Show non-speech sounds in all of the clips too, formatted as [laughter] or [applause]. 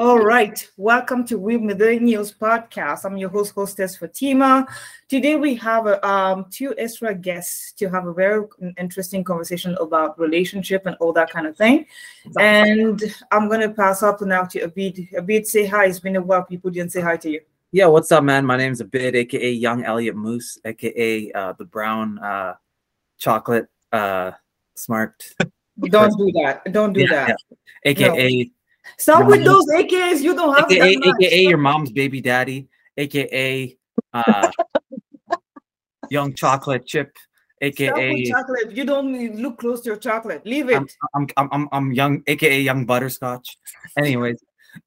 All right, welcome to We Millennials podcast. I'm your host, hostess Fatima. Today we have um, two extra guests to have a very interesting conversation about relationship and all that kind of thing. And I'm going to pass up now to Abid. Abid, say hi. It's been a while. People didn't say hi to you. Yeah, what's up, man? My name name's Abid, aka Young Elliot Moose, aka uh, the brown uh, chocolate uh, smart. Don't do that. Don't do yeah, that. Yeah. AKA. No. Stop with those AKAs. You don't have AKA, AKA your mom's baby daddy. AKA uh, young chocolate chip. AKA chocolate. You don't look close to your chocolate. Leave it. I'm, I'm, I'm, I'm young. AKA young butterscotch. Anyways,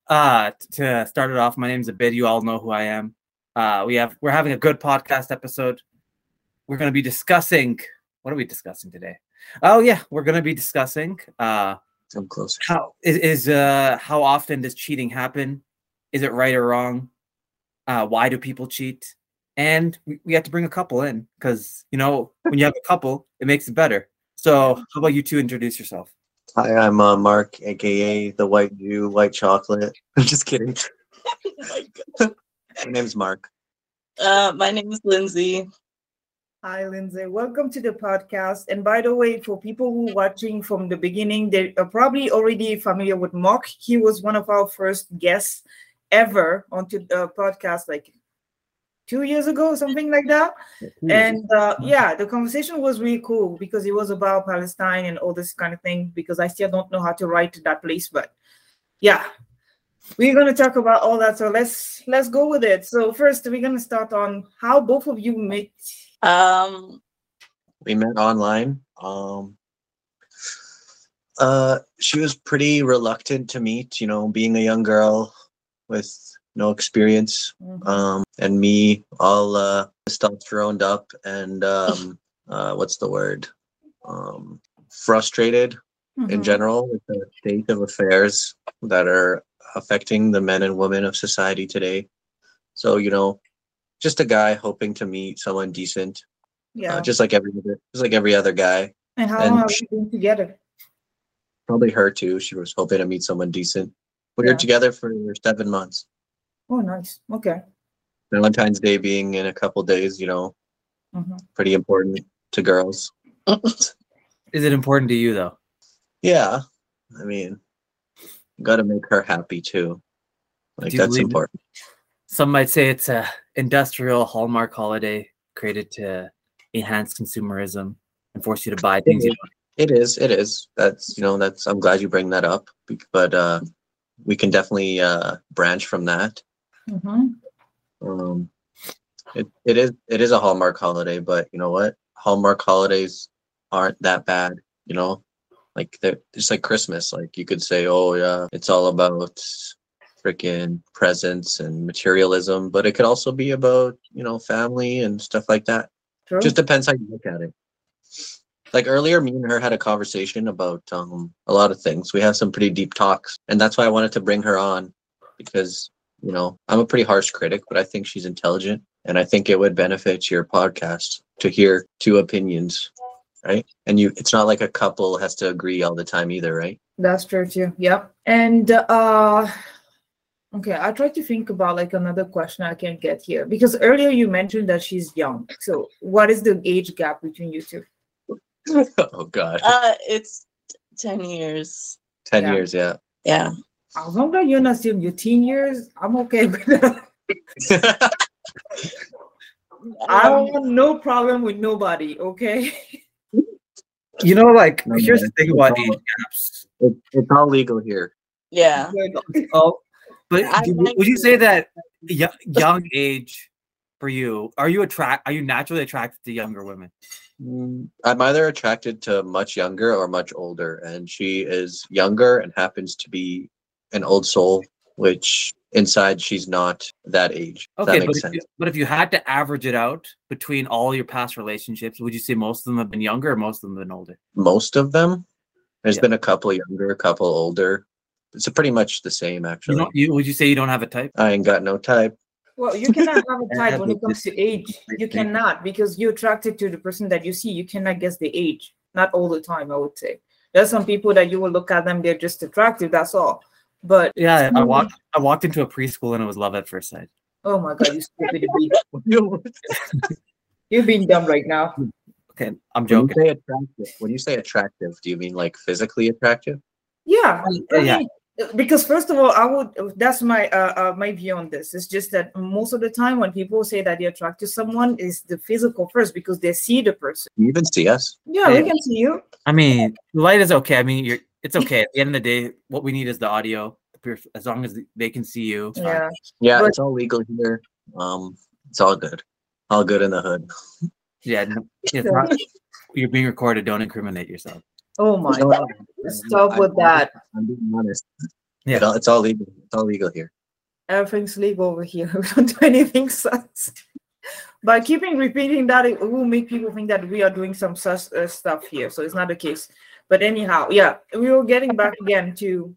uh, to start it off, my name's Abid. You all know who I am. Uh, we have we're having a good podcast episode. We're going to be discussing. What are we discussing today? Oh yeah, we're going to be discussing. Uh, I'm close. How is, is uh how often does cheating happen? Is it right or wrong? Uh, why do people cheat? And we, we have to bring a couple in because you know when you have a couple, it makes it better. So how about you two introduce yourself? Hi, I'm uh, Mark, aka the White Jew, White Chocolate. [laughs] I'm just kidding. [laughs] my name's Mark. Uh, my name is Lindsay. Hi, Lindsay. Welcome to the podcast. And by the way, for people who are watching from the beginning, they are probably already familiar with Mark. He was one of our first guests ever onto the podcast, like two years ago, something like that. And uh, yeah, the conversation was really cool because it was about Palestine and all this kind of thing. Because I still don't know how to write that place, but yeah, we're going to talk about all that. So let's let's go with it. So first, we're going to start on how both of you met um, we met online. Um, uh, she was pretty reluctant to meet, you know, being a young girl with no experience. Mm-hmm. Um, and me all uh, testosterone up and um, [laughs] uh, what's the word? Um, frustrated mm-hmm. in general with the state of affairs that are affecting the men and women of society today. So, you know, just a guy hoping to meet someone decent. Uh, yeah. Uh, just like every other, just like every other guy. And how and long have you been together? Probably her too. She was hoping to meet someone decent. We yeah. were together for seven months. Oh, nice. Okay. Valentine's Day being in a couple days, you know, mm-hmm. pretty important to girls. [laughs] Is it important to you though? Yeah. I mean, got to make her happy too. Like that's important. It? Some might say it's a industrial hallmark holiday created to enhance consumerism and force you to buy things. It is. It is. That's you know. That's. I'm glad you bring that up. But uh, we can definitely uh, branch from that. Mm-hmm. Um, it, it is. It is a hallmark holiday, but you know what? Hallmark holidays aren't that bad. You know, like they're just like Christmas. Like you could say, oh yeah, it's all about freaking presents and materialism, but it could also be about, you know, family and stuff like that. Sure. Just depends how you look at it. Like earlier, me and her had a conversation about um, a lot of things. We have some pretty deep talks, and that's why I wanted to bring her on because, you know, I'm a pretty harsh critic, but I think she's intelligent, and I think it would benefit your podcast to hear two opinions, right? And you, it's not like a couple has to agree all the time either, right? That's true too. Yep. And uh Okay, I try to think about like another question I can get here because earlier you mentioned that she's young. So, what is the age gap between you two? [laughs] oh God. Uh, it's ten years. Ten yeah. years, yeah. Yeah. As long as you're not still your teen years, I'm okay with that. [laughs] I don't want no problem with nobody. Okay. You know, like no, here's man. the thing about age gaps. It, it's all legal here. Yeah. Oh, but would you say that [laughs] young age for you are you attract are you naturally attracted to younger women? Mm, I'm either attracted to much younger or much older, and she is younger and happens to be an old soul, which inside she's not that age. Okay, that but, if you, but if you had to average it out between all your past relationships, would you say most of them have been younger or most of them have been older? Most of them. There's yeah. been a couple younger, a couple older. It's pretty much the same, actually. You, you would you say you don't have a type? I ain't got no type. Well, you cannot have a [laughs] type when it comes to age. You cannot because you're attracted to the person that you see. You cannot guess the age. Not all the time, I would say. There's some people that you will look at them, they're just attractive. That's all. But Yeah, I walked I walked into a preschool and it was love at first sight. Oh my god, you stupid beast. [laughs] You're being dumb right now. Okay, I'm When you joking. say attractive, when you say attractive, do you mean like physically attractive? Yeah, I Yeah. Mean, because first of all, I would. That's my uh, uh my view on this. It's just that most of the time when people say that they're attracted to someone, is the physical first because they see the person. You even see us? Yeah, we can see you. I mean, the light is okay. I mean, you're it's okay. At the end of the day, what we need is the audio. As long as they can see you. Yeah. Yeah, But- it's all legal here. Um, it's all good. All good in the hood. Yeah, it's not, you're being recorded. Don't incriminate yourself. Oh my No, god. Stop I'm- with that. I'm being honest. Yeah. It all- it's all legal. It's all legal here. Everything's legal over here. [laughs] We don't do anything sus. By keeping repeating that, it will make people think that we are doing some sus uh, stuff here. So it's not the case. But anyhow, yeah, we were getting back again to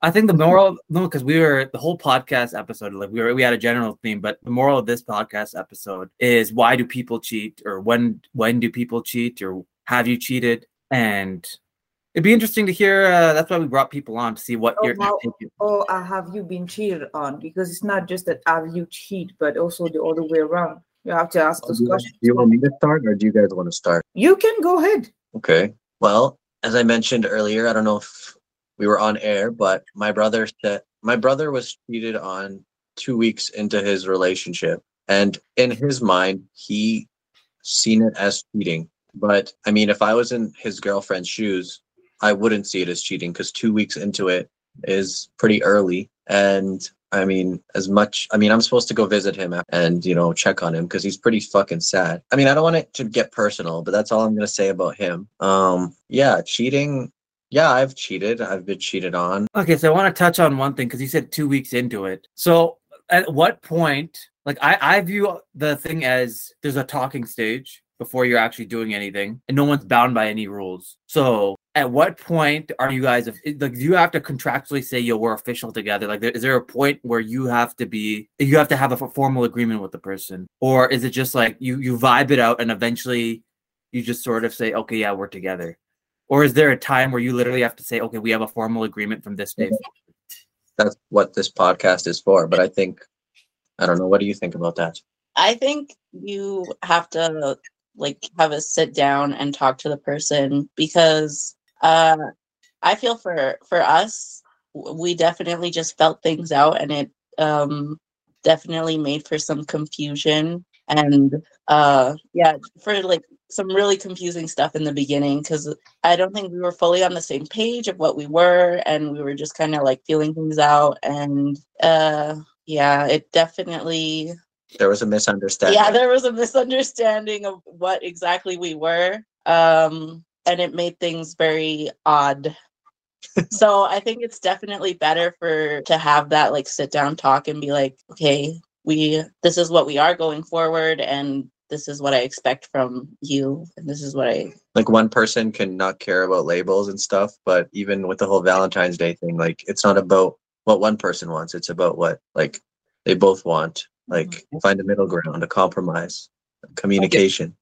I think the moral, no, because we were the whole podcast episode, like we were, we had a general theme, but the moral of this podcast episode is why do people cheat, or when when do people cheat, or have you cheated? And it'd be interesting to hear. Uh, that's why we brought people on to see what Oh, your wow. take is. or uh, have you been cheated on? Because it's not just that have you cheat, but also the other way around. You have to ask Do those you, want, questions. do you want me to start or do you guys want to start? You can go ahead. Okay. Well, as I mentioned earlier, I don't know if we were on air, but my brother said my brother was cheated on two weeks into his relationship. And in his mind, he seen it as cheating. But I mean, if I was in his girlfriend's shoes, I wouldn't see it as cheating because two weeks into it is pretty early. And I mean, as much, I mean, I'm supposed to go visit him and, you know, check on him because he's pretty fucking sad. I mean, I don't want it to get personal, but that's all I'm going to say about him. Um, yeah, cheating. Yeah, I've cheated. I've been cheated on. Okay, so I want to touch on one thing because you said two weeks into it. So at what point, like I, I view the thing as there's a talking stage before you're actually doing anything, and no one's bound by any rules. So at what point are you guys like do you have to contractually say yo we're official together like is there a point where you have to be you have to have a formal agreement with the person or is it just like you you vibe it out and eventually you just sort of say okay yeah we're together or is there a time where you literally have to say okay we have a formal agreement from this day That's what this podcast is for. But I think, I don't know. What do you think about that? I think you have to like have a sit down and talk to the person because uh I feel for for us we definitely just felt things out and it um definitely made for some confusion and uh yeah for like some really confusing stuff in the beginning because I don't think we were fully on the same page of what we were and we were just kind of like feeling things out and uh yeah it definitely There was a misunderstanding. yeah there was a misunderstanding of what exactly we were um and it made things very odd [laughs] so i think it's definitely better for to have that like sit down talk and be like okay we this is what we are going forward and this is what i expect from you and this is what i [laughs] like one person can not care about labels and stuff, but even with the whole Valentine's Day thing, like it's not about what one person wants. It's about what like they both want. Like mm-hmm. find a middle ground, a compromise, communication.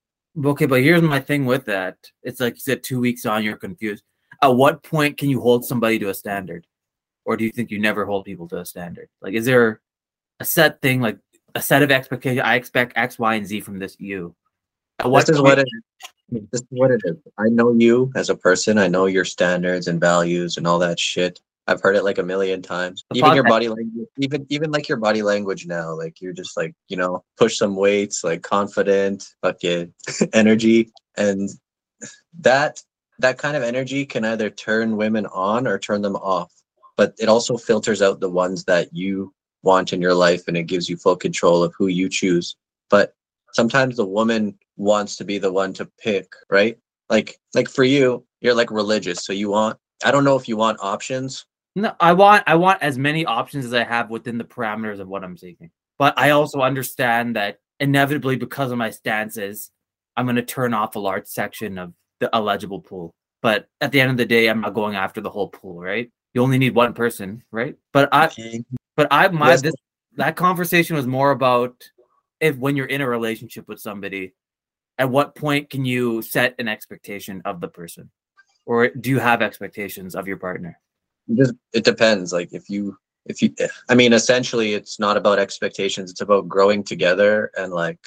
Okay, but here's my thing with that. It's like you said, two weeks on, you're confused. At what point can you hold somebody to a standard? Or do you think you never hold people to a standard? Like, is there a set thing, like a set of expectations? I expect X, Y, and Z from this you. At what This is what it this is what it is. I know you as a person. I know your standards and values and all that shit. I've heard it like a million times. The Even your body language, even even like your body language now, like you're just like you know push some weights, like confident, fucking [laughs] energy, and that that kind of energy can either turn women on or turn them off. But it also filters out the ones that you want in your life, and it gives you full control of who you choose. But sometimes the woman wants to be the one to pick, right? Like like for you, you're like religious, so you want I don't know if you want options. No, I want I want as many options as I have within the parameters of what I'm seeking. But I also understand that inevitably, because of my stances, I'm going to turn off a large section of the eligible pool. But at the end of the day, I'm not going after the whole pool, right? You only need one person, right? But I, but I, my Yes. this that conversation was more about if when you're in a relationship with somebody, at what point can you set an expectation of the person, or do you have expectations of your partner? Just it depends. Like if you if you I mean essentially it's not about expectations, it's about growing together and like,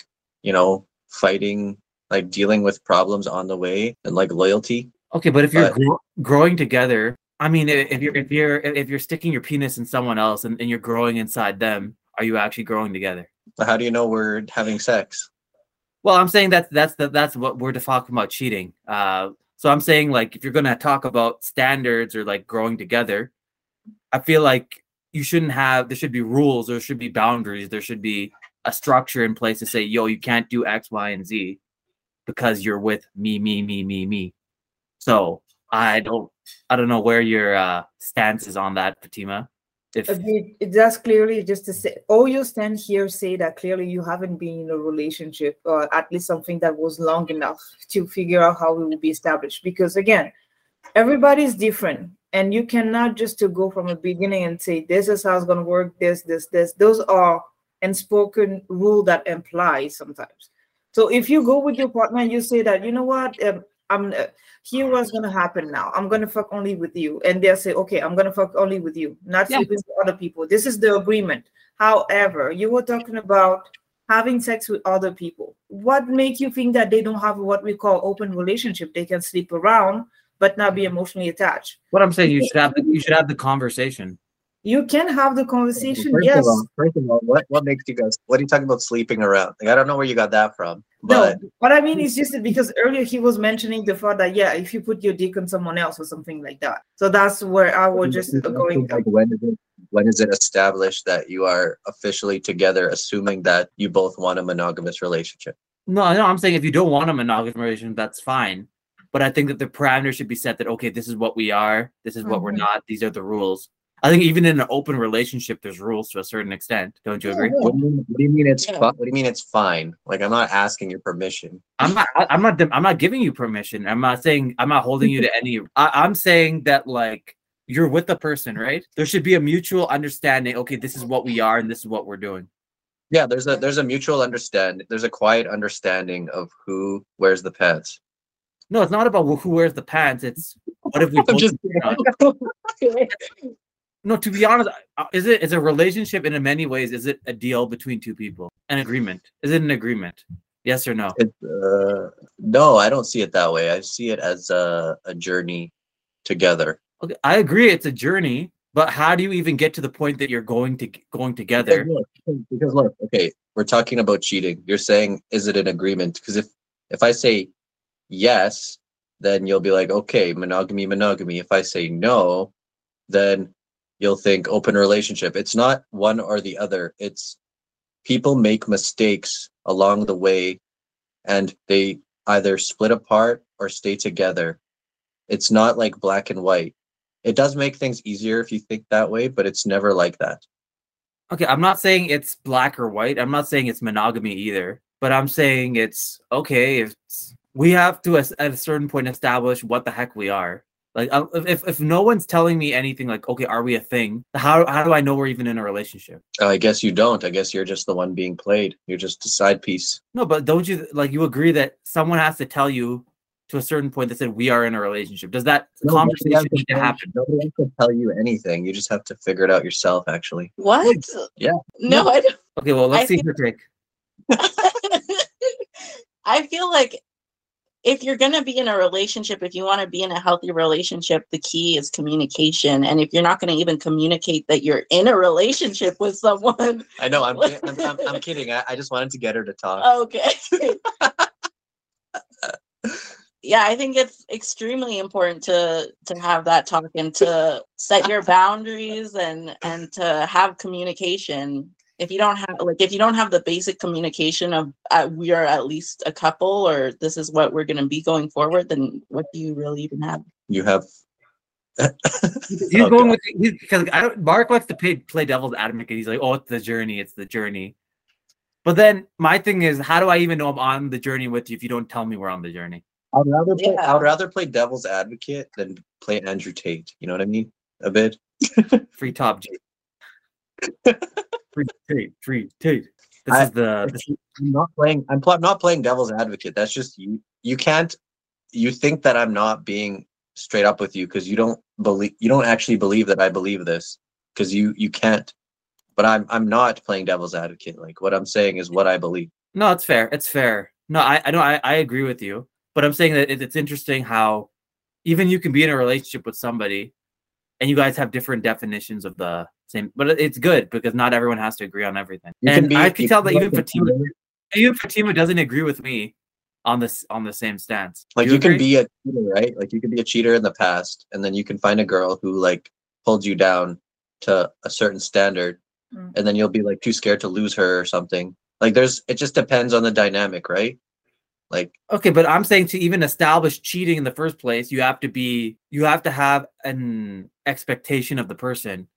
you know, fighting like dealing with problems on the way and like loyalty. Okay, but if you're but, gro- growing together, I mean if you're if you're if you're sticking your penis in someone else and, and you're growing inside them, are you actually growing together? How do you know we're having sex? Well, I'm saying that that's the, that's what we're talking about cheating. Uh, so I'm saying like if you're gonna talk about standards or like growing together, I feel like you shouldn't have there should be rules, there should be boundaries, there should be a structure in place to say, yo, you can't do X, Y, and Z because you're with me, me, me, me, me. So I don't I don't know where your uh, stance is on that, Fatima. If it does clearly just to say, all you stand here say that clearly you haven't been in a relationship or at least something that was long enough to figure out how it will be established. Because again, everybody's different, and you cannot just to go from the beginning and say this is how it's going to work. This, this, this. Those are unspoken rule that apply sometimes. So if you go with your partner and you say that you know what, um, I'm uh, here what's gonna happen now. I'm gonna fuck only with you. And they'll say, okay, I'm gonna fuck only with you, not yeah. with other people. This is the agreement. However, you were talking about having sex with other people. What make you think that they don't have what we call open relationship? They can sleep around but not be emotionally attached. What I'm saying, you should have the, you should have the conversation. You can have the conversation. First yes. Of all, first of all, what what makes you guys? What are you talking about sleeping around? Like I don't know where you got that from. But... No, what I mean is just because earlier he was mentioning the fact that yeah, if you put your dick on someone else or something like that. So that's where I was just going. Like when is it when is it established that you are officially together, assuming that you both want a monogamous relationship? No, no, I'm saying if you don't want a monogamous relationship, that's fine. But I think that the parameters should be set that okay, this is what we are, this is what mm-hmm. we're not, these are the rules. I think even in an open relationship, there's rules to a certain extent. Don't you agree? What do you mean, what do you mean it's yeah. what do you mean it's fine? Like I'm not asking your permission. I'm not. I'm not. I'm not giving you permission. I'm not saying. I'm not holding you to any. I, I'm saying that like you're with the person, right? There should be a mutual understanding. Okay, this is what we are, and this is what we're doing. Yeah, there's a there's a mutual understand. There's a quiet understanding of who wears the pants. No, it's not about who wears the pants. It's what if we [laughs] both. [laughs] [laughs] no, to be honest, uh, is it is a relationship in many ways? Is it a deal between two people? An agreement? Is it an agreement? Yes or no? It, uh, no, I don't see it that way. I see it as a, a journey together. Okay, I agree. It's a journey, but how do you even get to the point that you're going to going together? Because look, because look okay, we're talking about cheating. You're saying, is it an agreement? Because if if I say yes, then you'll be like, okay, monogamy, monogamy. If I say no, then you'll think open relationship. It's not one or the other. It's people make mistakes along the way and they either split apart or stay together. It's not like black and white. It does make things easier if you think that way, but it's never like that. Okay, I'm not saying it's black or white. I'm not saying it's monogamy either, but I'm saying it's okay if we have to at a certain point establish what the heck we are. Like if if no one's telling me anything, like okay, are we a thing? How how do I know we're even in a relationship? Uh, I guess you don't. I guess you're just the one being played. You're just a side piece. No, but don't you like you agree that someone has to tell you to a certain point that said we are in a relationship? Does that no, conversation need to happen? Nobody has to tell you anything. You just have to figure it out yourself. Actually. What? Yeah. No, no. I don't. Okay, well, let's I see feel... her take. [laughs] I feel like if you're going to be in a relationship, if you want to be in a healthy relationship, the key is communication. And if you're not going to even communicate that you're in a relationship with someone, I know I'm I'm, I'm, I'm kidding. I, I just wanted to get her to talk. Okay. [laughs] yeah, I think it's extremely important to to have that talk and to set your boundaries and and to have communication if you don't have like if you don't have the basic communication of uh, we are at least a couple or this is what we're going to be going forward then what do you really even have you have he's [laughs] okay. going with because I don't Mark likes to play play devil's advocate. He's like, oh, it's the journey, it's the journey. But then my thing is, how do I even know I'm on the journey with you if you don't tell me we're on the journey? I'd rather play, yeah. I'd rather play devil's advocate than play Andrew Tate. You know what I mean? A bit. [laughs] Free top G. [laughs] free Tate, free Tate. This I, is the. This I'm not playing. I'm, pl- not playing devil's advocate. That's just you. You can't. You think that I'm not being straight up with you because you don't believe you don't actually believe that I believe this because you you can't. But I'm I'm not playing devil's advocate. Like what I'm saying is what I believe. No, it's fair. It's fair. No, I I know I, I agree with you. But I'm saying that it, it's interesting how even you can be in a relationship with somebody and you guys have different definitions of the same but it's good because not everyone has to agree on everything. You can and be- I can tell that even like a Fatima cheater. even Fatima doesn't agree with me on this on the same stance. Like Do you, can be a cheater, right? Like you can be a cheater in the past, and then you can find a girl who like holds you down to a certain standard, Mm. and then you'll be like too scared to lose her or something. Like there's, it just depends on the dynamic, right? Like Okay, but I'm saying to even establish cheating in the first place, you have to be you have to have an expectation of the person.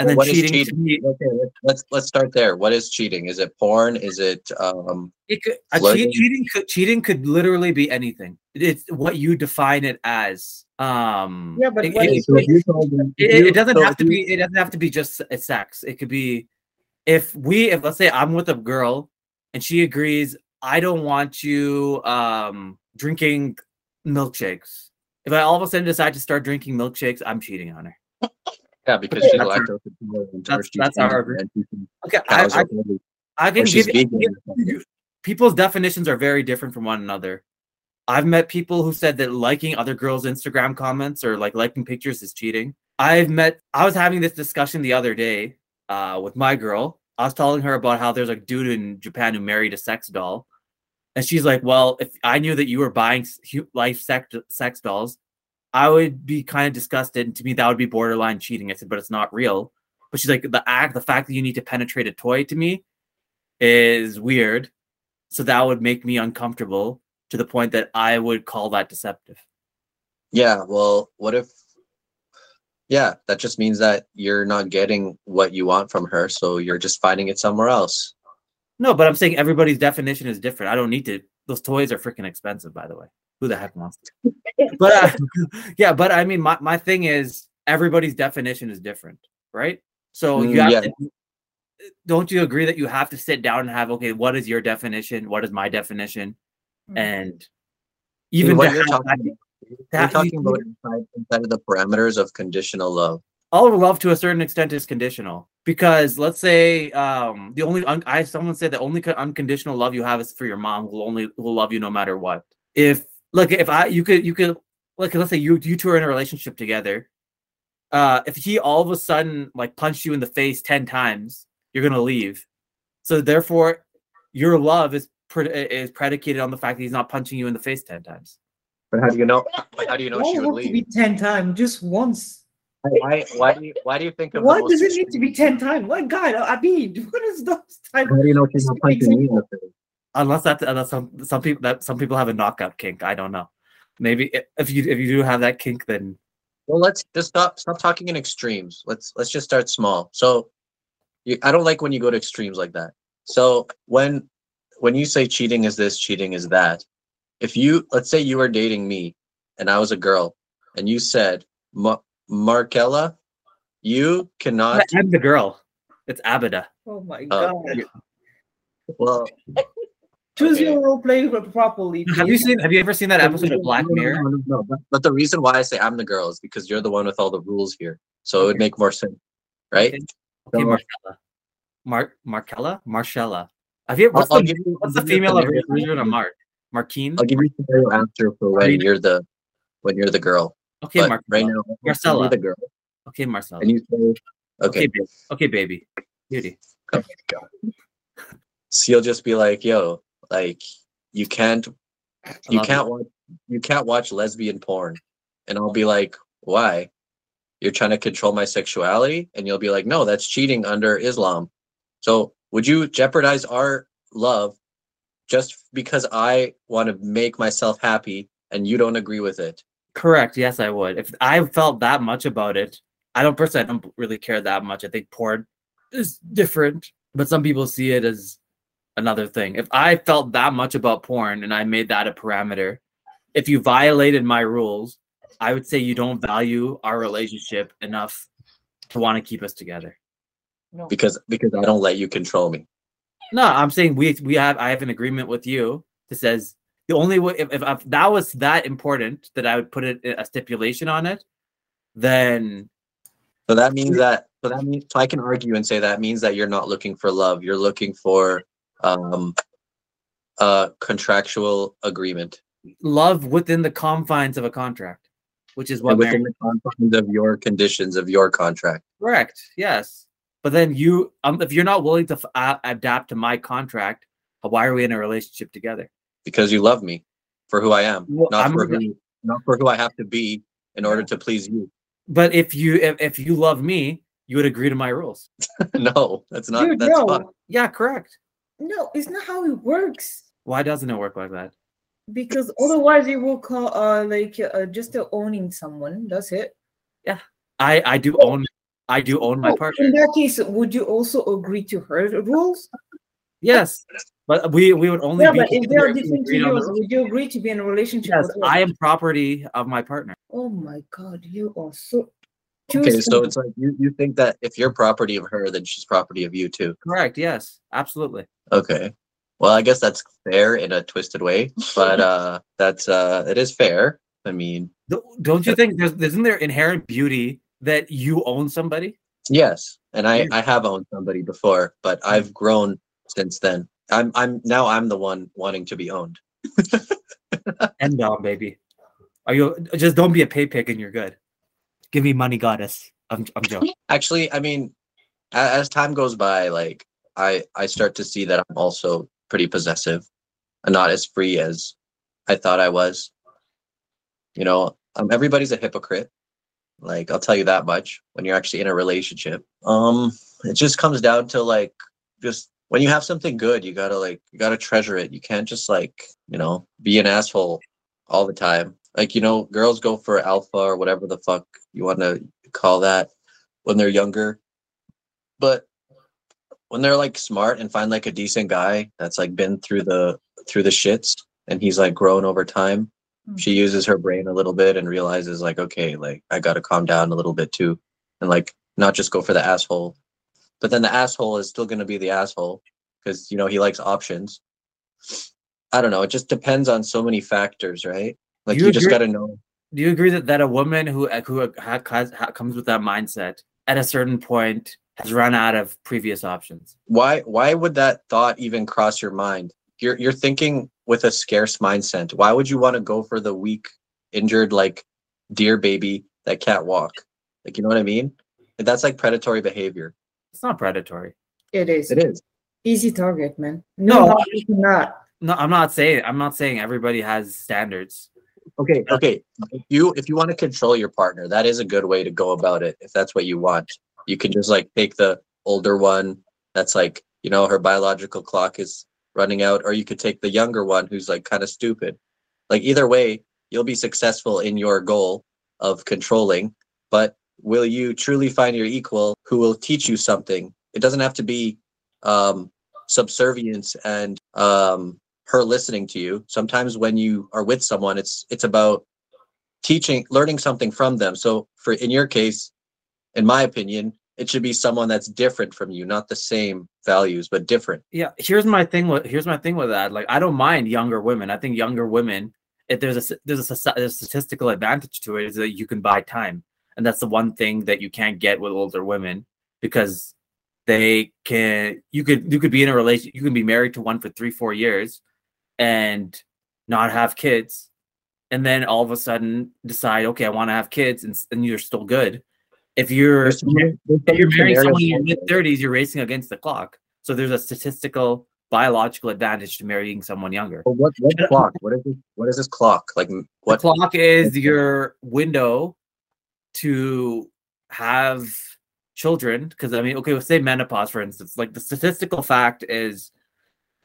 And Well, then what is cheating, to cheating? me, okay, let's- let's let's start there. What is cheating? Is it porn? Is it um? it could, a Flirting. cheat, cheating could cheating could literally be anything. It's what you define it as. Um Yeah, but it, what so if you told them- it, it doesn't so have to you- be it doesn't have to be just s- sex it could be if we if let's say i'm with a girl and she agrees i don't want you um drinking milkshakes if i all of a sudden decide to start drinking milkshakes i'm cheating on her Yeah, because she's That's lactose intolerant. that's- that's our she okay i, I, I can give, vegan. give- or something. you- people's definitions are very different from one another. I've met people who said that liking other girls instagram comments or like liking pictures is cheating. I've met i was having this discussion the other day uh, with my girl. I was telling her about how there's a dude in japan who married a sex doll. And she's like well if i knew that you were buying life sex, sex dolls i would be kind of disgusted and to me that would be borderline cheating i said but it's not real but she's like the act the fact that you need to penetrate a toy to me is weird. So that would make me uncomfortable to the point that I would call that deceptive. Yeah, well, what if? Yeah, that just means that you're not getting what you want from her, so you're just finding it somewhere else. No, but I'm saying everybody's definition is different. I don't need to. Those toys are freaking expensive, by the way. Who the heck wants to? [laughs] But uh, [laughs] yeah, but I mean, my, my thing is everybody's definition is different, right? So you Mm, have yeah. to. Don't you agree that you have to sit down and have okay, what is your definition? What is my definition? Mm. And Even even what to you're talking that- about, you're that- talking about inside, inside of the parameters of conditional love. all love to a certain extent is conditional because let's say um the only un- i someone said the only co- unconditional love you have is for your mom who will only will love you no matter what if like if i you could you could like let's say you you two are in a relationship together uh if he all of a sudden like punched you in the face 10 times you're gonna leave so therefore your love is pre- is predicated on the fact that he's not punching you in the face 10 times But how do you know? But how do you know Why she does would have to be leave? 10 times? Just once. Why? Why do you? Why do you think of? the Why does it need to be 10 times? What God, I mean, [laughs] what is those type How do you know she's not punching me in the face? Unless that unless some some people that some people have a knockout kink i don't know maybe if you if you do have that kink then Well, let's just stop. Stop talking in extremes. Let's let's just start small. So, you, I don't like when you go to extremes like that. So when when you say cheating is this, cheating is that. If you let's say you were dating me, and I was a girl, and you said, Ma- Markella, you cannot. i'm the girl it's abida Oh my Uh, God. you- well, Choose okay. your role play properly. have you seen have you ever seen that episode of black No, no, mirror no, no, no. But, but the reason why I say I'm the girl is because you're the one with all the rules here. So it would make more sense, right? Okay. okay So- marcella Mar- marcella marcella have you I'll, what's I'll the, give you, what's the give you a female of scenario version of answer. mark marquine I'll give you a scenario answer for when Read it. you're the when you're the girl. okay but marcella right now, Marcella. the girl, okay marcella and you say, okay okay, babe. okay baby beauty so you'll just be like, yo, like you can't, you can't watch, you can't watch lesbian porn, and I'll be like, why? You're trying to control my sexuality, and you'll be like, no, that's cheating under Islam. So would you jeopardize our love just because I want to make myself happy and you don't agree with it? Correct. Yes, I would. If I felt that much about it, I don't personally I don't really care that much. I think porn is different, but some people see it as another thing. If I felt that much about porn and I made that a parameter, if you violated my rules, I would say you don't value our relationship enough to want to keep us together. No. Because because I don't let you control me. No, I'm saying we we have I have an agreement with you that says The only way if, if, if that was that important that I would put it a stipulation on it, then So that means that so that means so I can argue and say that means that you're not looking for love. You're looking for um a contractual agreement. love within the confines of a contract, which is what and within marriage- the confines of your conditions of your contract. correct. Yes, but then you, um, if you're not willing to f- uh, adapt to my contract, why are we in a relationship together? Because you love me for who I am, Well, not I'm for gonna- who not for who I have to be in order to please you. But if you if, if you love me, you would agree to my rules. [laughs] no, that's not Dude, that's no. fun. Yeah, correct. No, it's not how it works. Why doesn't it work like that? Because otherwise, it will call uh like uh, just uh, owning someone. That's it. Yeah, I I do own I do own my Oh, partner. In that case, would you also agree to her rules? Yes, but we we would only yeah, be but if together are different to agreed on the yours, rules. would you agree to be in a relationship Yes? I am property of my partner. Oh my god, you are so. Okay, so it's like you, you think that if you're property of her, then she's property of you too. Correct. Yes, absolutely. Okay. Well, I guess that's fair in a twisted way, but [laughs] uh that's uh it is fair. I mean, Don't you think there's isn't there inherent beauty that you own somebody? yes, and I I have owned somebody before, but I've grown since then. I'm I'm now I'm the one wanting to be owned. [laughs] And down, baby. Are you just don't be a pay pig and you're good. Give me money, goddess. I'm I'm joking. Actually, I mean, a- as time goes by, like I I start to see that I'm also pretty possessive and not as free as I thought I was. You know, um, everybody's a hypocrite. Like I'll tell you that much. When you're actually in a relationship, um, it just comes down to like just when you have something good, you gotta like you gotta treasure it. You can't just like you know be an asshole all the time. Like you know, girls go for alpha or whatever the fuck you want to call that when they're younger. But when they're like smart and find like a decent guy that's like been through the through the shits and he's like grown over time, hmm. she uses her brain a little bit and realizes like, okay, like I gotta calm down a little bit too. And like not just go for the asshole. But then the asshole is still gonna be the asshole because you know he likes options. I don't know. It just depends on so many factors, right? Like You you, just gotta know. Do you agree that, that a woman who who ha, has, comes with that mindset at a certain point has run out of previous options? why why would that thought even cross your mind you're you're thinking with a scarce mindset why would you want to go for the weak injured like deer baby that can't walk like you know what i mean that's like predatory behavior It's not predatory. It is. it is Easy target, man. No, No, not. No, I'm not saying I'm not saying everybody has standards. Okay okay if you if you want to control your partner that is a good way to go about it if that's what you want. You can just like take the older one that's like you know her biological clock is running out or you could take the younger one who's like kind of stupid. Like either way you'll be successful in your goal of controlling but will you truly find your equal who will teach you something? It doesn't have to be um subservience and um her listening to you sometimes when you are with someone it's it's about teaching learning something from them so for in your case in my opinion it should be someone that's different from you not the same values but different Yeah, here's my thing with here's my thing with that. Like, I don't mind younger women. I think younger women, if there's a there's a, there's a statistical advantage to it, is that you can buy time, and that's the one thing that you can't get with older women because they can. You could you could be in a relation. You can be married to one for three four years, and not have kids, and then all of a sudden decide, okay, I want to have kids, and, and you're still good. If you're There's so many- there's so if you're marrying someone in your mid 30s you're racing against the clock. So there's a statistical, biological advantage to marrying someone younger. But what, what [laughs] clock what is this what is this clock like what The clock is your window to have children. Because I mean, okay, let's say menopause, for instance. Like the statistical fact is,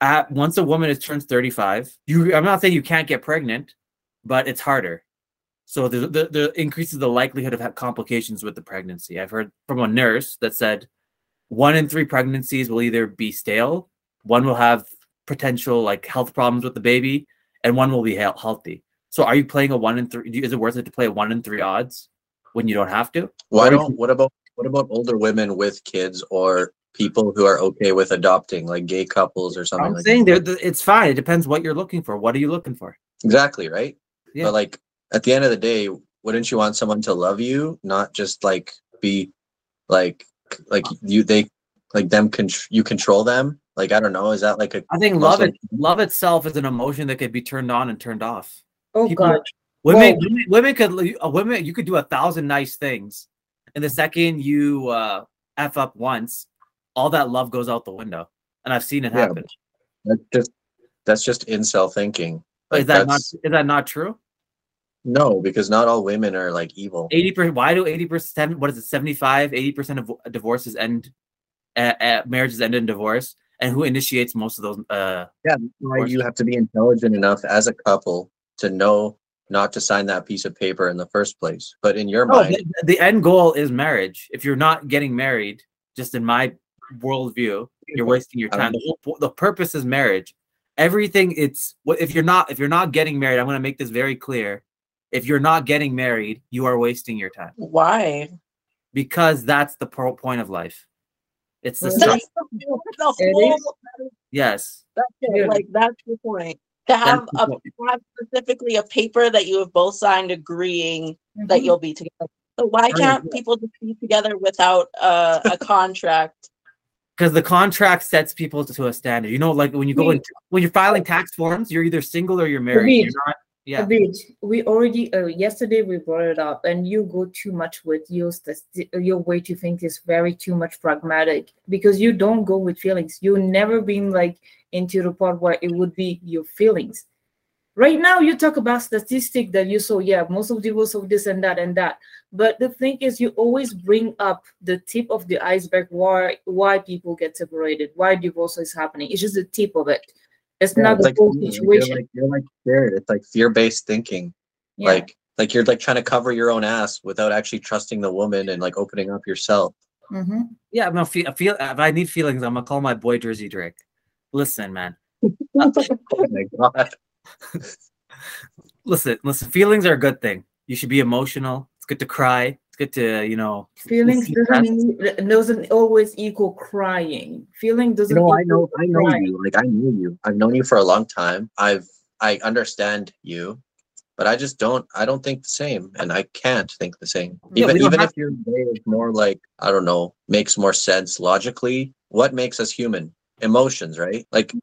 at once a woman is turns 35, you. I'm not saying you can't get pregnant, but it's harder. So the the, the increases the likelihood of ha- complications with the pregnancy. I've heard from a nurse that said one in three pregnancies will either be stale, one will have potential like health problems with the baby, and one will be heal- healthy. So are you playing a one in three? Is it worth it to play a one in three odds when you don't have to? why Or don't what about what about older women with kids or people who are okay with adopting, like gay couples or something I'm like saying that. there, it's fine. It depends what you're looking for. What are you looking for? Exactly, right? Yeah. But like at the end of the day, wouldn't you want someone to love you, not just like be like like you they like them con- you control them? Like I don't know, is that like a I think love it. Love itself is an emotion that could be turned on and turned off. Oh People- God. Women, Well- women, women could a women. You could do a thousand nice things, and the second you uh, f up once, all that love goes out the window. And I've seen it Yeah, happen. that's just that's just incel thinking. Like, is that not is that not true? no, because not all women are like evil. Eighty percent. Why do eighty percent? What is it? 75 80 percent of divorces end. Uh, uh, marriages end in divorce, and who initiates most of those? Uh, Yeah, you have to be intelligent enough as a couple to know not to sign that piece of paper in the first place. But in your no, mind, the, the end goal is marriage. If you're not getting married, just in my worldview, you're wasting your time. The whole the purpose is marriage. Everything it's what if you're not if you're not getting married. I'm going to make this very clear. If you're not getting married, you are wasting your time Why? because that's the po- point of life. It's the That's the, the [laughs] It whole. Yes, That's it. Yeah. Like that's the point. To have a have specifically a paper that you have both signed agreeing that Mhm. you'll be together. So why can't people just be together without uh, a [laughs] contract? Because the contract sets people to a standard. You know, like when you go into when you're filing tax forms, you're either single or you're married. You're not. Yeah. Abid, we already uh, yesterday we brought it up, and you go too much with your your way to think is very too much pragmatic because you don't go with feelings. You've never been like into the part where it would be your feelings. Right now, you talk about statistic that you saw. Yeah, most of divorce of this and that and that. But the thing is, you always bring up the tip of the iceberg. Why why people get separated? Why divorce is happening? It's just the tip of it. It's Yeah, not it's the like, whole you're situation. like you're like scared. It's like fear-based thinking. Yeah. Like like you're like trying to cover your own ass without actually trusting the woman and like opening up yourself. Mm-hmm. Yeah, no, feel, I feel if I need feelings, I'm gonna call my boy Jersey Drake. Listen, man. [laughs] Oh my god. [laughs] Listen, listen. Feelings are a good thing. You should be emotional. It's good to cry. It's good to, you know. Feelings doesn't that. need- doesn't always equal crying. Feeling doesn't. know, I equal know I know crying. you. Like I know you. I've known you for a long time. I've I understand you, but I just don't I don't think the same. And I can't think the same. Yeah, even we even have- if your way is more like, I don't know, makes more sense logically. What makes us human? Emotions, right? Like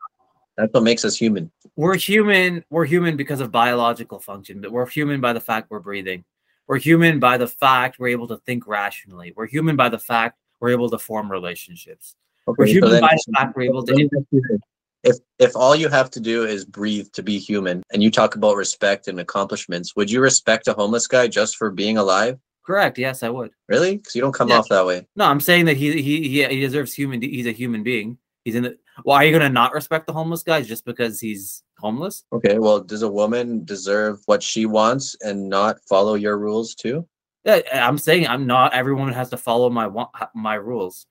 that's what makes us human. We're human. We're human because of biological function, but we're human by the fact we're breathing. We're human by the fact we're able to think rationally. We're human by the fact we're able to form relationships. We're Okay, so human then- by the fact we're able to. Let me ask you this. If if all you have to do is breathe to be human, and you talk about respect and accomplishments, would you respect a homeless guy just for being alive? Correct. Yes, I would. Really? Because you don't come Yeah. off that way. No, I'm saying that he he he, he deserves human. He's a human being. He's in the. Why are you gonna not respect the homeless guy just because he's homeless? Okay. Well, does a woman deserve what she wants and not follow your rules too? Yeah, I'm saying I'm not. Everyone has to follow my wa- my rules,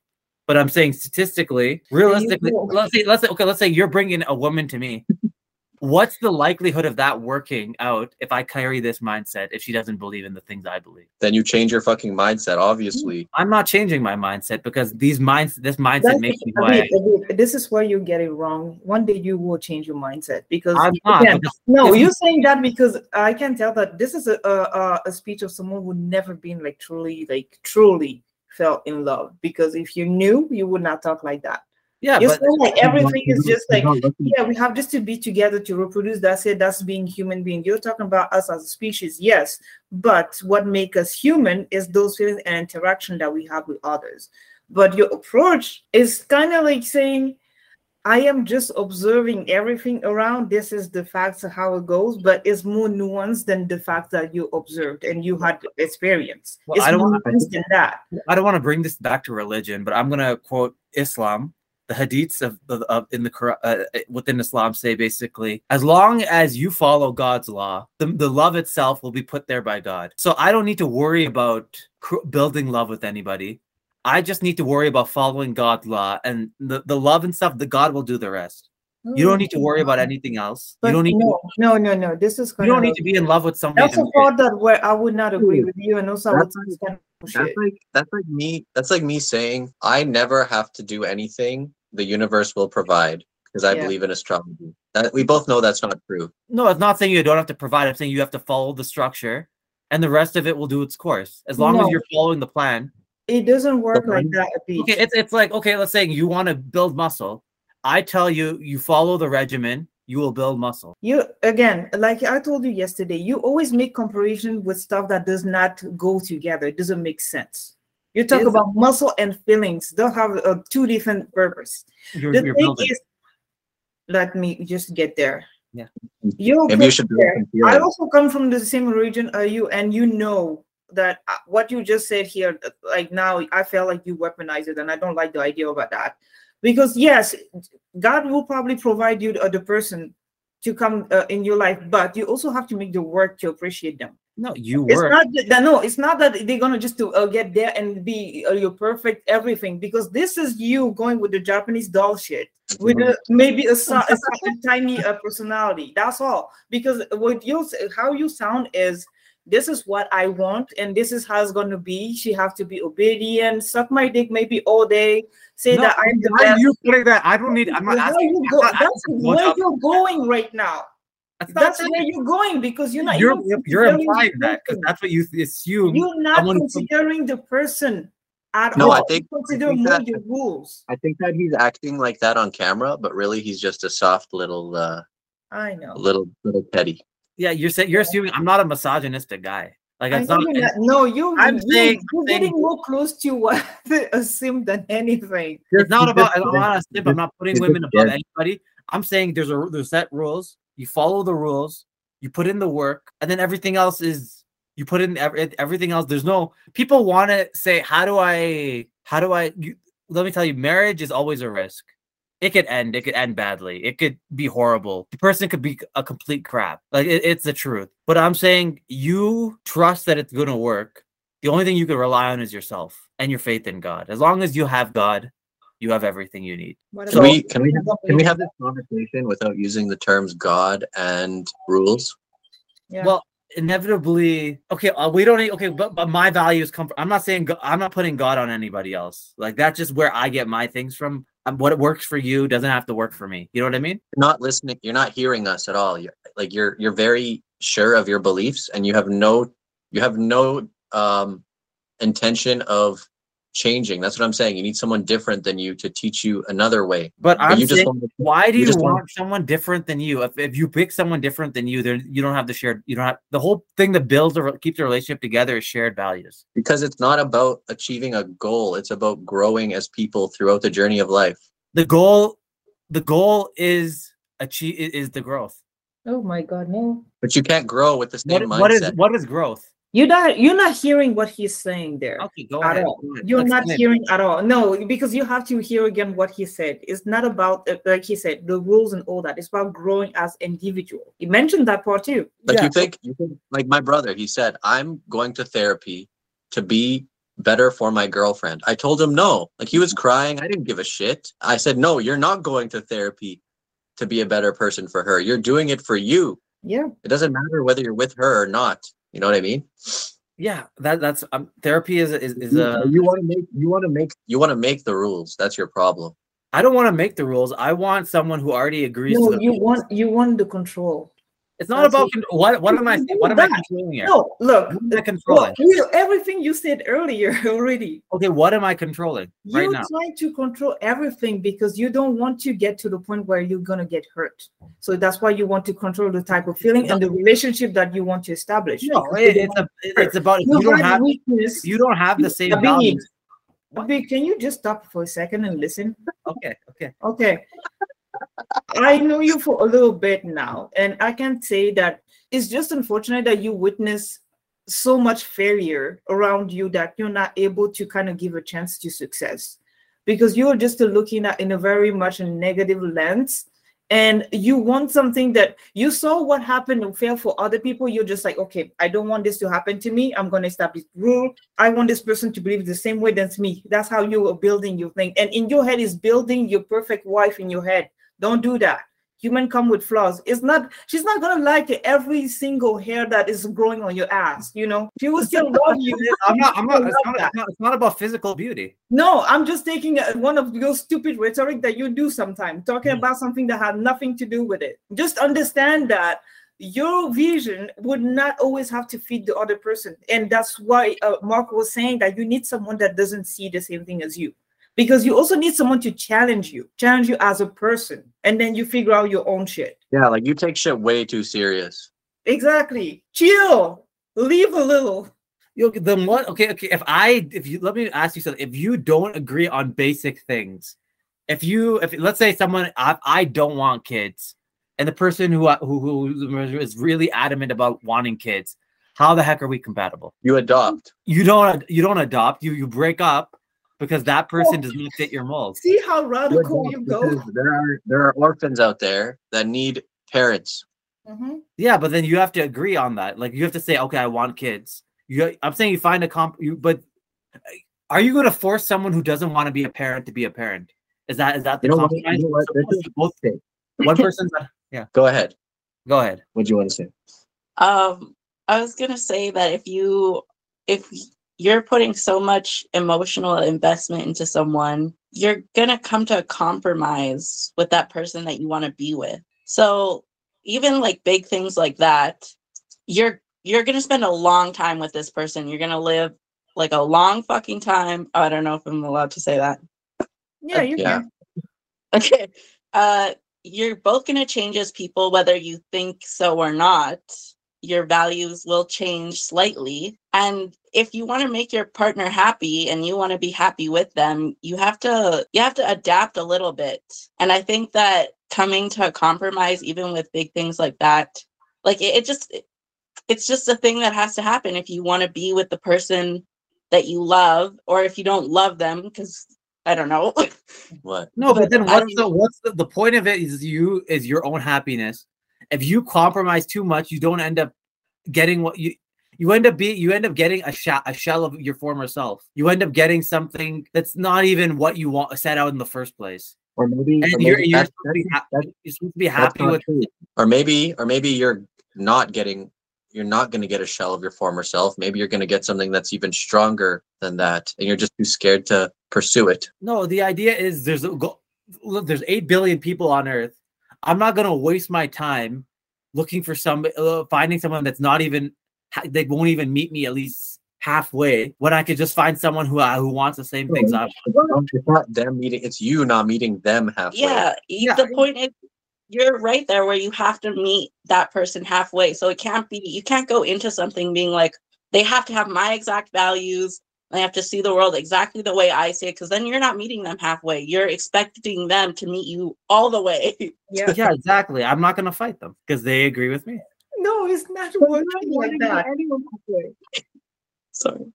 but I'm saying statistically, realistically, let's say let's say okay, let's say you're bringing a woman to me. What's the likelihood of that working out if I carry this mindset if she doesn't believe in the things I believe? Then you change your fucking mindset. Mm. Obviously. I'm not changing my mindset because these minds this mindset That's- makes me I am. Abid, Abid, this is where you get it wrong. One day you will change your mindset because I'm not. again, because no, you're saying that because I can tell that this is a, a a speech of someone who never been like truly like truly felt in love. Because if you knew, you would not talk like that. Yeah, You're but like everything is just like You're not looking- yeah, we have just to be together to reproduce. That's it. That's being human being. You're talking about us as a species, yes. But what makes us human is those feelings and interaction that we have with others. But your approach is kind of like saying, I am just observing everything around. This is the facts of how it goes, but it's more nuanced than the fact that you observed and you had experience. Well, it's I don't more wanna- nuanced than that. I don't want to bring this back to religion, but I'm going to quote Islam. The hadiths of, of, of in the uh, within Islam say basically, as long as you follow God's law, the, the love itself will be put there by God. So I don't need to worry about cr- building love with anybody. I just need to worry about following God's law and the, the love and stuff. The God will do the rest. You don't need to worry about anything else. But you don't need no, no, no, no. This is You don't need to be in love with somebody. That's a part that where I would not agree with you, and also I would that's- say it's kind that's like that's like me. That's like me saying I never have to do anything. The universe will provide because I Yeah. believe in astrology. That we both know that's not true. No, it's not saying you don't have to provide. I'm saying you have to follow the structure, and the rest of it will do its course as long as you're following the plan. It doesn't work like that. Abhi. Okay, it's it's like okay, let's say you want to build muscle. I tell you, you follow the regimen, you will build muscle. You again, like I told you yesterday, you always make comparison with stuff that does not go together. It doesn't make sense. You talk Is- about muscle and feelings; they'll have uh, two different purpose. You're, The you're thing building. is, let me just get there. Yeah. You Maybe you should build there. I also come from the same region as you, and you know that uh, what you just said here, uh, like now, I feel like you weaponize it, and I don't like the idea about that. Because yes, God will probably provide you the other person to come uh, in your life, but you also have to make the work to appreciate them. No, you It's work. not that no, it's not that they're gonna just to uh, get there and be uh, your perfect everything because this is you going with the Japanese doll shit with a, maybe a, a, a tiny uh, personality. That's all. Because what you how you sound is this is what I want and this is how it's gonna be. She have to be obedient, suck my dick maybe all day, say No, that I'm the why are best. you putting that? I don't need. I'm not How asking. you I'm go, not that's asking where what- you're going right now. That's That's saying- where you're going because you're not. You're even you're implying that because that's what you assume. You're not considering the person at No, all. I think- you I think more that- the rules. I think that he's acting like that on camera, but really he's just a soft little, uh, I know. little little petty. Yeah, you're saying you're assuming I'm not a misogynistic guy. Like I it's not. not- no, you. I'm you, saying- you're saying- getting more close to what [laughs] assume than anything. It's not about. I'm not a simp. I'm not putting women above anybody. I'm saying there's a there's set rules. You follow the rules. You put in the work, and then everything else is you put in ev- everything else. There's no people want to say how do I how do I. You, let me tell you, marriage is always a risk. It could end. It could end badly. It could be horrible. The person could be a complete crap. Like it- it's the truth. But I'm saying you trust that it's gonna work. The only thing you can rely on is yourself and your faith in God. As long as you have God, you have everything you need. What Can about- we can we have, can we have this conversation without using the terms God and rules? Yeah. Well, inevitably, okay, uh, we don't need, okay, but, but my values come from, I'm not saying, go- I'm not putting God on anybody else. Like, that's just where I get my things from. Um, what works for you doesn't have to work for me. You know what I mean? You're not listening. You're not hearing us at all. You're like you're you're very sure of your beliefs, and you have no you have no um intention of changing. That's what I'm saying. You need someone different than you to teach you another way. But But I'm you just saying, to- why do you you, want want- someone different than you? If, if you pick someone different than you, then you don't have the shared, you don't have the whole thing that builds or keeps the relationship together is shared values. because it's not about achieving a goal. It's about growing as people throughout the journey of life. The goal, the goal is achieve is the growth. oh my God, no! But you can't grow with the same What, mindset. what is what is growth? You're not. You're not hearing what he's saying there. Okay, go At ahead. all. go ahead. You're not hearing at all. No, because you have to hear again what he said. It's not about, uh, like he said, the rules and all that. It's about growing as individual. He mentioned that part too. Like Yeah. you think, you think, like my brother, he said, "I'm going to therapy to be better for my girlfriend." I told him no. Like he was crying. I didn't give a shit. I said, "No, you're not going to therapy to be a better person for her. You're doing it for you. Yeah. It doesn't matter whether you're with her or not. You know what I mean? Yeah, that that's um, therapy is is, is You- a. you want to make you want to make you want to make the rules. That's your problem. I don't want to make the rules. I want someone who already agrees. No, to the you rules. want you want the control. It's not that's about what- what. Am I? What am I controlling here? No, look, What am I look, controlling? you, everything you said earlier [laughs] already. Okay, what am I controlling right now? You're now? trying to control everything because you don't want to get to the point where you're gonna get hurt. So that's why you want to control the type of feeling and the relationship that you want to establish. No, it, it's a. It's about you you don't have weakness. You don't have the same values. Can you just stop for a second and listen? Okay, okay. Okay. I know you for a little bit now, and I can say that it's just unfortunate that you witness so much failure around you that you're not able to kind of give a chance to success because you're just looking at in a very much a negative lens and you want something that you saw what happened and fail for other people. You're just like okay i don't want this to happen to me. I'm going to establish rule. I want this person to believe the same way that's me. That's how you are building your thing. And in your head is building your perfect wife in your head don't do that. Human come with flaws. It's not she's not gonna like every single hair that is growing on your ass you know? She will still [laughs] love you. I'm not i'm not it's, not it's not, it's not about physical beauty. No i'm just taking one of your stupid rhetoric that you do sometimes talking mm. about something that had nothing to do with it. Just understand that your vision would not always have to feed the other person. And that's why uh, mark was saying that you need someone that doesn't see the same thing as you because you also need someone to challenge you, challenge you as a person, and then you figure out your own shit. Yeah, like you take shit way too serious. Exactly. Chill. Leave a little. You then what? Okay, okay. If I, if you let me ask you something, if you don't agree on basic things, if you, if let's say someone, I, I don't want kids, and the person who, who who is really adamant about wanting kids, how the heck are we compatible? You adopt. You don't. You don't adopt. You you break up because that person does not fit your mold. See how radical you go. There are there are orphans out there that need parents. Mm-hmm. Yeah, but then you have to agree on that. Like you have to say, okay, I want kids. You, I'm saying you find a comp. You, but are you going to force someone who doesn't want to be a parent to be a parent? Is that is that the you know compromise? You know what? Both things. One [laughs] person's yeah. Go ahead. Go ahead. What do you want to say? Um, I was gonna say that if you if you're putting so much emotional investment into someone, you're going to come to a compromise with that person that you want to be with. So, even like big things like that, you're you're going to spend a long time with this person. You're going to live like a long fucking time. Oh, I don't know if I'm allowed to say that. Yeah, you yeah. can. [laughs] Okay. Uh you're both going to change as people whether you think so or not your values will change slightly. And if you want to make your partner happy and you want to be happy with them, you have to you have to adapt a little bit. And I think that coming to a compromise even with big things like that, like it, it just it, it's just a thing that has to happen if you want to be with the person that you love or if you don't love them because I don't know. [laughs] what? No, but then what's the what's the, the point of it is you is your own happiness if you compromise too much, you don't end up getting what you you end up be you end up getting a shell a shell of your former self. You end up getting something that's not even what you want set out in the first place. Or maybe, and or you're, maybe you're, supposed be ha- you're, supposed to be happy with true. or maybe or maybe you're not getting you're not going to get a shell of your former self. Maybe you're going to get something that's even stronger than that, and you're just too scared to pursue it. No, the idea is there's a go- look, there's eight billion people on Earth. I'm not going to waste my time looking for some uh, finding someone that's not even they won't even meet me at least halfway when I could just find someone who uh, who wants the same things I want. It's not them meeting; it's you not meeting them halfway. Yeah, yeah. the point is, you're right there where you have to meet that person halfway. So it can't be you can't go into something being like they have to have my exact values they have to see the world exactly the way I see it because then you're not meeting them halfway. You're expecting them to meet you all the way. [laughs] Yeah, yeah, exactly. I'm not gonna fight them because they agree with me. No, it's not working like that. Sorry.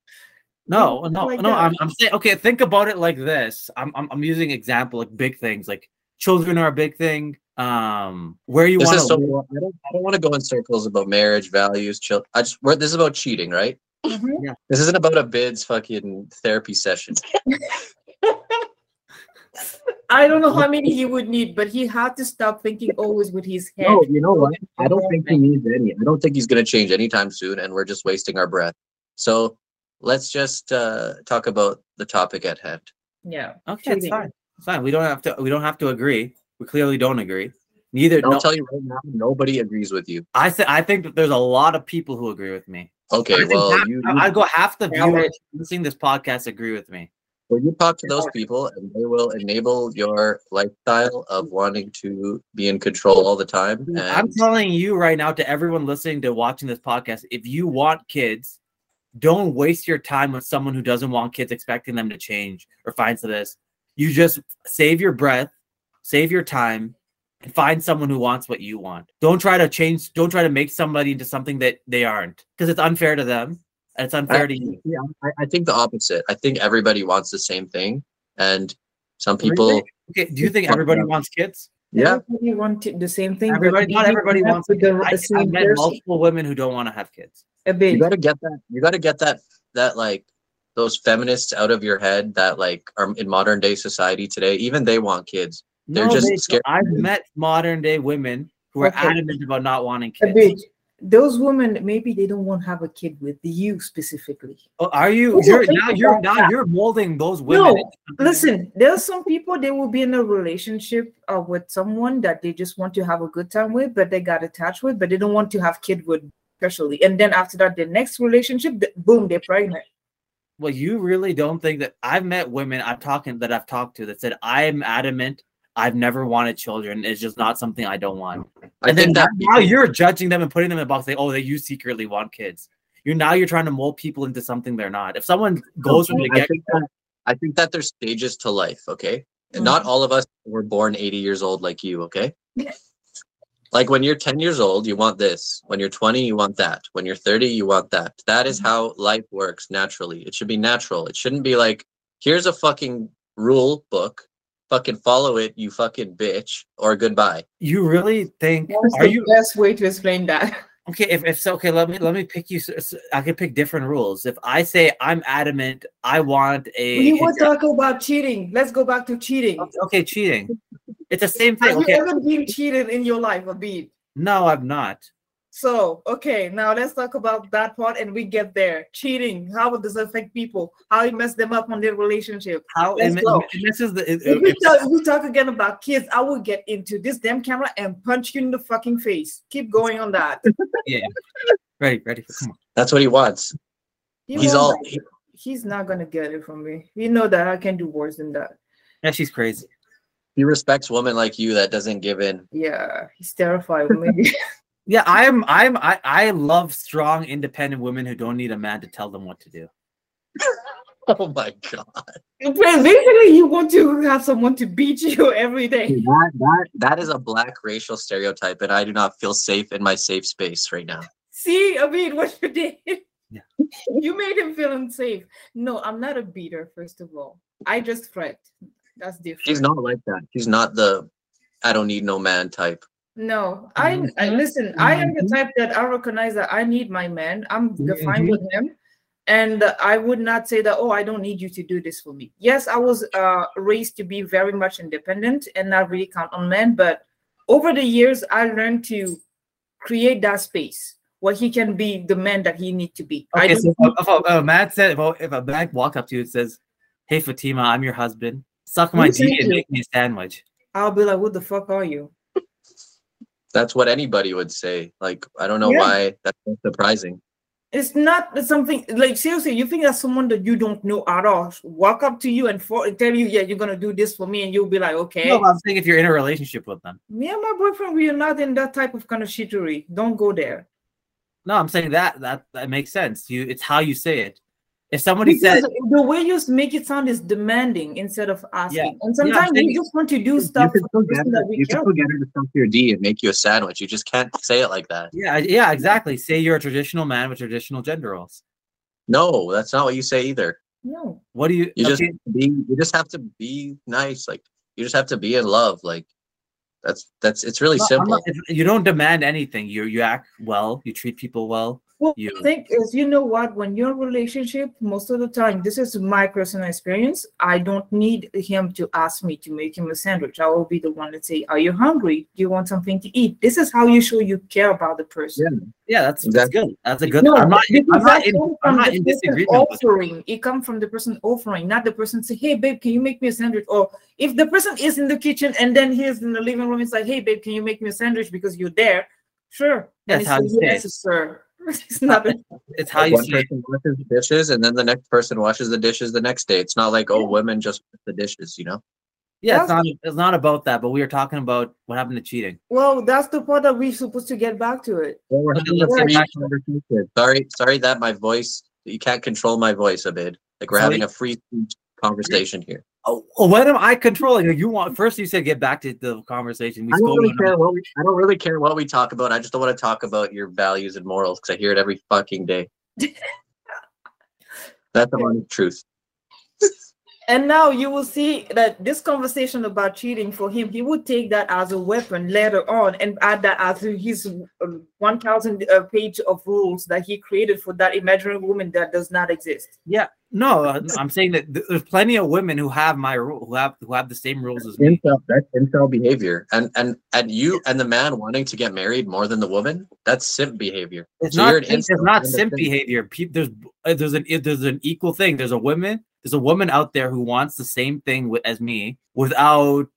No, no, like no. I'm, I'm saying okay. Think about it like this. I'm, I'm, I'm using example like big things like children are a big thing. Um, where you want to. So, I don't, I don't want to go in circles about marriage, values, chill. I just. Where, this is about cheating, right? Mm-hmm. Yeah. This isn't about Abid's fucking therapy session. I don't know how many he would need, but he had to stop thinking always with his head. No, you know what? I don't think he needs any. I don't think he's going to change anytime soon, and we're just wasting our breath. So let's just uh, talk about the topic at hand. Yeah. Okay, it's fine. It's fine. We don't have to. We don't have to agree. We clearly don't agree. Neither. I'll no, tell you right now, nobody agrees with you. I say. I think that there's a lot of people who agree with me. Okay, well, half, you, I'd go half the viewers listening this podcast agree with me. Well, you talk to those people, and they will enable your lifestyle of wanting to be in control all the time. And... I'm telling you right now, to everyone listening to watching this podcast, if you want kids, don't waste your time with someone who doesn't want kids, expecting them to change or find to this. You just save your breath, save your time, and find someone who wants what you want. Don't try to change, don't try to make somebody into something that they aren't because it's unfair to them and it's unfair I, to you. Yeah, I, I, think the opposite. I think everybody wants the same thing. And some people. Really? Okay. Do you think everybody wants kids? Yeah. Everybody want the same thing. Everybody, not everybody wants the, the I, same I've met multiple women who don't want to have kids. Abid. You got to get that. You got to get that, that like, those feminists out of your head that like are in modern day society today even they want kids They're No, just they- scared. I've met modern day women who are Okay. adamant about not wanting kids. bit. Those women, maybe they don't want to have a kid with you specifically. Oh, are you? You're now you're now that? you're molding those women. No, Listen, there are some people they will be in a relationship uh, with someone that they just want to have a good time with, but they got attached with, but they don't want to have kid with, especially. And then after that, the next relationship, boom, they're pregnant. Well, you really don't think that I've met women I've talking that I've talked to that said I'm adamant. I've never wanted children. It's just not something I don't want. I And then think that now you're judging them and putting them in a box. Like, oh, that you secretly want kids. You're now you're trying to mold people into something they're not. If someone goes from the get think, I think that there's stages to life, okay? And not mm-hmm. all of us were born 80 years old like you, okay? like when you're 10 years old, you want this. When you're 20, you want that. When you're 30, you want that. That is mm-hmm. how life works naturally. It should be natural. It shouldn't be like, here's a fucking rule book. Fucking follow it, you fucking bitch, or goodbye. you really think What's are the you best way to explain that? [laughs] okay if, if so okay let me let me pick you I can pick different rules if i say i'm adamant i want a We were talking about cheating. Let's go back to cheating. okay cheating it's the same thing Have okay you ever been cheated in your life, Abid? no i'm not So, okay, now let's talk about that part and we get there. Cheating, how does it affect people? How it mess them up on their relationship? how Let's and, go. and this is the it- If we, it's- talk, we talk again about kids, I will get into this damn camera and punch you in the fucking face. Keep going on that. [laughs] Yeah. ready ready come on That's what he wants. He He's all like he's not gonna get it from me. You know that I can do worse than that. yeah she's crazy he respects women like you that doesn't give in. Yeah, he's terrified of me. [laughs] yeah i'm i'm i i love strong independent women who don't need a man to tell them what to do [laughs] Oh my god. Basically, you want to have someone to beat you [laughs] every day. That that that is a black racial stereotype, and I do not feel safe in my safe space right now. See, I mean, what you did. Yeah. [laughs] You made him feel unsafe. No, I'm not a beater, first of all. I just fret. That's different. She's not like that. She's not the I don't need no man type. No, I, I listen. I am the type that I recognize that I need my man. I'm Mhm. fine with him, and uh, I would not say that. Oh, I don't need you to do this for me. Yes, I was uh, raised to be very much independent and not really count on men. But over the years, I learned to create that space where he can be the man that he need to be. I okay so if, if, a- a man said if a, if a man walked up to you and says hey fatima i'm your husband suck my dick and make me a sandwich I'll be like, "What the fuck are you?" That's what anybody would say. Like I don't know Yeah. why that's so surprising. It's not something like seriously. You think that's someone that you don't know at all walk up to you and, for, and tell you, "Yeah, you're gonna do this for me," and you'll be like, "Okay." no, i'm saying if you're in a relationship with them Me and my boyfriend, we are not in that type of kind of shittery. Don't go there. no i'm saying that that that makes sense you it's how you say it if somebody Because said the way you make it sound is demanding instead of asking. And sometimes saying- we just want to do stuff you for can the still get that her, we you can still get her to suck your D and make you a sandwich. You just can't say it like that. yeah yeah exactly say you're a traditional man with traditional gender roles No, that's not what you say either. No. what do you You just be you just have to be nice. Like you just have to be in love. Like that's that's it's really no, simple. not- you don't demand anything you you act well you treat people well Well, You- the thing is, you know what? When you're in a relationship, most of the time, this is my personal experience. I don't need him to ask me to make him a sandwich. I will be the one to say, "Are you hungry? Do you want something to eat?" This is how you show you care about the person. yeah yeah that's, that's good that's a good No, i'm not i'm not in, comes I'm from not the in person disagreement offering. It comes from the person offering, not the person say, "Hey, babe, can you make me a sandwich?" Or if the person is in the kitchen and then he's in the living room, it's like, "Hey, babe, can you make me a sandwich because you're there?" Sure. That's how it's you say yes, sir. It's not. A, [laughs] it's how Like, you one say it. person washes the dishes and then the next person washes the dishes the next day. It's not like oh women just wash the dishes, you know. yeah it's not it's not about that but we were talking about what happened to cheating well, that's the part that we're supposed to get back to it. Well, we're having a free conversation. Sorry, sorry that my voice you can't control my voice Abid. Like we're So having you- a free conversation here. Oh what am i controlling you want first you said get back to the conversation we I don't spoke really on- care what we I don't really care what we talk about. I just don't want to talk about your values and morals because I hear it every fucking day. [laughs] That's the honest truth. And now you will see that this conversation about cheating for him, he would take that as a weapon later on and add that as his uh, 1000 uh, page of rules that he created for that imaginary woman that does not exist. Yeah, no, uh, I'm saying that there's plenty of women who have my rule, who have who have the same rules as me. Incel, that's incel behavior, and and and you and the man wanting to get married more than the woman, that's simp behavior. It's so not. It's not simp behavior. There's there's an there's an equal thing. There's a woman there's a woman out there who wants the same thing with, as me without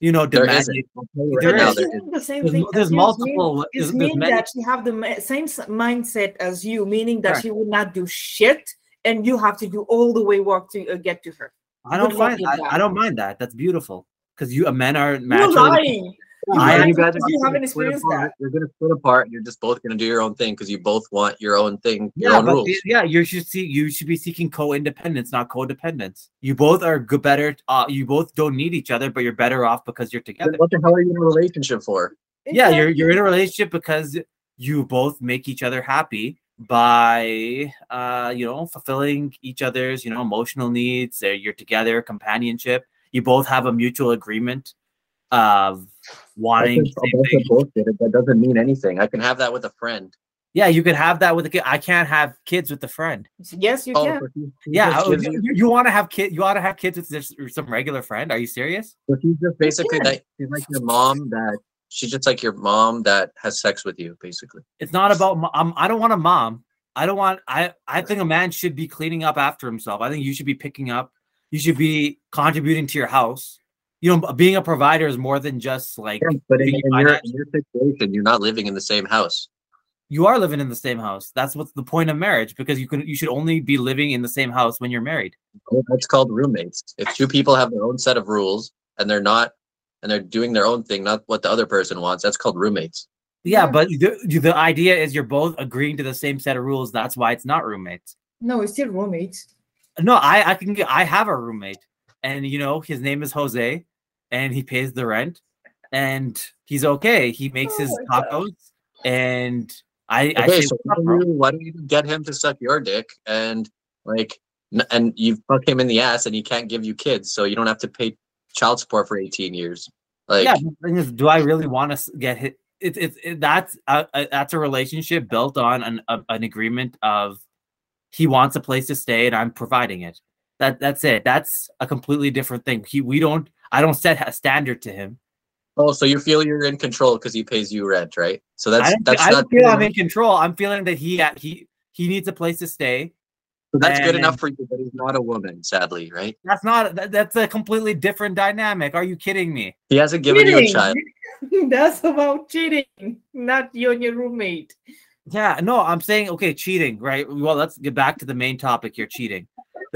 you know demanding. There is. the same there's, thing. There's multiple. It's mean that she have the same mindset as you, meaning that right. she would not do shit, and you have to do all the way work to uh, get to her. I don't mind. I, I, don't mind that. That's beautiful because you men are naturally. You're. I, you guys you haven't experienced that. You're gonna split apart. You're just both gonna do your own thing because you both want your own thing, your yeah, own rules. Yeah, you should see. You should be seeking co-independence, not codependence. You both are good, better. Uh, you both don't need each other, but you're better off because you're together. What the hell are you in a relationship for? Yeah, you're you're in a relationship because you both make each other happy by uh you know fulfilling each other's you know emotional needs. You're together, companionship. You both have a mutual agreement of wanting That doesn't mean anything. I can have that with a friend. Yeah, you could have that with a kid. I can't have kids with a friend. Yes, you oh, can. yeah, oh, you, you, you want to have kid. You want to have kids with just some regular friend. Are you serious? But she's just basically that. She's like your mom that. She's just like your mom that has sex with you, basically. It's not about. Um, I don't want a mom. I don't want. I. I think a man should be cleaning up after himself. I think you should be picking up. You should be contributing to your house you know, being a provider is more than just like. Yeah, but in, in, your, in, your, situation, you're not living in the same house. You are living in the same house. That's what's the point of marriage because you can you should only be living in the same house when you're married. Oh, that's called roommates. If two people have their own set of rules and they're not and they're doing their own thing, not what the other person wants, that's called roommates. Yeah, but the, the idea is you're both agreeing to the same set of rules. That's why it's not roommates. No, it's still roommates. No, I I can I have a roommate, and you know his name is Jose, and he pays the rent and he's okay. He makes oh his tacos God. and I, okay, I so why, don't you, why don't you get him to suck your dick and like and you fuck him in the ass and he can't give you kids so you don't have to pay child support for 18 years like yeah is, do i really want to get hit it's it's it, that's a, a, that's a relationship built on an a, an agreement of he wants a place to stay and i'm providing it that that's it that's a completely different thing he we don't I don't set a standard to him. Oh, so you feel you're in control because he pays you rent, right? So that's I don't, that's I don't feel I'm in control. I'm feeling that he uh, he he needs a place to stay. So that's good enough for you, but he's not a woman, sadly, right? That's not that, that's a completely different dynamic. Are you kidding me? He hasn't given cheating. you a child. [laughs] that's about cheating, not you and your roommate. Yeah, no, I'm saying okay, cheating, right? Well, let's get back to the main topic here, cheating.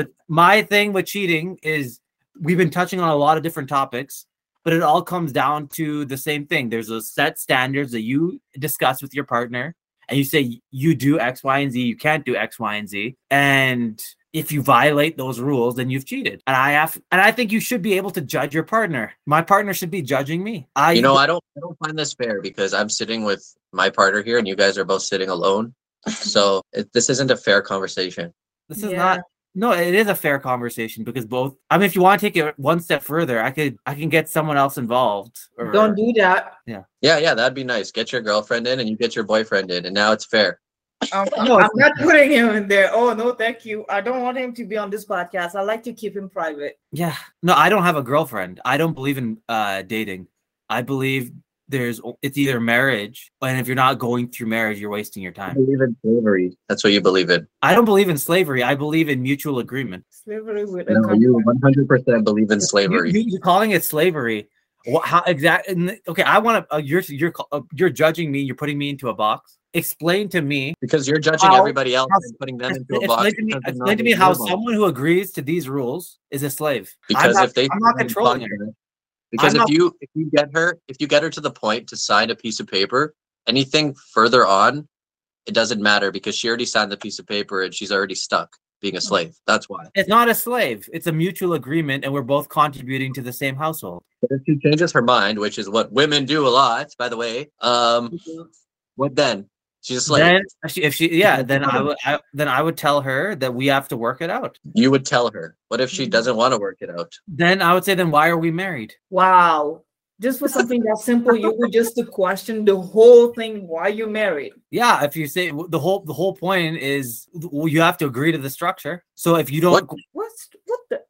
The, my thing with cheating is we've been touching on a lot of different topics, but it all comes down to the same thing. There's a set standards that you discuss with your partner, and you say you do X, Y, and Z, you can't do X, Y, and Z. And if you violate those rules, then you've cheated. And I have, and I think you should be able to judge your partner. My partner should be judging me. I, you know, I don't, I don't find this fair because I'm sitting with my partner here, and you guys are both sitting alone. [laughs] So it, this isn't a fair conversation. This is yeah. not. No, it is a fair conversation because both. I mean, if you want to take it one step further, I could I can get someone else involved. Or, Don't do that. Yeah. Yeah, yeah, that'd be nice. Get your girlfriend in, and you get your boyfriend in, and now it's fair. Um, [laughs] no, I'm not putting him in there. Oh no, thank you. I don't want him to be on this podcast. I like to keep him private. Yeah. No, I don't have a girlfriend. I don't believe in uh dating. I believe there's it's either marriage and if you're not going through marriage you're wasting your time. I believe in slavery. That's what you believe in. I don't believe in slavery. I believe in mutual agreement. Slavery with no, you 100% believe in slavery. you, are calling it slavery. What, how exactly okay i want to uh, you're you're uh, you're judging me you're putting me into a box. Explain to me because you're judging how, everybody else how, and putting them into a box to me, explain to me how someone who agrees to these rules is a slave. Because not, if they i'm not controlling it because I'm if not... you if you get her if you get her to the point to sign a piece of paper, anything further on, it doesn't matter because she already signed the piece of paper and she's already stuck being a slave. That's why. It's not a slave. It's a mutual agreement and we're both contributing to the same household. But if she changes her mind, which is what women do a lot, by the way, um what then? She's just like then if she, if she yeah, [laughs] then I would I, then I would tell her that we have to work it out. you would tell her. What if she Mhm. doesn't want to work it out? Then I would say, then why are we married? Wow. Just for something that simple, you would just to question the whole thing why you married. Yeah, if you say the whole the whole point is well, you have to agree to the structure. So if you don't, What? What's what the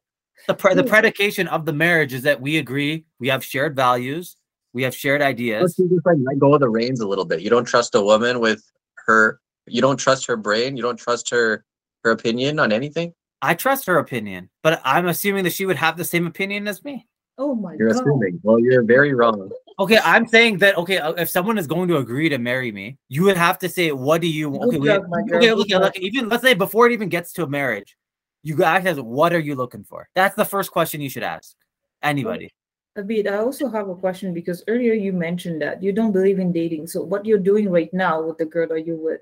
the pre- the predication of the marriage is that we agree, we have shared values, we have shared ideas. Let's just like let go of the reins a little bit. You don't trust a woman with her. You don't trust her brain. You don't trust her her opinion on anything. I trust her opinion, but I'm assuming that she would have the same opinion as me. oh my god. You're god. assuming. Well, you're very wrong. Okay, I'm saying that okay, uh, if someone is going to agree to marry me, you would have to say, "What do you?" Good Okay, we, job, my girl, okay, good look, job. look, even let's say before it even gets to a marriage, you guys as what are you looking for? That's the first question you should ask anybody. Abid, I also have a question because earlier you mentioned that you don't believe in dating. So what you're doing right now with the girl are you with?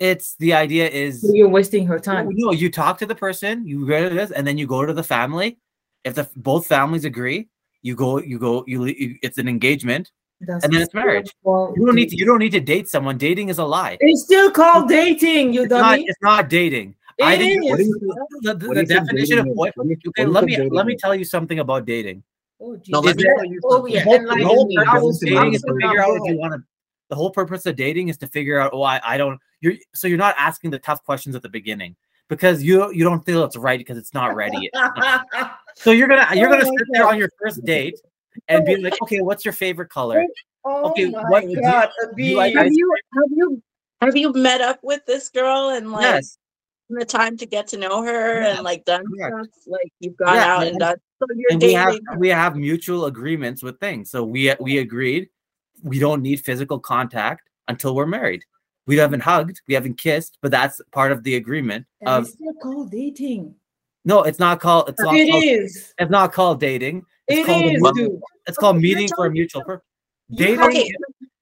It's the idea is So you're wasting her time. You no, you talk to the person, you go to this, and then you go to the family. If the both families agree, you go, you go, you, le- you it's an engagement. That's and then it's marriage. called You don't need to. You don't need to date someone. Dating is a lie. It's still called dating, you It's not. dummy. It's not dating. I It think- is. think- the, the, the do you think definition of dating is? boy. What do you- what Okay, let me let me tell you something about dating. Oh, No, Jesus. let me Is Oh, yeah, the whole, the whole purpose of dating is to figure out if you want to. The whole purpose of dating is to figure out. Oh, I, I don't. You're so you're not asking the tough questions at the beginning because you you don't feel it's right because it's not ready. [laughs] So you're gonna you're Oh gonna sit there on your first date and be like, okay, what's your favorite color? oh Okay, my what would you- God, you like Have you have you have you met up with this girl and like Yes. the time to get to know her Yeah, and like done correct. stuff? Like you've gone Yeah, out and and- done so you're and we have we have mutual agreements with things. So we we agreed we don't need physical contact until we're married. We haven't hugged, we haven't kissed, but that's part of the agreement. And Of it's still called dating. no, it's not called. It's not. It called, is. It's not called dating. It's It called. is, mu- dude. It's called meeting for a mutual purpose. Dating. Okay.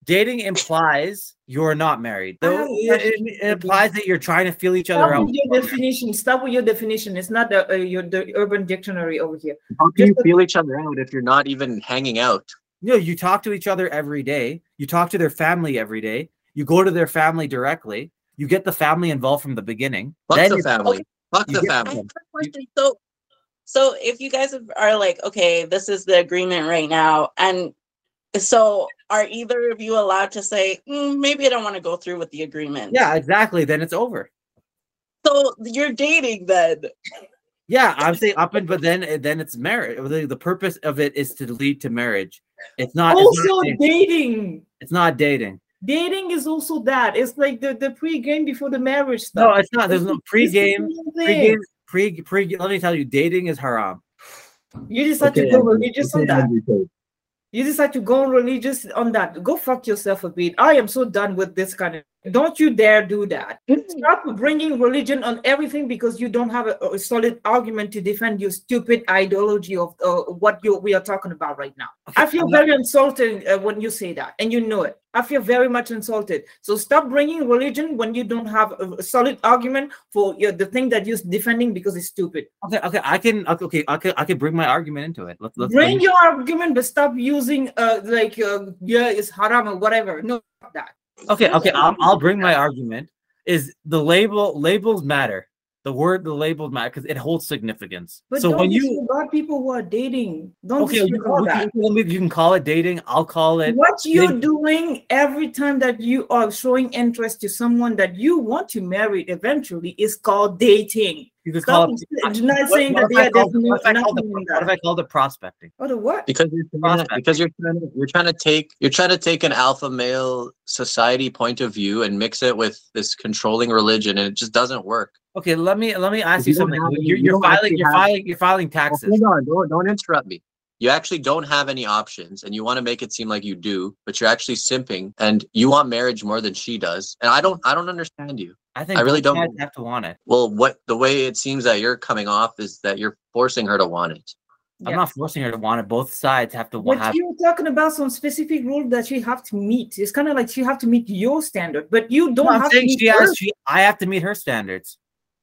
Dating implies you're not married. I Though it, it implies that you're trying to feel each other Stop out. with your definition. Stop with your definition. It's not the uh, your the Urban Dictionary over here. How can you Just- feel each other out if you're not even hanging out? No, you talk to each other every day. You talk to their family every day. You go to their family directly. You get the family involved from the beginning. Fuck Then the you- family. Fuck the family. have a question. So, so if you guys are like, okay, this is the agreement right now, and so are either of you allowed to say, "Mm, maybe I don't want to go through with the agreement? Yeah, exactly. Then it's over. So you're dating then. Yeah, I'm saying up and but then then it's marriage. The, the purpose of it is to lead to marriage. It's not. It's Also not, dating. dating. It's not dating. Dating is also that. It's like the the pre-game before the marriage No, it's not. There's no It's the pregame. Pre-game. Pre pre. Let me tell you, dating is haram. You decide to Okay, go Andrew. religious Okay, on that. You decide to go on religious on that. Go fuck yourself Abid. I am so done with this kind of. Don't you dare do that. Stop bringing religion on everything because you don't have a, a solid argument to defend your stupid ideology of uh, what you we are talking about right now. I feel not- very insulted uh, when you say that, and you know it. I feel very much insulted. So stop bringing religion when you don't have a, solid argument for your, the thing that you're defending because it's stupid. Okay, okay, I can. Okay, okay, I can. I can bring my argument into it. Let's let's bring your argument, but stop using uh like uh, yeah, it's haram or whatever. No, not that. Okay, okay, I'll, I'll bring my argument. Is the label labels matter? The word the labels matter because it holds significance. But so don't when you disregard people who are dating. Don't okay, you, you that. you can call it dating. I'll call it. What you're dating. doing every time that you are showing interest to someone that you want to marry eventually is called dating. You could call Stop it. not saying what that if I yeah, called- there's no, what if I called it- what if. I called it prospecting? Or the what? because you're trying to, because you're trying to you're trying to take you're trying to take an alpha male society point of view and mix it with this controlling religion and it just doesn't work. Okay, let me let me ask you you something. have You're, you you're don't filing. You're have- filing. You're filing Well, taxes. hold on, don't don't interrupt me. You actually don't have any options and you want to make it seem like you do, but you're actually simping and you want marriage more than she does. And I don't I don't understand you. I think I really both don't- sides have to want it. Well, what the way it seems that you're coming off is that you're forcing her to want it. I'm Yeah. not forcing her to want it. Both sides have to want. But have. you're talking about some specific rule that she have to meet. It's kind of like she have to meet your standard, but you don't No, I'm have to meet she hers. has. She. I have to meet her standards.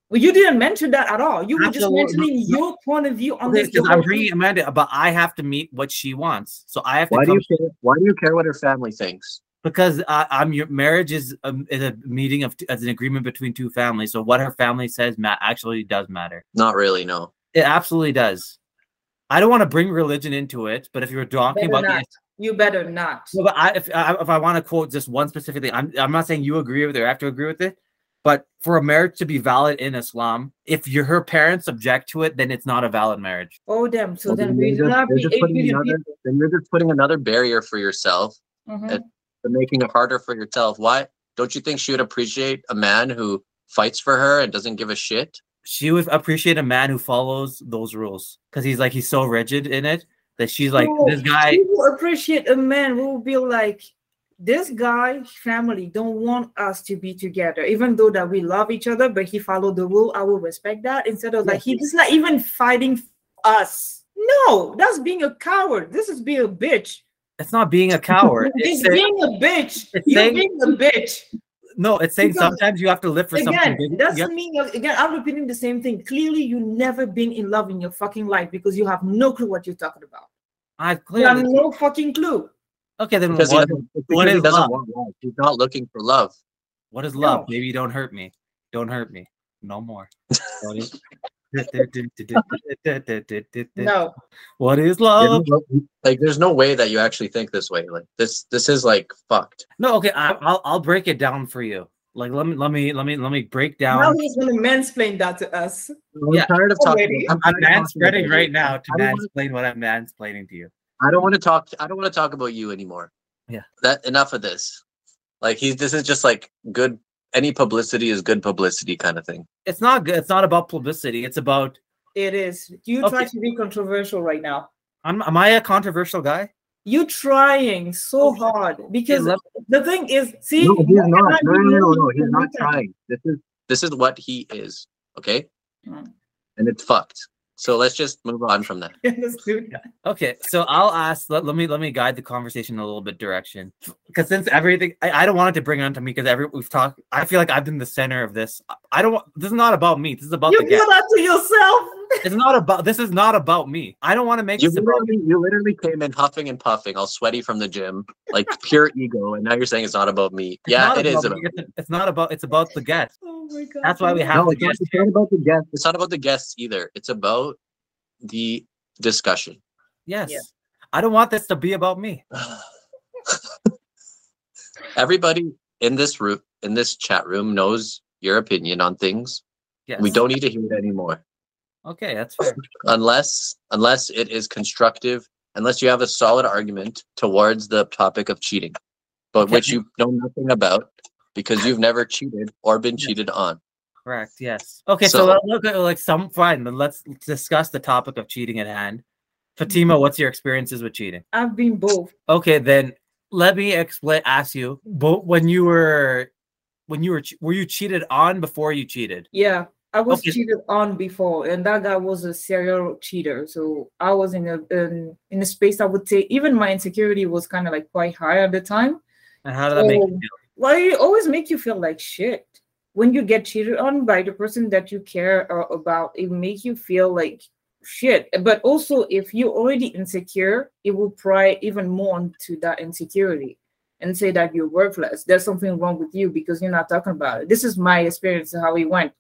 Well, you didn't mention that at all. You were just Absolutely. mentioning your point of view on Okay, this. because I'm whole bringing. Amanda, but I have to meet what she wants. So I have to Why do you care? Why do you care what her family thinks? Because I, I'm your marriage is a, is a meeting of as an agreement between two families. So what her family says ma- actually does matter. Not really, no. It absolutely does. I don't want to bring religion into it, but if you're talking Better about not. You better not. Well, but I, if I, if I want to quote just one specific thing, I'm I'm not saying you agree with it or have to agree with it, but for a marriage to be valid in Islam, if your her parents object to it, then it's not a valid marriage. Oh damn. So Well, then then we you're do just- not you're be just putting another- then you're just putting another barrier for yourself Mhm. and- and making it harder for yourself. Why don't you think she would appreciate a man who fights for her and doesn't give a shit? She would appreciate a man who follows those rules because he's like he's so rigid in it that she's like So this guy. she will appreciate a man who will be like, this guy family don't want us to be together, even though that we love each other, but he followed the rule. I will respect that. Instead of like he's not even fighting us. No, that's being a coward. This is being a bitch. It's not being a coward. [laughs] It's It's saying, being a bitch. it's You're saying- being a bitch. no, it's saying because- sometimes you have to live for something. Again, bigger. that's You have- me. Again, I'm repeating the same thing. Clearly, you've never been in love in your fucking life because you have no clue what you're talking about. I You have clearly no fucking clue. okay. Then Because what, he what he is doesn't love? want love. He's not looking for love. what is love? No. Baby, don't hurt me. Don't hurt me. No more. What is- No. What is love? Like, there's no way that you actually think this way. Like this, this is like fucked. No, okay, I, I'll I'll break it down for you. Like let me let me let me let me break down. Now down. he's gonna mansplain that to us. I'm Yeah. tired of Already. talking. I'm tired of talking manspreading about right now to I wanna- mansplain what I'm mansplaining to you. I don't want to talk. I don't want to talk about you anymore. Yeah. That enough of this. Like he's. This is just like good. Any publicity is good publicity, kind of thing. It's not good. It's not about publicity. It's about. It is. You try to be controversial right now. I'm, am I a controversial guy? You trying so hard because let- the thing is, see, no, he's not. cannot No, no, no, no. He's not trying. This is. This is what he is. Okay. Mm. And it's fucked. So let's just move on from that. [laughs] Let's do that. Okay, so I'll ask. Let, let me let me guide the conversation in a little bit direction. Because since everything, I, I don't want it to bring it onto me because every we've talked. I feel like I've been the center of this. I- I don't. want This is not about me. This is about You the guest. do that to yourself. It's not about. This is not about me. I don't want to make You this about. literally, you literally came in huffing and puffing, all sweaty from the gym, like pure ego, and now you're saying it's not about me. It's yeah, not it is about about. me. It's, it's not about. It's about the guest. Oh, Oh my god. That's why we have No, the it's not, it's not about the guest. It's not about the guests either. It's about the discussion. Yes. Yeah. I don't want this to be about me. [sighs] Everybody in this room, in this chat room, knows your opinion on things. Yes. We don't need to hear it anymore, Okay, that's fair. unless unless it is constructive. Unless you have a solid argument towards the topic of cheating, but Okay. which you know nothing about because you've never cheated or been Yeah. cheated on. Correct. Yes. Okay. So, So- look at like some fine. Then let's discuss the topic of cheating at hand. Fatima, mm-hmm. what's your experiences with cheating? I've been both. Okay, then let me explain. Ask you, but when you were, when you were, were you cheated on before you cheated? Yeah. I was Okay. cheated on before, and that guy was a serial cheater. So I was in a in, in a space I would say even my insecurity was kind of like quite high at the time. And how did that make you So- feel? Well, it always make you feel like shit when you get cheated on by the person that you care uh, about. It make you feel like shit. But also, if you're already insecure, it will pry even more into that insecurity and say that you're worthless. There's something wrong with you because you're not talking about it. This is my experience how it went,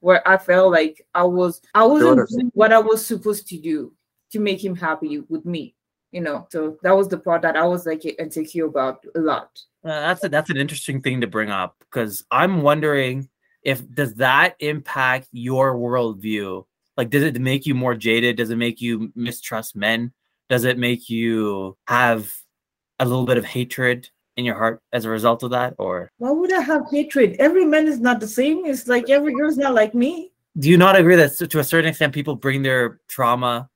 where I felt like I was I wasn't doing what I was supposed to do to make him happy with me. You know, so that was the part that I was like insecure about a lot. Uh, that's a, that's an interesting thing to bring up because I'm wondering if does that impact your worldview? Like, does it make you more jaded? Does it make you mistrust men? Does it make you have a little bit of hatred in your heart as a result of that? Or Why would I have hatred? Every man is not the same. It's like every girl's not like me. do you not agree that to a certain extent people bring their trauma?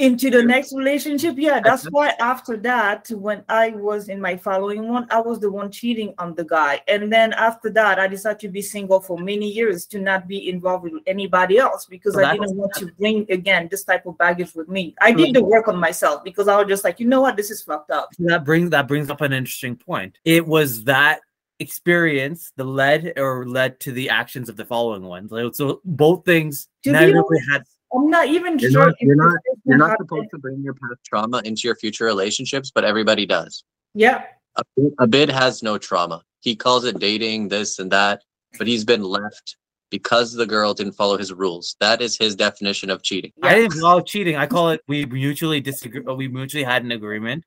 Into the next relationship, yeah. That's why after that, when I was in my following one, I was the one cheating on the guy. And then after that, I decided to be single for many years to not be involved with anybody else because Well, I didn't want to bring again this type of baggage with me. I did hmm. the work on myself because I was just like, you know what, this is fucked up. That brings that brings up an interesting point. It was that experience that led or led to the actions of the following ones. So both things To negatively had I'm not even You're sure. not- if you're not- You're not had- supposed to bring your past trauma into your future relationships, but everybody does. Yeah, A, Abid has no trauma. He calls it dating, this and that, but he's been left because the girl didn't follow his rules. That is his definition of cheating. I didn't call it cheating. I call it we mutually disagree. Uh, we mutually had an agreement,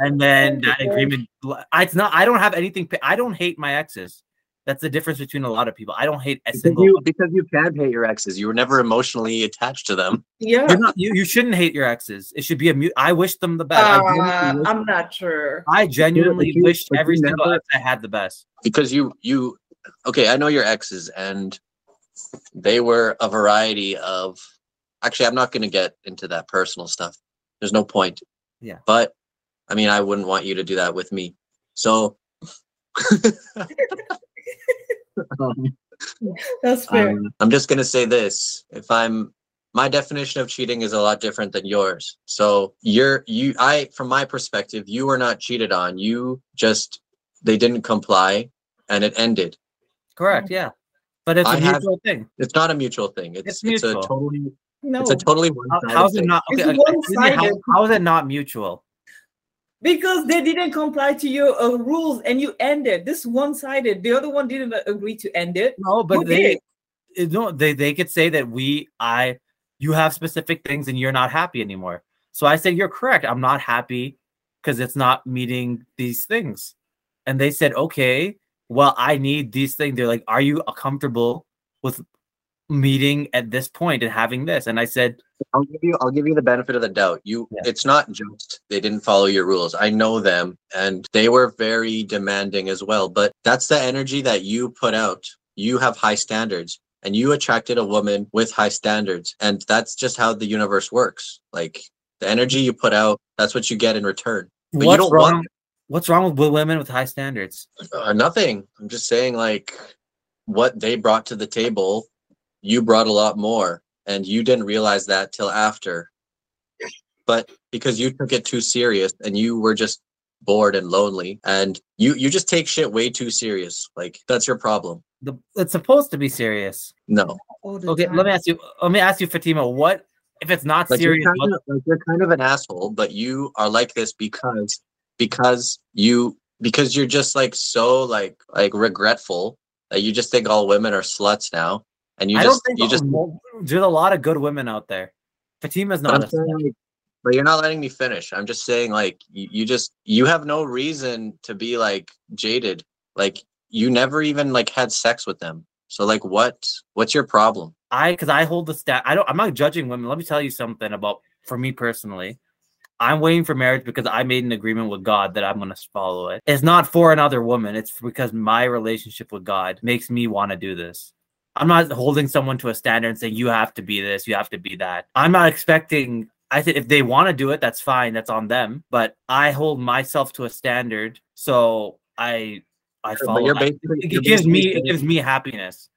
and then that agreement. It's not. I don't have anything. I don't hate my exes. That's the difference between a lot of people. I don't hate a Because single. you, because you can't hate your exes. You were never emotionally attached to them. Yeah. You're not, you, you shouldn't hate your exes. It should be a mute. I wish them the best. Uh, I'm not sure. I genuinely you- wish but you every single never- ex I had the best. Because you you okay, I know your exes and they were a variety of actually I'm not gonna get into that personal stuff. There's no point. Yeah. But I mean I wouldn't want you to do that with me. So um, [laughs] That's fair. Um, I'm just gonna say this: if I'm, my definition of cheating is a lot different than yours. So you're you, I, from my perspective, you were not cheated on. You just they didn't comply, and it ended. Correct. Yeah. But it's a I have- mutual thing. It's not a mutual thing. It's It's it's, a mutual. totally no, it's a totally How, one how's it thing. not? It's Okay, okay, excuse how, how is it not mutual? Because they didn't comply to your uh, rules and you ended. This one-sided. The other one didn't agree to end it. No, but Who they did? no, they they could say that we I you have specific things and you're not happy anymore. So I said you're correct. I'm not happy because it's not meeting these things. And they said, okay, well, I need these things. They're like, are you comfortable with meeting at this point and having this? And I said, I'll give you I'll give you the benefit of the doubt. You Yeah. it's not just they didn't follow your rules. I know them and they were very demanding as well, but that's the energy that you put out. You have high standards and you attracted a woman with high standards and that's just how the universe works. Like the energy you put out, that's what you get in return. But you what's don't wrong? want What's wrong with women with high standards? uh, nothing. I'm just saying like what they brought to the table, you brought a lot more and you didn't realize that till after. But because you took it too serious and you were just bored and lonely and you you just take shit way too serious. Like that's your problem. The, it's supposed to be serious. No. Okay, time. let me ask you. Let me ask you, Fatima. What if it's not Like serious? you're, what- kind of, like you're kind of an asshole, but you are like this because because you because you're just like so like like regretful that you just think all women are sluts now. And you I just don't think you just there's a lot of good women out there. Fatima's not. Saying, but you're not letting me finish. I'm just saying, like, you, you just you have no reason to be like jaded. Like, you never even like had sex with them. So, like, what what's your problem? I because I hold the stat. I don't. I'm not judging women. Let me tell you something about for me personally. I'm waiting for marriage because I made an agreement with God that I'm going to follow it. It's not for another woman. It's because my relationship with God makes me want to do this. I'm not holding someone to a standard and saying you have to be this, you have to be that. I'm not expecting. I think if they want to do it, that's fine. That's on them. But I hold myself to a standard, so I I follow. I- it gives me it gives me happiness.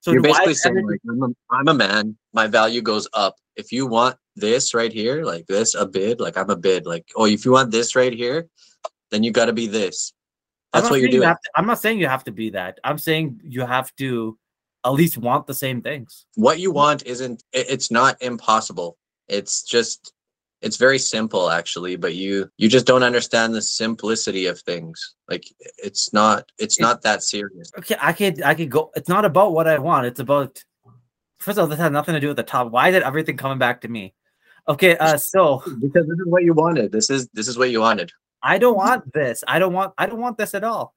So you're basically is saying like I'm a, I'm a man. My value goes up. If you want this right here, like this, Abid, like I'm Abid. Like oh, if you want this right here, then you got to be this. That's what you're saying you doing. to- I'm not saying you have to be that. I'm saying you have to at least want the same things. what you want isn't it's not impossible it's just it's very simple actually but you you just don't understand the simplicity of things like it's not it's It- not that serious Okay, I could I could go. It's not about what I want. It's about first of all, this has nothing to do with the top. Why is it everything coming back to me? Okay, uh, so because this is what you wanted this is this is what you wanted I don't want this. I don't want. I don't want this at all.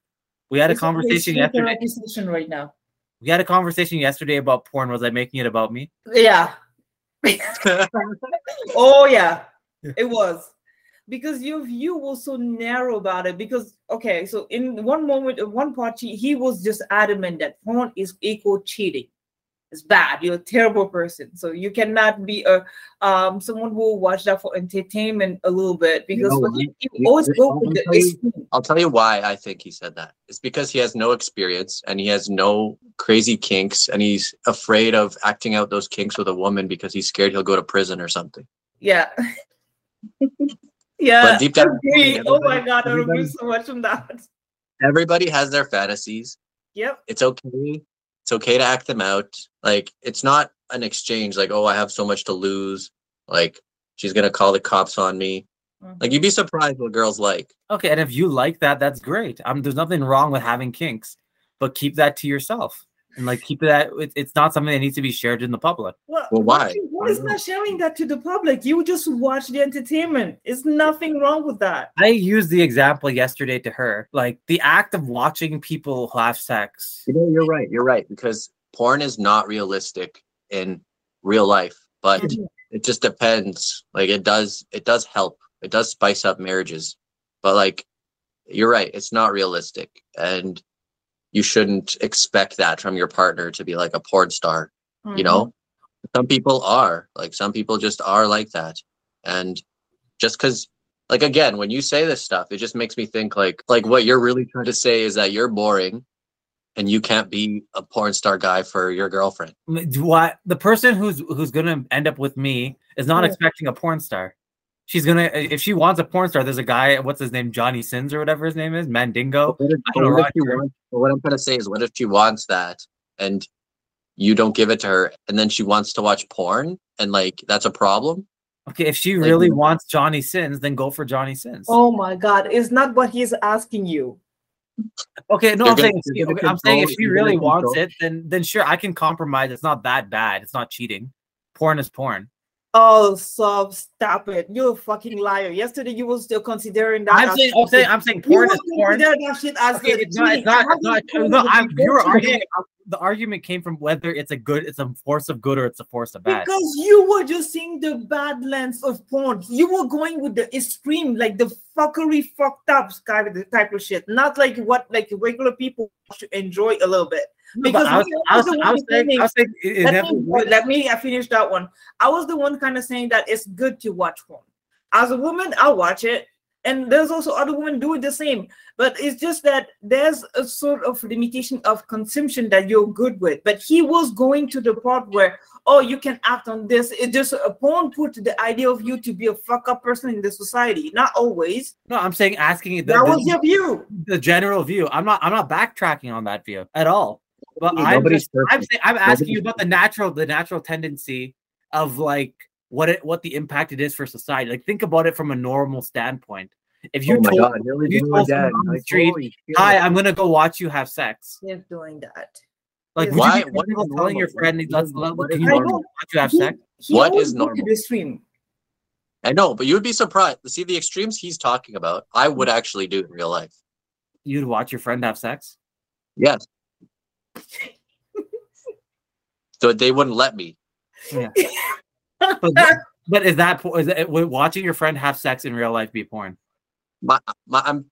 We had a It's conversation a yesterday. therapy right now. We had a conversation yesterday about porn. Was I making it about me? Yeah. [laughs] oh yeah, it was because your view was so narrow about it. Because okay, so in one moment, in one part, he was just adamant that porn is equal cheating. It's bad. You're a terrible person. So you cannot be a um someone who will watch that for entertainment a little bit because know when what? you, you You- always go I'll with the tell you- extreme. i'll tell you why i think he said that it's because he has no experience and he has no crazy kinks and he's afraid of acting out those kinks with a woman because he's scared he'll go to prison or something Yeah. [laughs] yeah. deep down- agree. Oh my god, I everybody- so much from that. everybody has their fantasies Yep. it's okay. It's okay to act them out. Like it's not an exchange like, oh, I have so much to lose. Like she's gonna call the cops on me. Like you'd be surprised what girls like. Okay, and if you like that, that's great. Um, there's nothing wrong with having kinks, but keep that to yourself and like keep that. It, it's not something that needs to be shared in the public. Well, Well, why? What is not sharing that to the public? You just watch the entertainment. it's nothing wrong with that. I used the example yesterday to her, like the act of watching people have sex. You know, you're right. You're right because porn is not realistic in real life, but Mhm. it just depends. Like it does, it does help. It does spice up marriages, but like you're right, it's not realistic, and you shouldn't expect that from your partner to be like a porn star. Mm-hmm. You know, some people are like some people just are like that, and just because. Like again, when you say this stuff, it just makes me think like like what you're really trying to say is that you're boring and you can't be a porn star guy for your girlfriend. Do I, the person who's who's gonna end up with me is not Yeah. expecting a porn star. She's gonna if she wants a porn star. There's a guy. What's his name? Johnny Sins or whatever his name is. Mandingo. What if, I don't what if she know, wants, what I'm trying to say is, what if she wants that and you don't give it to her, and then she wants to watch porn, and like that's a problem? Okay, if she Like- really wants Johnny Sins, then go for Johnny Sins. Oh my God! It's not what he's asking you. Okay, no, You're I'm gonna- saying, if you're she- I'm saying if she really wants control- it, then then sure, I can compromise. It's not that bad. It's not cheating. Porn is porn. Oh, so stop it! You're a fucking liar. Yesterday you were still considering that. I'm saying, I'm saying. I'm saying, porn is porn. that shit as Okay, it's not, it's not, it's not. do No, I'm, you were it's arguing. The argument came from whether it's a good, it's a force of good or it's a force of bad. Because you were just seeing the bad lens of porn. You were going with the extreme, like the fuckery, fucked up kind of the type of shit. Not like what like regular people should enjoy a little bit. No, Because I was, we I was, I was saying, I was saying, Let me, let me I finish that one. I was the one kind of saying that it's good to watch porn. As a woman, I'll watch it. And there's also other women do it the same. But it's just that there's a sort of limitation of consumption that you're good with. But he was going to the part where, oh, you can act on this. It just a porn put the idea of you to be a fuck up person in the society. Not always. no, I'm saying asking the, that the- was your view. the general view. I'm not, I'm not backtracking on that view at all. But I'm, just, I'm saying, I'm asking you about the natural, the natural tendency of like what it, what the impact it is for society. Like think about it from a normal standpoint. If you oh my told, god, here if you told again. someone on the Like, street, "Hi, I'm gonna go watch you have sex," Yes, doing that. like Yes. would Why- you be what is telling your friend, What "Let's let, what can you watch you have He- sex?" He What always is go to normal? the stream. I know, but you would be surprised. to See the extremes he's talking about. I would mm. actually do in real life. You'd watch your friend have sex. Yes. So they wouldn't let me. [laughs] But, but is that it, would watching your friend have sex in real life be porn? My, my, I'm.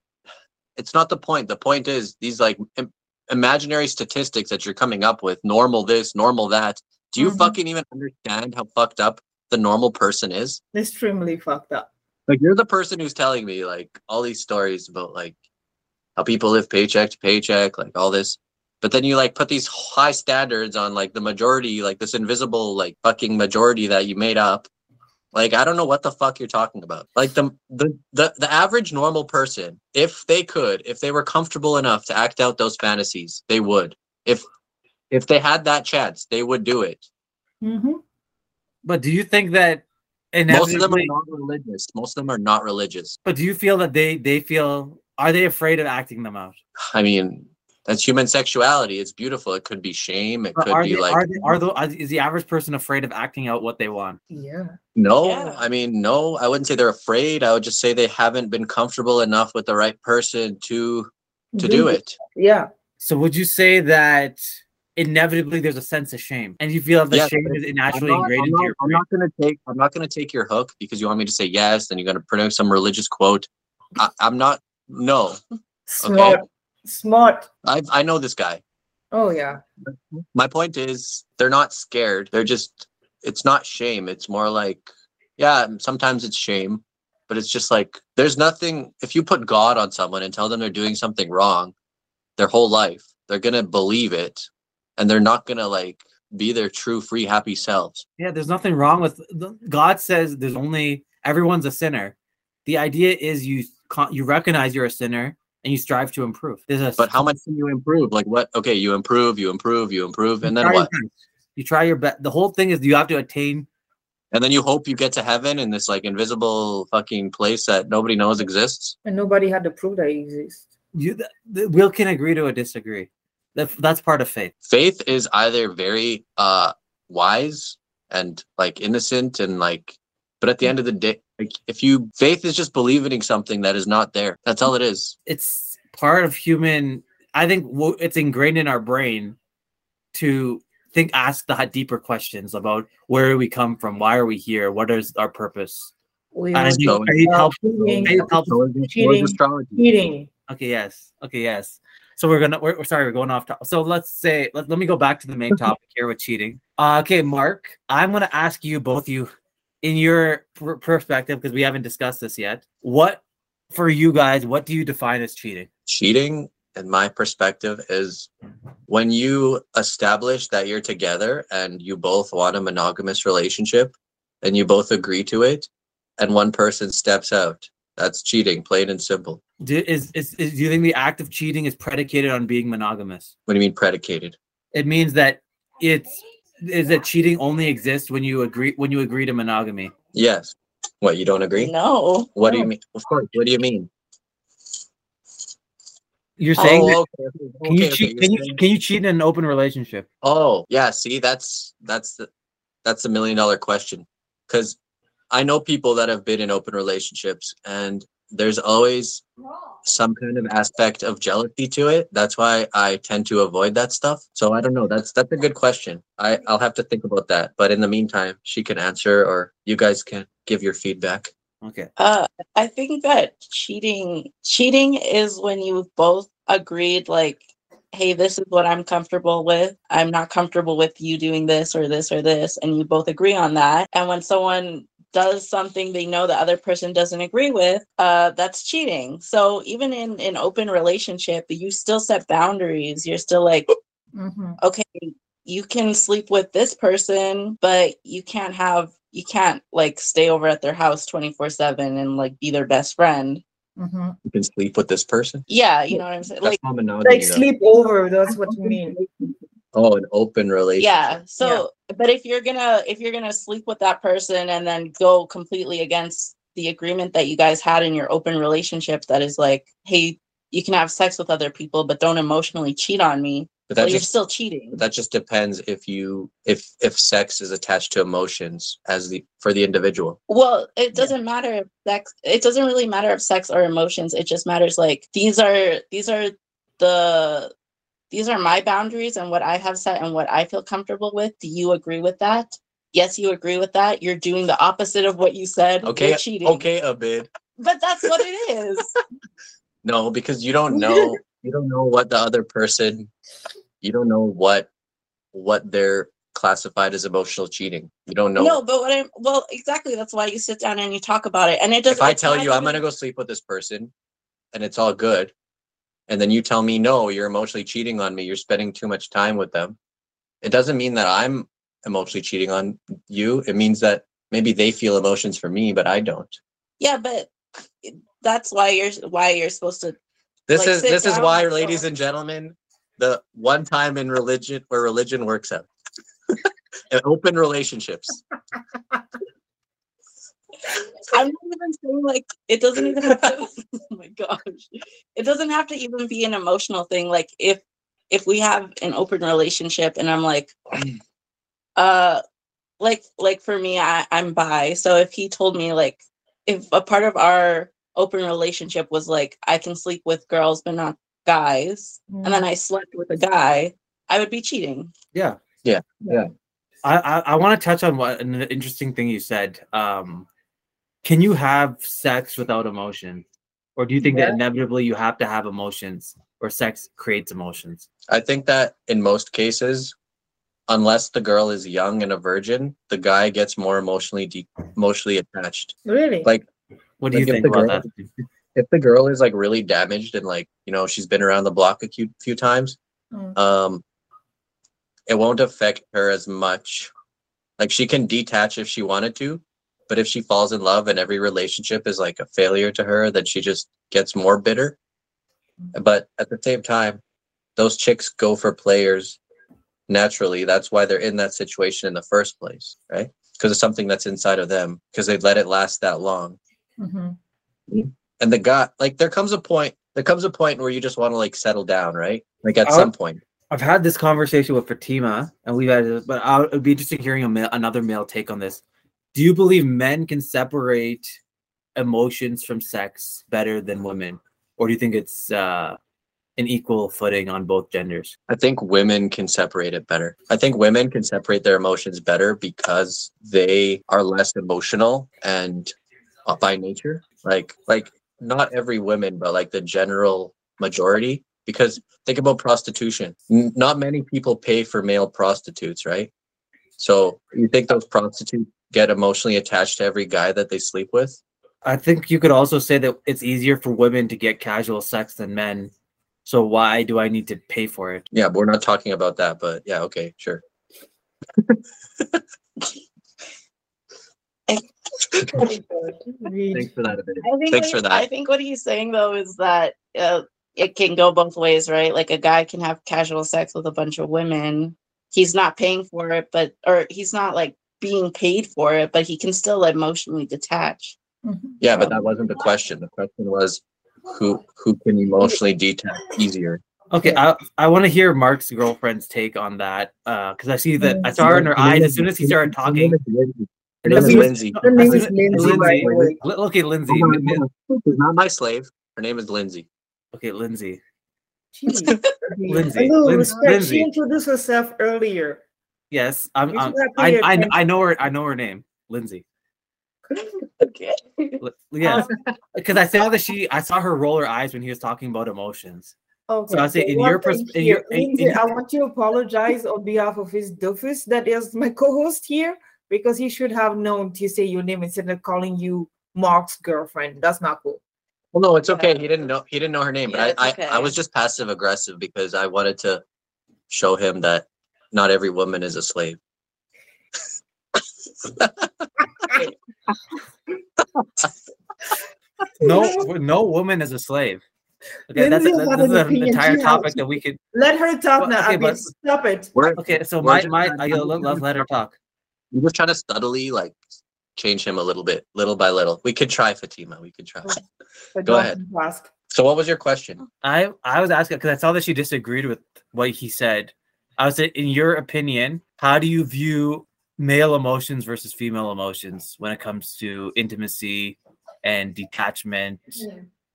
It's not the point. The point is these like Im- imaginary statistics that you're coming up with. Normal this, normal that. Do you Mhm. fucking even understand how fucked up the normal person is? Extremely fucked up. Like you're the person who's telling me like all these stories about like how people live paycheck to paycheck, like all this. But then you like put these high standards on like the majority, like this invisible like fucking majority that you made up. Like I don't know what the fuck you're talking about. Like the the the, the average normal person, if they could, if they were comfortable enough to act out those fantasies, they would. If if they had that chance, they would do it. Mm-hmm. But do you think that Most of them are not religious. Most of them are not religious. But do you feel that they they feel are they afraid of acting them out? I mean, that's human sexuality. It's beautiful. It could be shame. It Or could are be they, like are they, are the are- is the average person afraid of acting out what they want? Yeah. no. Yeah. I mean, no. I wouldn't say they're afraid. I would just say they haven't been comfortable enough with the right person to to do it. Yeah. So would you say that inevitably there's a sense of shame, and you feel that the Yes, shame but is I'm naturally not, ingrained I'm into your I'm brain? not gonna take. I'm not gonna take your hook because you want me to say yes. Then you're gonna pronounce some religious quote. I, I'm not. No. Smart. Smart. I I know this guy. Oh yeah. my point is they're not scared they're just it's not shame it's more like yeah sometimes it's shame but it's just like there's nothing if you put god on someone and tell them they're doing something wrong their whole life they're gonna believe it and they're not gonna like be their true free happy selves Yeah, there's nothing wrong with God says there's only everyone's a sinner. The idea is you con- you recognize you're a sinner and you strive to improve. There's a but how much can you improve like what okay you improve you improve you improve and then what. You try your best. The whole thing is you have to attain and then you hope you get to heaven in this like invisible fucking place that nobody knows exists. And nobody had to prove that it exists. You, th- th- Will can agree to a disagree. That, that's part of faith. Faith is either very uh wise and like innocent and like but at the end of the day like if you faith is just believing in something that is not there. That's all it is. It's part of human. I think it's ingrained in our brain to think, ask the deeper questions about where do we come from, why are we here, what is our purpose. We And are think So- faith helps- faith helps- So is- so is Cheating. cheating. Okay, yes. Okay, yes. So we're gonna. We're, we're sorry. We're going off. To, so let's say. Let, let me go back to the main [laughs] topic here with cheating. Uh, okay, Mark. I'm gonna ask you both you, in your per- perspective, because we haven't discussed this yet. What for you guys? What do you define as cheating? cheating in my perspective is when you establish that you're together and you both want a monogamous relationship and you both agree to it and one person steps out that's cheating plain and simple Do, is, is is do you think the act of cheating is predicated on being monogamous? what do you mean predicated It means that it's is that cheating only exists when you agree when you agree to monogamy. yes what you don't agree No. what do you mean of course what do you mean You're saying oh, that, oh, okay, okay, can you okay, cheat? you're Can you saying- can you cheat in an open relationship? Oh, yeah. See, that's that's the that's the million dollar question. Because I know people that have been in open relationships, and there's always some kind of aspect of jealousy to it. That's why I tend to avoid that stuff. So I don't know. That's that's a good question. I I'll have to think about that. But in the meantime, she can answer, or you guys can give your feedback. Okay. Uh, I think that cheating cheating is when you've both agreed like, hey, this is what I'm comfortable with. I'm not comfortable with you doing this or this or this, and you both agree on that. And when someone does something they know the other person doesn't agree with, uh, that's cheating. So even in an open relationship, you still set boundaries. You're still like, Mhm. okay, you can sleep with this person, but you can't have you can't like stay over at their house 24/7 and like be their best friend. Mhm. You can sleep with this person. Yeah, you know what I'm saying? That's Like like sleep over that's what you mean. Oh, an open relationship. yeah. So but if you're going to if you're going to sleep with that person and then go completely against the agreement that you guys had in your open relationship that is like, hey, you can have sex with other people but don't emotionally cheat on me. But Well, that you're still cheating. that just depends if you if if sex is attached to emotions as the for the individual. Well, it doesn't matter if sex. It doesn't really matter if sex or emotions. It just matters like these are these are the these are my boundaries and what I have set and what I feel comfortable with. Do you agree with that? Yes, you agree with that. You're doing the opposite of what you said. Okay, You're cheating. okay, a bit. but that's what it is. [laughs] No, because you don't know you don't know what the other person you don't know what what they're classified as emotional cheating. You don't know. No, but what I'm well, exactly. That's why you sit down and you talk about it. And it doesn't. if I tell not you I'm gonna go sleep with this person and it's all good, and then you tell me no, you're emotionally cheating on me, you're spending too much time with them, it doesn't mean that I'm emotionally cheating on you. It means that maybe they feel emotions for me, but I don't. Yeah, but that's why you're why you're supposed to This Like, is this is why, ladies and gentlemen, the one time in religion where religion works out. [laughs] Open relationships. I'm not even saying like it doesn't even have to, [laughs] oh my gosh. It doesn't have to even be an emotional thing. Like if if we have an open relationship and I'm like [clears throat] uh like like for me I, I'm bi. So if he told me like if a part of our open relationship was like I can sleep with girls but not guys, and then I slept with a guy, I would be cheating. Yeah. Yeah, yeah. I I, I want to touch on what an interesting thing you said. Um, can you have sex without emotion, or do you think that inevitably you have to have emotions, or sex creates emotions? I think that in most cases, unless the girl is young and a virgin, the guy gets more emotionally de- emotionally attached. Really? Like What do you Like, if think the about girl- that? if the girl is like really damaged and like you know she's been around the block a few, few times, Mm. um, it won't affect her as much. Like she can detach if she wanted to, but if she falls in love and every relationship is like a failure to her, then she just gets more bitter. But at the same time, those chicks go for players naturally. That's why they're in that situation in the first place, right? because it's something that's inside of them because they let it last that long. Mm-hmm. And the guy, like, there comes a point. There comes a point where you just want to like settle down, right? Like at I'll- some point. I've had this conversation with Fatima, and we've had, it, but I would be interesting hearing a male, another male take on this. Do you believe men can separate emotions from sex better than women, or do you think it's uh, an equal footing on both genders? I think women can separate it better. I think women can separate their emotions better because they are less emotional and uh, by nature. Like like not every woman, but like the general majority. Because think about prostitution. N- not many people pay for male prostitutes, right? So you think those prostitutes get emotionally attached to every guy that they sleep with? I think you could also say that it's easier for women to get casual sex than men. So why do I need to pay for it? Yeah, but we're not talking about that, but yeah, okay, sure. [laughs] Thanks for that. I think Thanks what for that. I think what he's saying though is that uh, it can go both ways, right? Like a guy can have casual sex with a bunch of women. He's not paying for it, but or he's not like being paid for it, but he can still emotionally detach. Mhm. Yeah, but that wasn't the question. The question was who who can emotionally detach easier. Okay, I, I want to hear Mark's girlfriend's take on that because I see that I saw her in her eyes as soon as he started talking. Her name is Lindsay. Her name is soon- Lindsay, by the way. Li- Okay, Lindsay. Hold on, mi- mi- hold on. She's not my slave. Her name is Lindsay. Okay, Lindsay. Jeez. [laughs] Lindsay, Hello, Lin- respect. Lindsay. She introduced herself earlier. Yes, I'm. I'm I, I. I know her. I know her name, Lindsay. [laughs] Okay. Yes, um, [laughs] because I saw that she. I saw her roll her eyes when he was talking about emotions. Okay. So I say in one your thing persp- in your- in- Lindsay, I want to apologize on behalf of his doofus that is my co-host here because he should have known to say your name instead of calling you Mark's girlfriend. That's not cool. Well, no, it's okay. He didn't know. He didn't know her name, Yeah, but I, okay. I I was just passive aggressive because I wanted to show him that not every woman is a slave. [laughs] No, [laughs] no woman is a slave. Okay, that's, Lindsay that's had this is an an entire topic that we could. Let her talk Well, now. okay, I mean, stop it. Okay, so We're my just my I, let, let's let her talk. we're just trying to subtly like change him a little bit, little by little. We could try Fatima. We could try. Oh, [laughs] but Go ahead. Ask. So, what was your question? I I was asking because I saw that she disagreed with what he said. I was saying, in your opinion, how do you view male emotions versus female emotions when it comes to intimacy and detachment,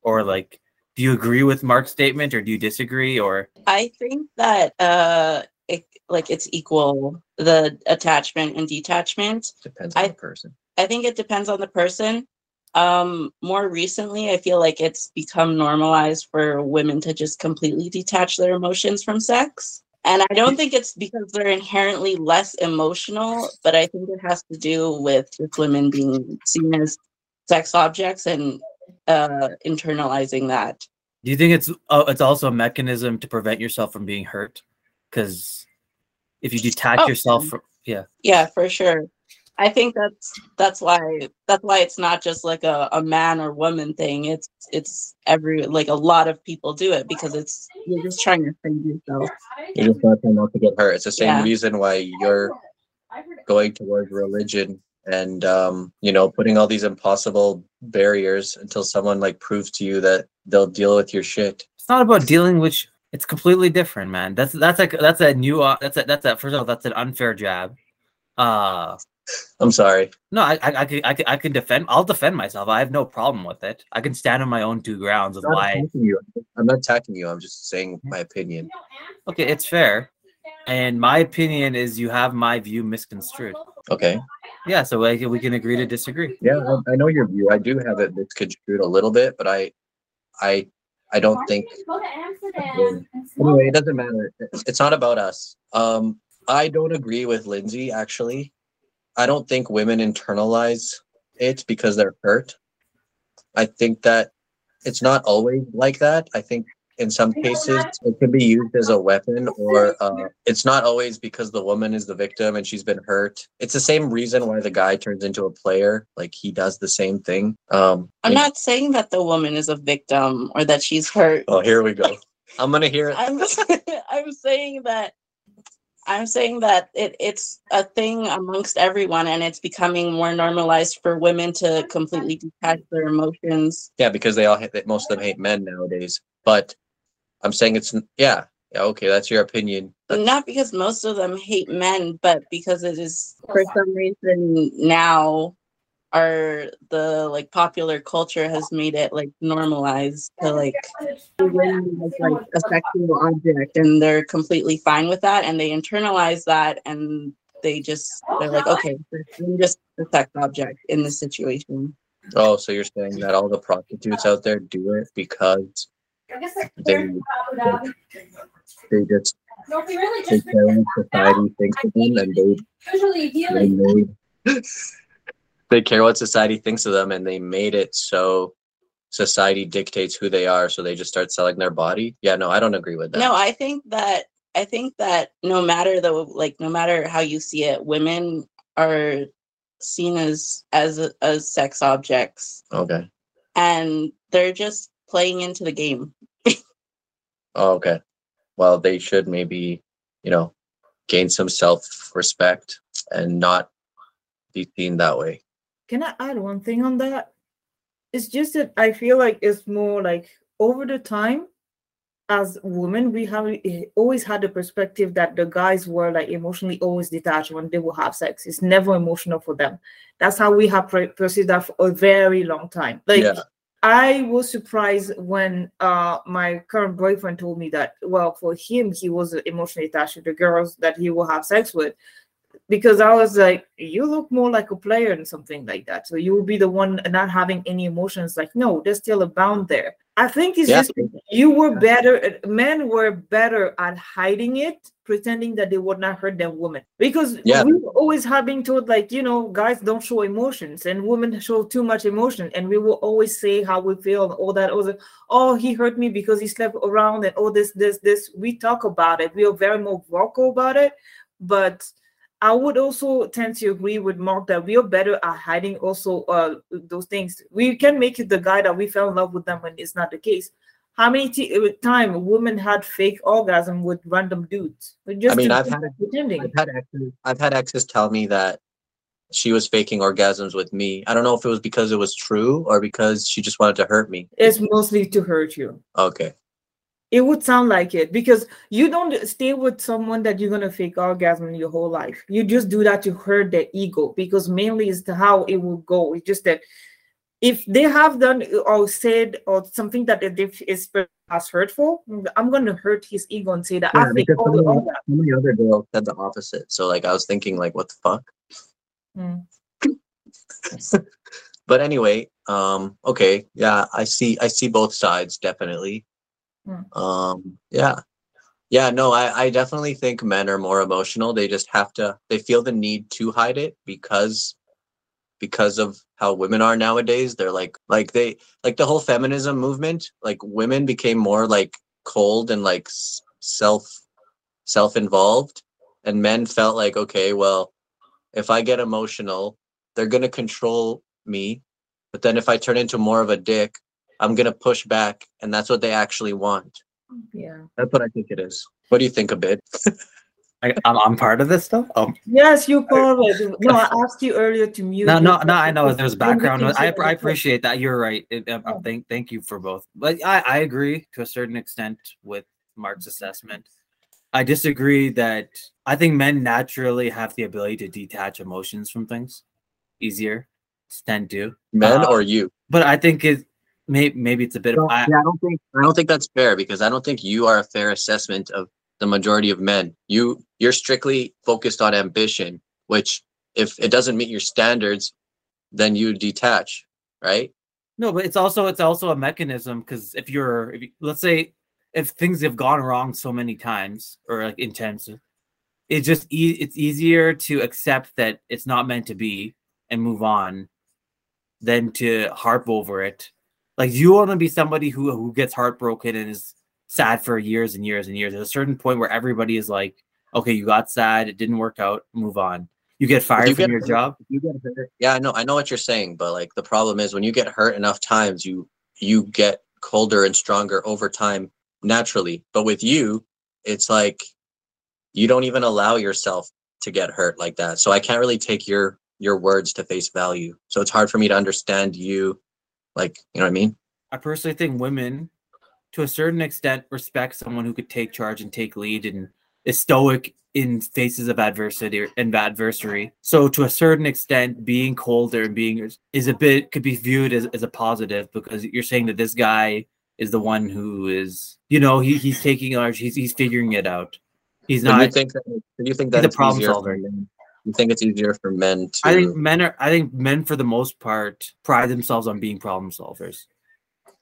or like, do you agree with Mark's statement or do you disagree? Or I think that uh it, like it's equal the attachment and detachment. Depends on I- the person. I think it depends on the person. Um, more recently, I feel like it's become normalized for women to just completely detach their emotions from sex. And I don't think it's because they're inherently less emotional, but I think it has to do with just women being seen as sex objects and uh, internalizing that. do you think it's uh, it's also a mechanism to prevent yourself from being hurt? Because if you detach Oh. yourself from yeah, Yeah, for sure. I think that's that's why that's why it's not just like a, a man or woman thing. It's it's every like a lot of people do it because it's you're just trying to save yourself. You're just not trying not to get hurt. It's the same Yeah. reason why you're going towards religion and um, you know putting all these impossible barriers until someone like proves to you that they'll deal with your shit. it's not about dealing with. sh- It's completely different, man. That's that's like that's a new uh, that's a, that's a first of all that's an unfair jab. Uh I'm sorry. no, I I I can, I can I can defend. I'll defend myself. I have no problem with it. I can stand on my own two grounds of I'm why. you. I'm not attacking you. I'm just saying my opinion. Okay, it's fair. And my opinion is you have my view misconstrued. Okay. Yeah, so like, we can agree to disagree. Yeah, I, I know your view. I do have it misconstrued a little bit, but I, I, I don't think. Anyway, it doesn't matter. It's not about us. Um, I don't agree with Lindsay. Actually, I don't think women internalize it because they're hurt. I think that it's not always like that. I think in some cases it can be used as a weapon, or uh, it's not always because the woman is the victim and she's been hurt. It's the same reason why the guy turns into a player. Like he does the same thing. Um, I'm not saying that the woman is a victim or that she's hurt. Oh, here we go. [laughs] I'm gonna hear it. I'm [laughs] I'm saying that I'm saying that it, it's a thing amongst everyone and it's becoming more normalized for women to completely detach their emotions. Yeah, because they all hate most of them hate men nowadays. But I'm saying it's yeah, yeah, okay, that's your opinion. That's... Not because most of them hate men, but because it is for some reason now are the like popular culture has made it like normalized to like women as like a sexual object and they're completely fine with that and they internalize that and they just they're like okay I'm just a sex object in this situation. Oh so you're saying that all the prostitutes out there do it because they they just they care what society thinks of them and they, they made [laughs] they care what society thinks of them and they made it so society dictates who they are so they just start selling their body? Yeah no i don't agree with that. No i think that i think that no matter the like no matter how you see it women are seen as as as sex objects. Okay. And they're just playing into the game. Oh, okay. Well they should maybe you know gain some self-respect and not be seen that way can I add one thing on that? It's just that I feel like it's more like over the time, as women, we have eh, always had the perspective that the guys were like emotionally always detached when they will have sex. It's never emotional for them. That's how we have perceived that for a very long time. Like yeah. I was surprised when uh, my current boyfriend told me that. Well, for him, he was emotionally attached to the girls that he will have sex with because I was like, you look more like a player and something like that. So you will be the one not having any emotions. Like, no, there's still a bound there. I think it's yeah. just you were better. Men were better at hiding it, pretending that they would not hurt than women. Because yeah. we were always have been told, like, you know, guys don't show emotions and women show too much emotion. And we will always say how we feel and all that. Like, oh, he hurt me because he slept around and all this, this, this. We talk about it. We are very more vocal about it. But I would also tend to agree with Mark that we are better at hiding also uh, those things. We can make it the guy that we fell in love with them when it's not the case. How many t- uh, time women had fake orgasm with random dudes? I mean, I've had, pretending. I've had exes, I've had exes tell me that she was faking orgasms with me. I don't know if it was because it was true or because she just wanted to hurt me. It's mostly to hurt you. Okay it would sound like it because you don't stay with someone that you're gonna fake orgasm your whole life. You just do that to hurt their ego because mainly is how it will go. It's just that if they have done or said or something that that is as hurtful, I'm gonna hurt his ego and say that yeah, I think all so, many, so many other girls said the opposite. So like I was thinking like what the fuck? Mm. [laughs] but anyway, um, okay, yeah, I see I see both sides definitely. Hmm. Um, yeah. Yeah, no, I, I definitely think men are more emotional. They just have to they feel the need to hide it because because of how women are nowadays. They're like like they like the whole feminism movement, like women became more like cold and like self self-involved and men felt like okay, well, if I get emotional, they're going to control me. But then if I turn into more of a dick, I'm gonna push back, and that's what they actually want. Yeah, that's what I think it is. What do you think of it? I, am I'm part of this stuff. Oh. Yes, you part of it. No, I asked you earlier to mute. No, no, no. I know there's background. I, I appreciate that. You're right. It, uh, yeah. thank thank you for both. But I, I agree to a certain extent with Mark's assessment. I disagree that I think men naturally have the ability to detach emotions from things easier tend to. Men uh, or you? But I think it maybe maybe it's a bit of I, yeah, I don't think I don't think that's fair because I don't think you are a fair assessment of the majority of men. You you're strictly focused on ambition, which if it doesn't meet your standards, then you detach, right? No, but it's also it's also a mechanism because if you're if you, let's say if things have gone wrong so many times or like intense, it's just e- it's easier to accept that it's not meant to be and move on than to harp over it like you want to be somebody who who gets heartbroken and is sad for years and years and years. At a certain point where everybody is like, okay, you got sad, it didn't work out, move on. You get fired you from get your job. You get hurt. Yeah, I know, I know what you're saying, but like the problem is when you get hurt enough times, you you get colder and stronger over time naturally. But with you, it's like you don't even allow yourself to get hurt like that. So I can't really take your your words to face value. So it's hard for me to understand you like, you know what I mean? I personally think women to a certain extent respect someone who could take charge and take lead and is stoic in faces of adversity and adversary. So to a certain extent, being colder and being is a bit could be viewed as, as a positive because you're saying that this guy is the one who is, you know, he, he's taking large, he's he's figuring it out. He's not. Do you think that? Do you think that the problem solver. You think it's easier for men to? I think men are. I think men, for the most part, pride themselves on being problem solvers.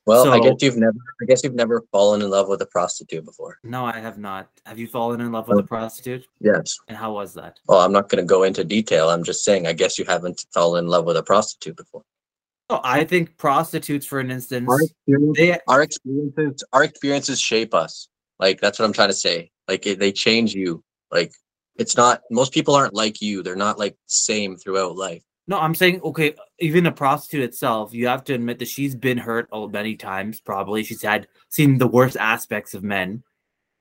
well, I guess you've never. I guess you've never fallen in love with a prostitute before. No, I have not. Have you fallen in love with a prostitute? Yes. And how was that? Well, I'm not going to go into detail. I'm just saying. I guess you haven't fallen in love with a prostitute before. Oh, I think prostitutes, for an instance, Our, experience, they our experiences. Our experiences shape us. Like that's what I'm trying to say. Like it, they change you. Like it's not. Most people aren't like you. They're not like same throughout life. No, I'm saying okay. Even a prostitute itself, you have to admit that she's been hurt many times. Probably she's had seen the worst aspects of men,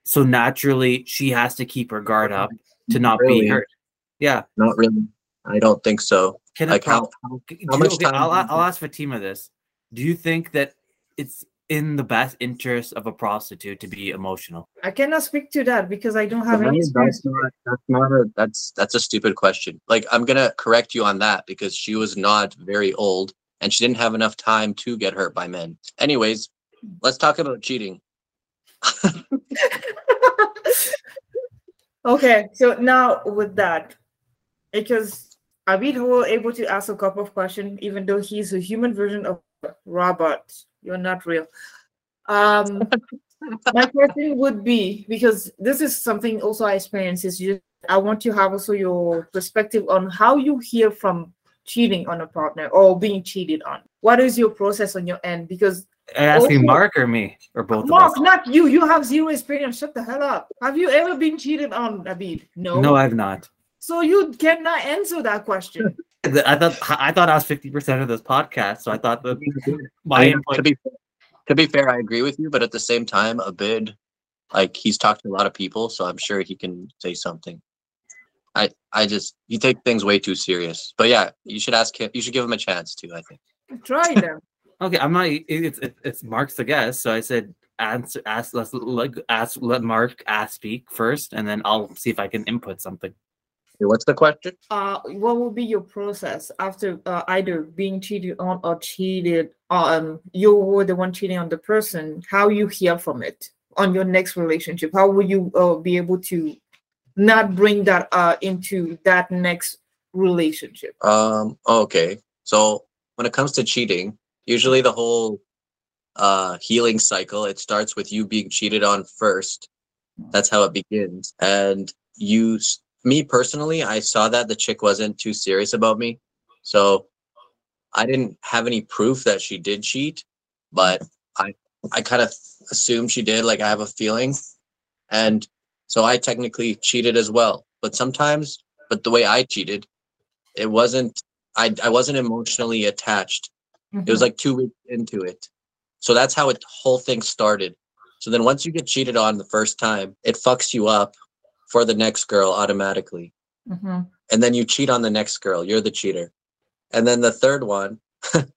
so naturally she has to keep her guard up to not Really? be hurt. Yeah. Not really. I don't think so. Can Like pro- how? how how much okay, time I'll, I'll ask Fatima this. Do you think that it's in the best interest of a prostitute to be emotional? I cannot speak to that because I don't have any experience. that's not that's not a that's that's a stupid question. Like I'm gonna correct you on that because she was not very old and she didn't have enough time to get hurt by men. Anyways, let's talk about cheating. [laughs] okay, so now with that, because Abid was able to ask a couple of questions, even though he's a human version of robot. You're not real. Um, [laughs] my question would be because this is something also I experienced. Is you, I want to have also your perspective on how you hear from cheating on a partner or being cheated on. What is your process on your end? Because Are you asking Also- Mark or me or both Mark, of us? not you. You have zero experience. Shut the hell up. Have you ever been cheated on, Abid? No. No, I've not. So you cannot answer that question. I thought I thought I was fifty percent of this podcast, so I thought that my I mean, input. to be to be fair, I agree with you, but at the same time, Abid like he's talked to a lot of people, so I'm sure he can say something. I I just you take things way too serious. But yeah, you should ask him. You should give him a chance too. I think. Try them. [laughs] Okay, I'm not. It's it's Mark's the guest, so I said answer ask let's let ask let Mark ask speak first, and then I'll see if I can input something. What's the question? Uh, what will be your process after uh, either being cheated on or cheated on? You were the one cheating on the person. How you hear from it on your next relationship? How will you uh, be able to not bring that uh into that next relationship? Um. Okay. So when it comes to cheating, usually the whole uh healing cycle it starts with you being cheated on first. That's how it begins. And you, me personally, I saw that the chick wasn't too serious about me, so I didn't have any proof that she did cheat, but I I kind of assumed she did. Like I have a feeling, and so I technically cheated as well. But sometimes, but the way I cheated, it wasn't I I wasn't emotionally attached. It was mm-hmm. like two weeks into it. So that's how it whole thing started. So then once you get cheated on the first time, it fucks you up for the next girl automatically. Mhm. And then you cheat on the next girl. You're the cheater. And then the third one, [laughs]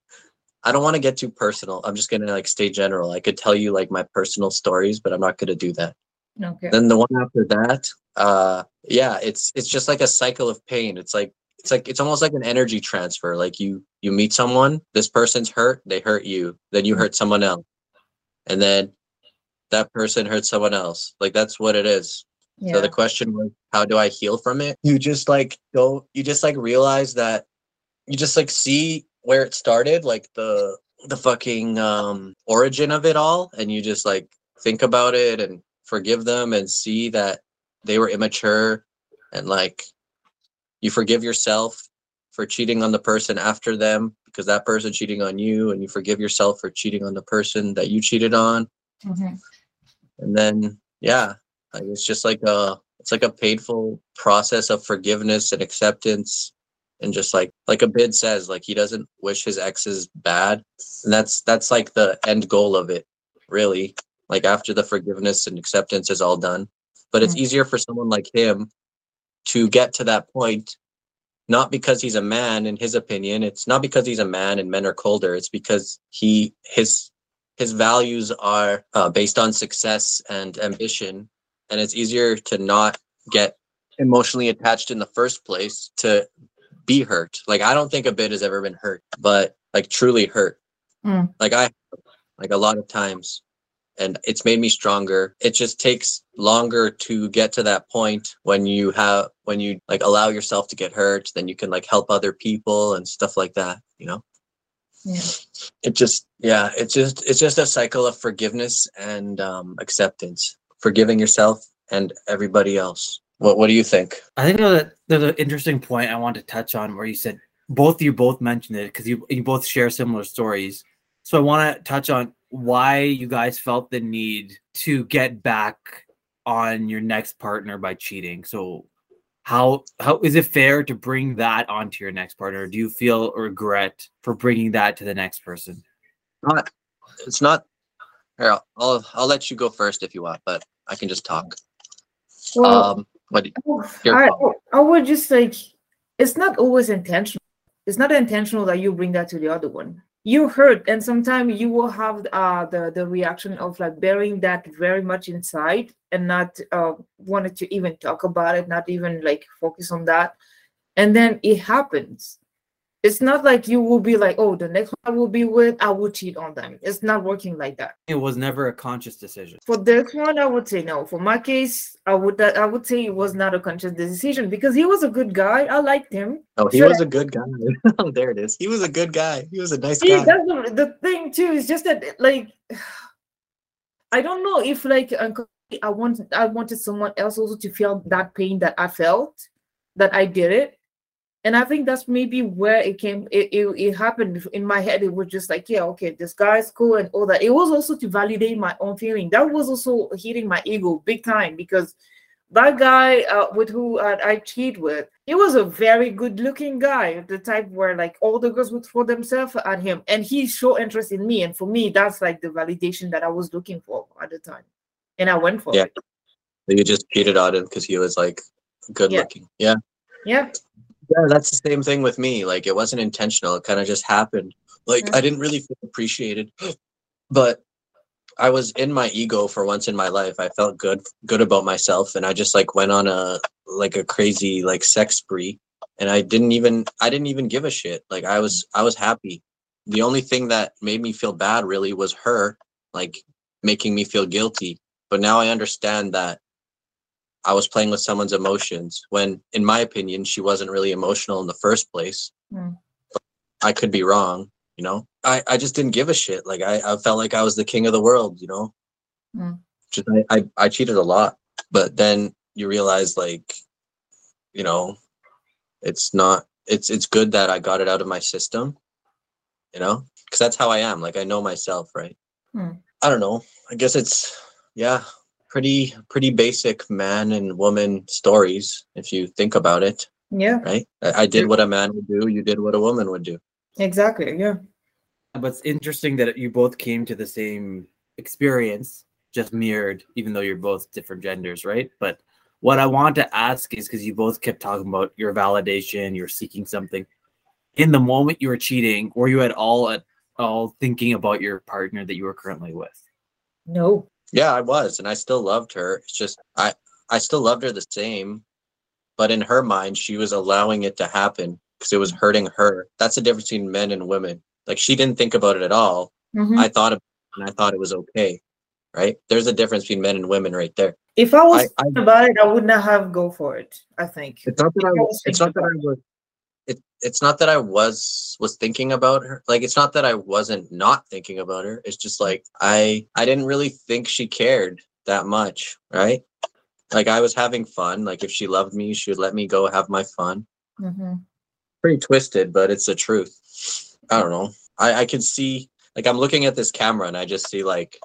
I don't want to get too personal. I'm just gonna like stay general. I could tell you like my personal stories, but I'm not gonna do that. Okay. Then the one after that, uh yeah, it's it's just like a cycle of pain. It's like it's like it's almost like an energy transfer. Like you you meet someone, this person's hurt, they hurt you, then you hurt someone else. And then that person hurts someone else. Like that's what it is. Yeah. So the question was, how do I heal from it? You just like don't you just like realize that you just like see where it started, like the the fucking um origin of it all, and you just like think about it and forgive them and see that they were immature and like you forgive yourself for cheating on the person after them because that person cheating on you and you forgive yourself for cheating on the person that you cheated on Mhm. and then yeah like it's just like a it's like a painful process of forgiveness and acceptance. And just like like Abid says like he doesn't wish his exes bad. And that's that's like the end goal of it really. Like after the forgiveness and acceptance is all done. But it's Mm. easier for someone like him to get to that point not because he's a man in his opinion. It's not because he's a man and men are colder. It's because he his his values are uh, based on success and ambition and it's easier to not get emotionally attached in the first place to be hurt. Like i don't think Abid has ever been hurt but like truly hurt. Mm. like i like a lot of times and it's made me stronger. It just takes longer to get to that point when you have when you like allow yourself to get hurt then you can like help other people and stuff like that you know? Yeah. it just yeah it's just it's just a cycle of forgiveness and um acceptance forgiving yourself and everybody else what what do you think I think there's, a, there's an interesting point I want to touch on where you said both you both mentioned it because you you both share similar stories. So I want to touch on why you guys felt the need to get back on your next partner by cheating. So how how is it fair to bring that onto your next partner? Do you feel regret for bringing that to the next person? not it's not here I'll, I'll i'll let you go first if you want but i can just talk Well, um what I. I would just like it's not always intentional. It's not intentional that you bring that to the other one. You hurt, and sometimes you will have uh, the the reaction of like bearing that very much inside and not uh, wanted to even talk about it, not even like focus on that, and then it happens. It's not like you will be like, oh, the next one I will be with, I will cheat on them. It's not working like that. It was never a conscious decision. For this one, I would say no. For my case, I would I would say it was not a conscious decision because he was a good guy. I liked him. oh he Sure. was a good guy oh [laughs] there it is he was a good guy he was a nice See, guy that's the, the thing too. Is just that like I don't know if like I want I wanted someone else also to feel that pain that I felt that I did it. And I think that's maybe where it came. It, it, it happened in my head. It was just like, yeah, okay, this guy's cool and all that. It was also to validate my own feeling. That was also hitting my ego big time because that guy uh, with who uh, I cheat with, he was a very good looking guy, the type where like all the girls would throw themselves at him, and he showed interest in me. And for me, that's like the validation that I was looking for at the time, and I went for Yeah. it. you just cheated on him because he was like good Yeah. looking yeah Yeah, yeah that's the same thing with me like it wasn't intentional it kind of just happened. Like Mhm. i didn't really feel appreciated [gasps] but i was in my ego for once in my life. I felt good good about myself and i just like went on a like a crazy like sex spree and i didn't even i didn't even give a shit. Like i was i was happy. The only thing that made me feel bad really was her like making me feel guilty. But now i understand that i was playing with someone's emotions when in my opinion she wasn't really emotional in the first place. Mm. i could be wrong you know? I i just didn't give a shit. Like i i felt like i was the king of the world you know? Mm. just I, I i cheated a lot. But then you realize like you know it's not it's it's good that i got it out of my system you know? Because that's how i am. Like i know myself right? Hmm. i don't know. I guess it's yeah pretty pretty basic man and woman stories if you think about it yeah, right i, I did what a man would do you did what a woman would do exactly. Yeah, But it's interesting that you both came to the same experience, just mirrored, even though you're both different genders, right? But what I want to ask is because you both kept talking about your validation, you're seeking something. In the moment you were cheating, were you at all at all thinking about your partner that you were currently with? no, Yeah, I was, and I still loved her. It's just I I still loved her the same, but in her mind, she was allowing it to happen because it was hurting her. That's the difference between men and women. Like she didn't think about it at all. Mhm. I thought about it and I thought it was okay. Right? There's a difference between men and women right there. if I was I- I- about it, I would not have go for it. I think. It's not that I I was it's not that I was it, it's not that I was was thinking about her. Like it's not that I wasn't not thinking about her. It's just like I I didn't really think she cared that much, right? Like I was having fun. Like if she loved me, she would let me go have my fun. Mhm. Pretty twisted, but it's the truth. I don't know. I I can see like I'm looking at this camera and I just see like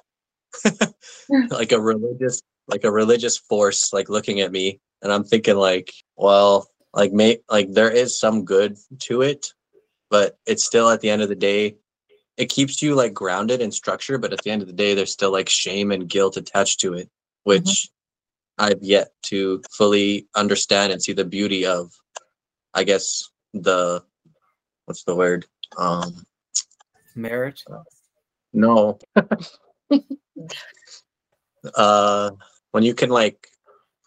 [laughs] like a religious like a religious force like looking at me and i'm thinking like well like may like there is some good to it but it's still at the end of the day it keeps you like grounded and structured but at the end of the day there's still like shame and guilt attached to it which I've yet to fully understand and see the beauty of, I guess the, what's the word? Um, Merit. no. [laughs] uh, when you can like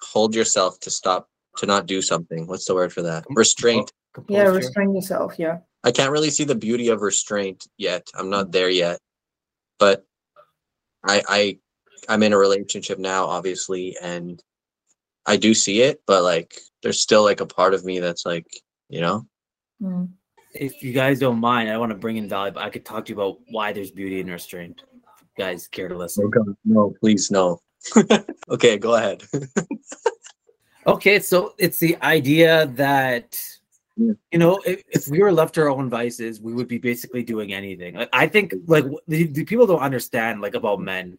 hold yourself to stop to not do something. What's the word for that? Restraint. Yeah, restrain yourself. Yeah. I can't really see the beauty of restraint yet. I'm not there yet. But I I I'm in a relationship now, obviously, and I do see it, but like there's still like a part of me that's like, you know, Mm. If you guys don't mind, I want to bring in Valley, but I could talk to you about why there's beauty in restraint. If you guys care to listen. God, no, please no. [laughs] okay, go ahead. [laughs] Okay, so it's the idea that you know, if, if we were left to our own vices, we would be basically doing anything. Like, I think, like the, the people don't understand, like about men,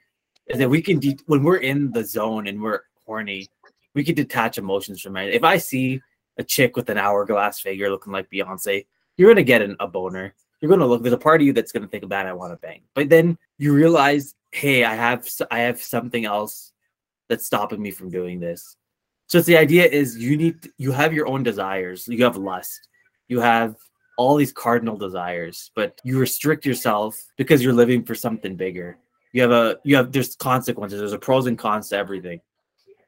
is that we can de- when we're in the zone and we're horny, we can detach emotions from it. If I see a chick with an hourglass figure looking like Beyonce, you're gonna get an, a boner. You're gonna look. There's a part of you that's gonna think, about I want to bang," but then you realize, "Hey, I have I have something else that's stopping me from doing this." So it's the idea is you need you have your own desires. You have lust. You have all these cardinal desires, but you restrict yourself because you're living for something bigger. You have a you have there's consequences. There's a pros and cons to everything.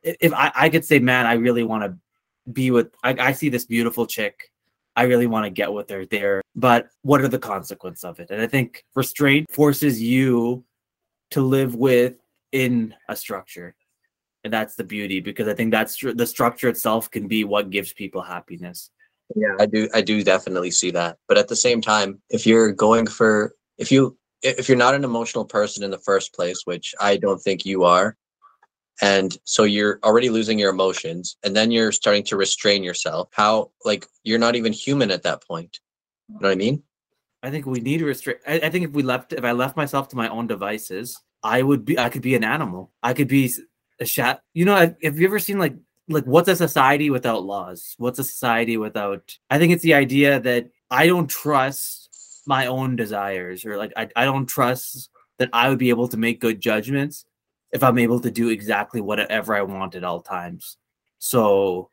If I, I could say, man, I really want to be with I, I see this beautiful chick. I really want to get with her there. But what are the consequences of it? And I think restraint forces you to live with in a structure and that's the beauty because i think that's the structure itself can be what gives people happiness Yeah, I do I do definitely see that. But at the same time, if you're going for if you if you're not an emotional person in the first place, which I don't think you are, and so you're already losing your emotions and then you're starting to restrain yourself, how like you're not even human at that point. You know what I mean? i think we need to restrict I, I think if we left if i left myself to my own devices i would be i could be an animal i could be s- a shat you know have, have you ever seen like like what's a society without laws what's a society without i think it's the idea that i don't trust my own desires or like i, I don't trust that i would be able to make good judgments if i'm able to do exactly whatever i want at all times so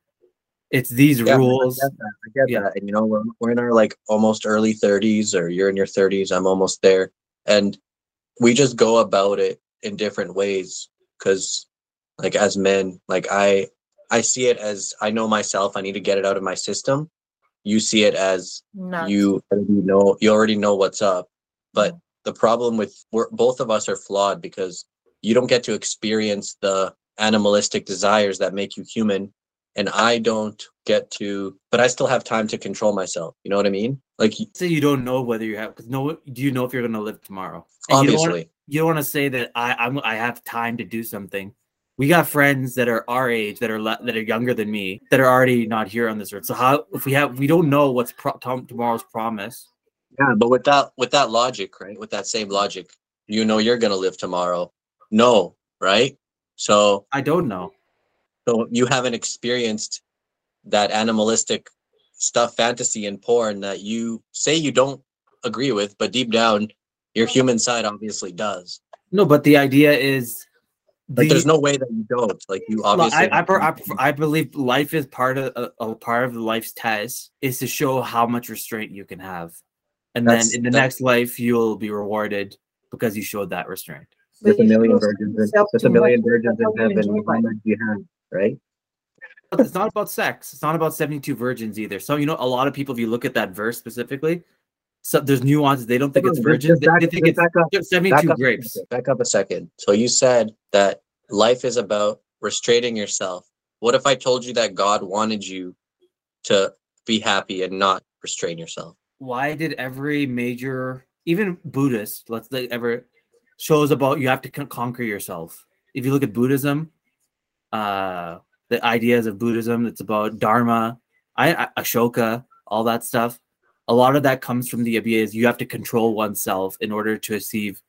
it's these Yeah, rules I get that. I get Yeah. that. And you know, we're, we're in our like almost early 30s, or you're in your 30s. I'm almost there, and we just go about it in different ways. Because, like as men, like I, I see it as I know myself. I need to get it out of my system. You see it as Not. you already know. You already know what's up. But mm. the problem with we're, both of us are flawed because you don't get to experience the animalistic desires that make you human and I don't get to, but I still have time to control myself. You know what I mean? Like, say you don't know whether you have because no do you know if you're going to live tomorrow And you don't wanna- obviously, you don't want to say that I I'm, I have time to do something. We got friends that are our age that are le- that are younger than me that are already not here on this earth. So how if we have we don't know what's pro- tom- tomorrow's promise. yeah. But with that, with that logic, right? With that same logic, you know you're gonna live tomorrow. No, right? So, I don't know. so you haven't experienced that animalistic stuff, fantasy and porn that you say you don't agree with, but deep down, your human side obviously does. No, but the idea is Like, there's no way that you don't. Like, you obviously. I, I, I, I believe life is part of a, a part of life's test is to show how much restraint you can have, and That's- then in the next life you'll be rewarded because you showed that restraint. There's a million virgins. In, there's a million much, virgins that's in how you heaven. How much you have? Right? But it's not about sex. It's not about 72 virgins either. So you know, a lot of people, if you look at that verse specifically, so there's nuances. They don't think it's just back- They, think it's back up- just Back 72 up, grapes. back up a second. So you said that life is about restraining yourself. What if I told you that God wanted you to be happy and not restrain yourself? Why did every major, even Buddhist, let's say ever shows about you have to con- conquer yourself. If you look at Buddhism, uh, the ideas of Buddhism, it's about Dharma, I, I, Ashoka, all that stuff. A lot of that comes from the idea is you have to control oneself in order to achieve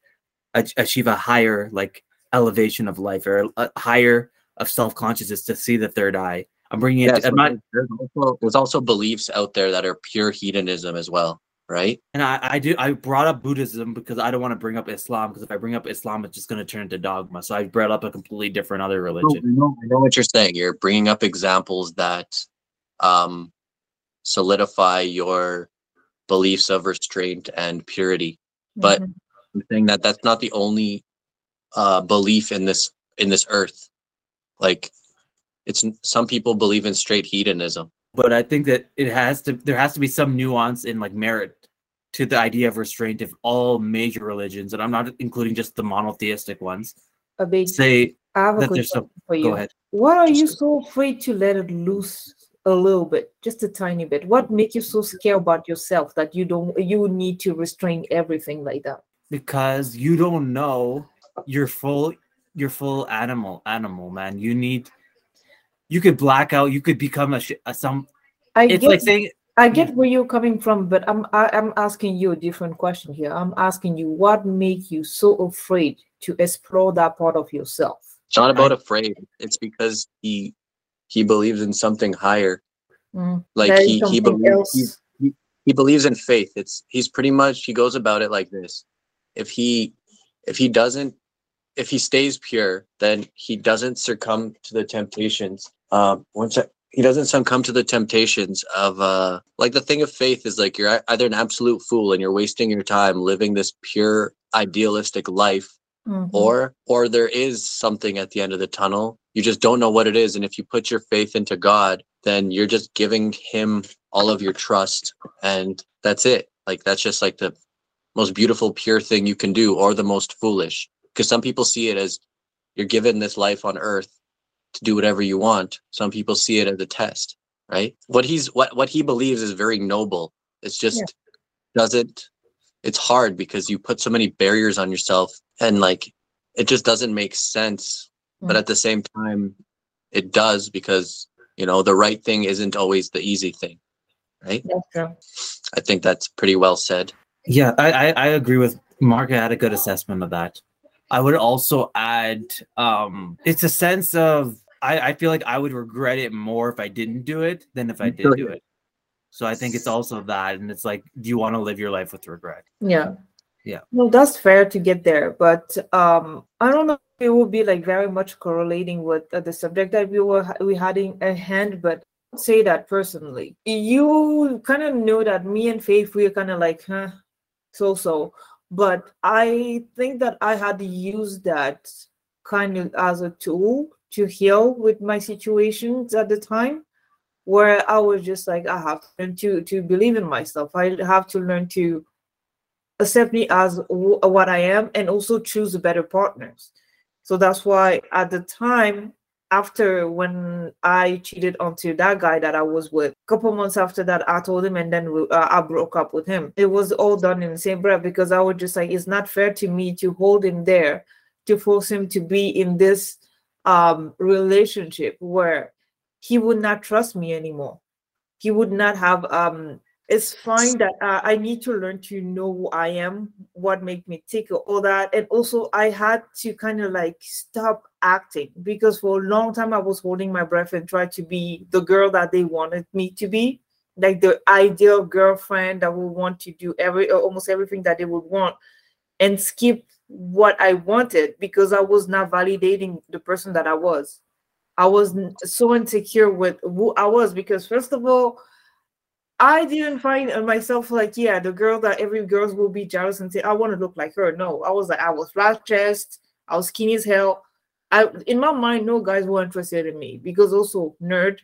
achieve a higher like elevation of life or a higher of self consciousness to see the third eye. I'm bringing it. Yes, to, I'm not. there's also, there's also beliefs out there that are pure hedonism as well. right? And I, I do I brought up Buddhism because I don't want to bring up Islam because if I bring up Islam, it's just going to turn into dogma. So I brought up a completely different other religion. I know, I know what you're saying. You're bringing up examples that um, solidify your beliefs of restraint and purity. But Mhm. I'm saying that that's not the only uh, belief in this in this earth. Like, it's some people believe in straight hedonism. But I think that it has to there has to be some nuance in like merit to the idea of restraint if all major religions, and I'm not including just the monotheistic ones, a big say I have a that quick there's some question for you. go ahead. What are you Just- so afraid to let it loose a little bit, just a tiny bit? What make you so scared about yourself that you don't you need to restrain everything like that? because you don't know your full your full animal animal man you need you could black out you could become a, a some I it's get like saying I get where you're coming from, but I'm I, I'm asking you a different question here. I'm asking you what make you so afraid to explore that part of yourself? It's not about afraid. It's because he he believes in something higher. Mm, Like he he believes he, he, he believes in faith. It's he's pretty much he goes about it like this. If he if he doesn't if he stays pure, then he doesn't succumb to the temptations. Um, once I, he doesn't succumb to the temptations of uh, like the thing of faith is like you're either an absolute fool and you're wasting your time living this pure idealistic life, Mhm. or or there is something at the end of the tunnel. You just don't know what it is, and if you put your faith into God, then you're just giving Him all of your trust, and that's it. Like that's just like the most beautiful, pure thing you can do, or the most foolish. Because some people see it as you're given this life on earth to do whatever you want. Some people see it as a test, right? What he's what what he believes is very noble. It's just doesn't it's hard because you put so many barriers on yourself and like it just doesn't make sense. But Mm. at the same time, it does because you know the right thing isn't always the easy thing, right? That's true. I think that's pretty well said. yeah I, I i agree with mark I had a good assessment of that i would also add um it's a sense of i i feel like i would regret it more if i didn't do it than if i did do it so i think it's also that and it's like do you want to live your life with regret Yeah. Yeah. No, that's fair to get there, but um, I don't know. if It will be like very much correlating with uh, the subject that we were we had in at hand, but say that personally, you kind of know that me and Faith we're kind of like, huh, so so. But I think that I had to use that kind of as a tool to heal with my situations at the time where I was just like, I have to learn to to believe in myself. I have to learn to accept me as w- what I am and also choose better partners. So that's why at the time, after when I cheated onto that guy that I was with, a couple months after that, I told him and then uh, I broke up with him. It was all done in the same breath because I was just like, it's not fair to me to hold him there, to force him to be in this um relationship where he would not trust me anymore. He would not have um it's fine that uh, I need to learn to know who I am, what make me tick, all that. And also, I had to kind of like stop acting because for a long time I was holding my breath and tried to be the girl that they wanted me to be, like the ideal girlfriend that would want to do every uh, almost everything that they would want, and skip what I wanted because I was not validating the person that I was. I was so insecure with who I was because first of all. I didn't find myself like, yeah, the girl that every girl will be jealous and say, I want to look like her. No, I was like, I was flat chest, I was skinny as hell. I in my mind, no guys were interested in me because also nerd.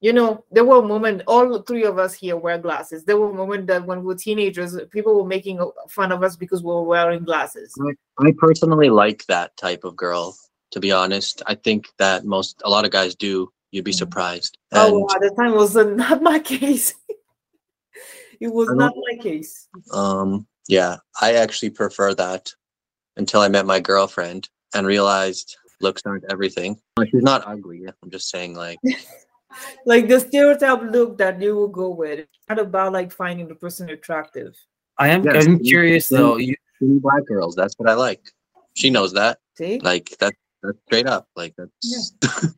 You know, there were moments, all three of us here wear glasses. There were moments that when we were teenagers, people were making fun of us because we were wearing glasses. I personally like that type of girl. To be honest, I think that most a lot of guys do. You'd be Mhm. surprised. Oh, And at the time it was uh, [laughs] not my case. [laughs] it was not my case. um, yeah, I actually prefer that until I met my girlfriend and realized looks aren't everything. Like, She's not ugly. I'm just saying, like, [laughs] like the stereotype look that you will go with. It's not about like finding the person attractive. i am Yes, i'm curious though you, skinny black girls. That's what I like. She knows that. See, Like that. That's straight up. Like that's. [laughs]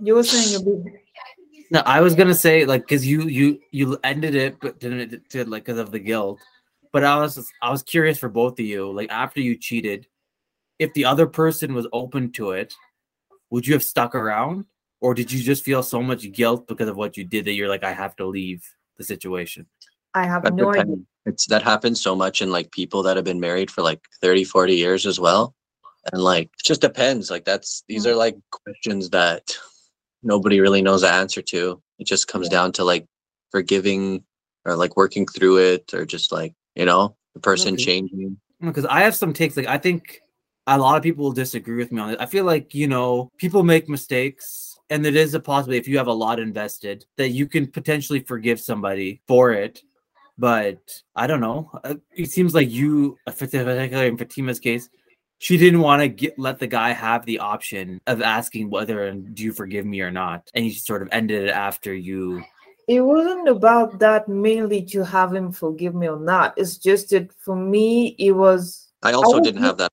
you were saying a bit. No, I was gonna say like because you you you ended it, but didn't it did like because of the guilt. But I was I was curious for both of you. Like after you cheated, if the other person was open to it, would you have stuck around, or did you just feel so much guilt because of what you did that you're like I have to leave the situation? I have That no idea. It's that happens so much in like people that have been married for like 30, 40 years as well. And like it just depends. Like that's these Mm. are like questions that nobody really knows the answer to. It just comes down to like forgiving or like working through it or just like, you know, the person Okay. changing. because I have some takes. Like I think a lot of people will disagree with me on it. I feel like you know people make mistakes, and it is a possibility if you have a lot invested that you can potentially forgive somebody for it. But I don't know. Uh, It seems like you, particularly in Fatima's case, she didn't want to get let the guy have the option of asking whether and do you forgive me or not, and you sort of ended it after you. It wasn't about that mainly to have him forgive me or not. It's just that for me, it was. I also would didn't not- have that.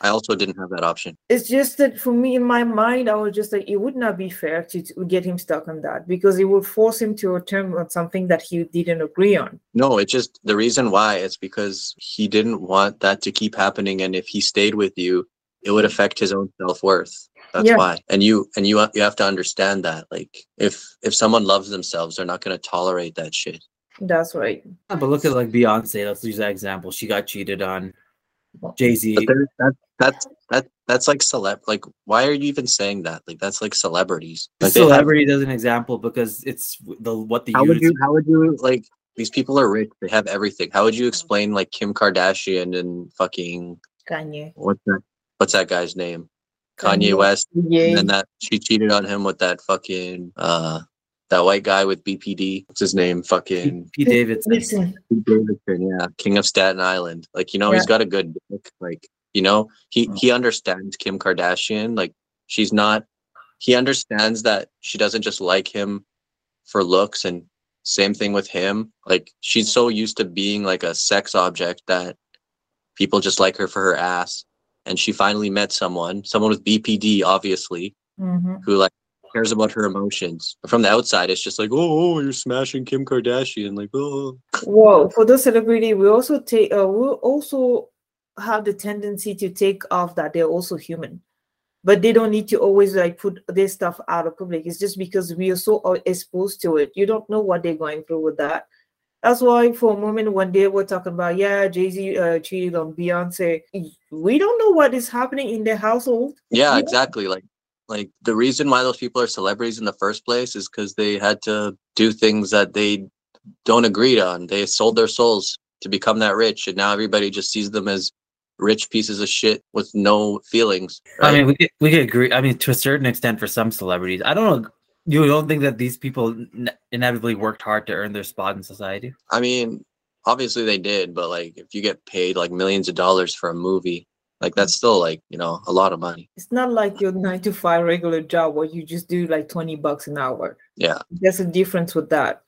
Option. I also didn't have that option. It's just that for me, in my mind, I was just like, it would not be fair to, to get him stuck on that because it would force him to return on something that he didn't agree on. No, it's just the reason why it's because he didn't want that to keep happening. And if he stayed with you, it would affect his own self worth. That's Yeah. why. And you and you you have to understand that. Like if if someone loves themselves, they're not gonna tolerate that shit. That's right. Yeah, But look at like Beyonce. Let's use that example. She got cheated on. Jay Z. But that that's that that's like celeb like why are you even saying that? Like that's like celebrities. Like they have- celebrity does an example because it's the what the how would you how would you like these people are rich, they have everything. How would you explain like Kim Kardashian and fucking Kanye. what's that what's that guy's name? Kanye Kanye. West Yeah. and then that she cheated on him with that fucking uh that white guy with BPD. What's his name? Fucking Pete Davidson. Listen, Pete Davidson, yeah, King of Staten Island. Like you know, he's got a good dick. Like you know, he Oh. he understands Kim Kardashian. Like she's not. He understands that she doesn't just like him for looks, and same thing with him. Like she's so used to being like a sex object that people just like her for her ass. And she finally met someone, someone with BPD, obviously, mhm. who like cares about her emotions. But from the outside, it's just like, oh, oh, you're smashing Kim Kardashian. Like, oh, Well, for those celebrity, we also take uh, we also have the tendency to take off that they're also human, but they don't need to always like put their stuff out of public. It's just because we are so uh, exposed to it. You don't know what they're going through with that. That's why for a moment when they were talking about yeah, Jay Z uh, cheated on Beyonce, we don't know what is happening in their household. Yeah. exactly. Like like the reason why those people are celebrities in the first place is because they had to do things that they don't agree on. They sold their souls to become that rich, and now everybody just sees them as rich pieces of shit with no feelings. I mean, we could, we could agree. I mean, to a certain extent, for some celebrities, I don't know. You don't think that these people inevitably worked hard to earn their spot in society? I mean, obviously they did, but like if you get paid like millions of dollars for a movie, like that's still like you know a lot of money. It's not like your nine to five regular job where you just do like 20 bucks an hour. Yeah, There's a difference with that.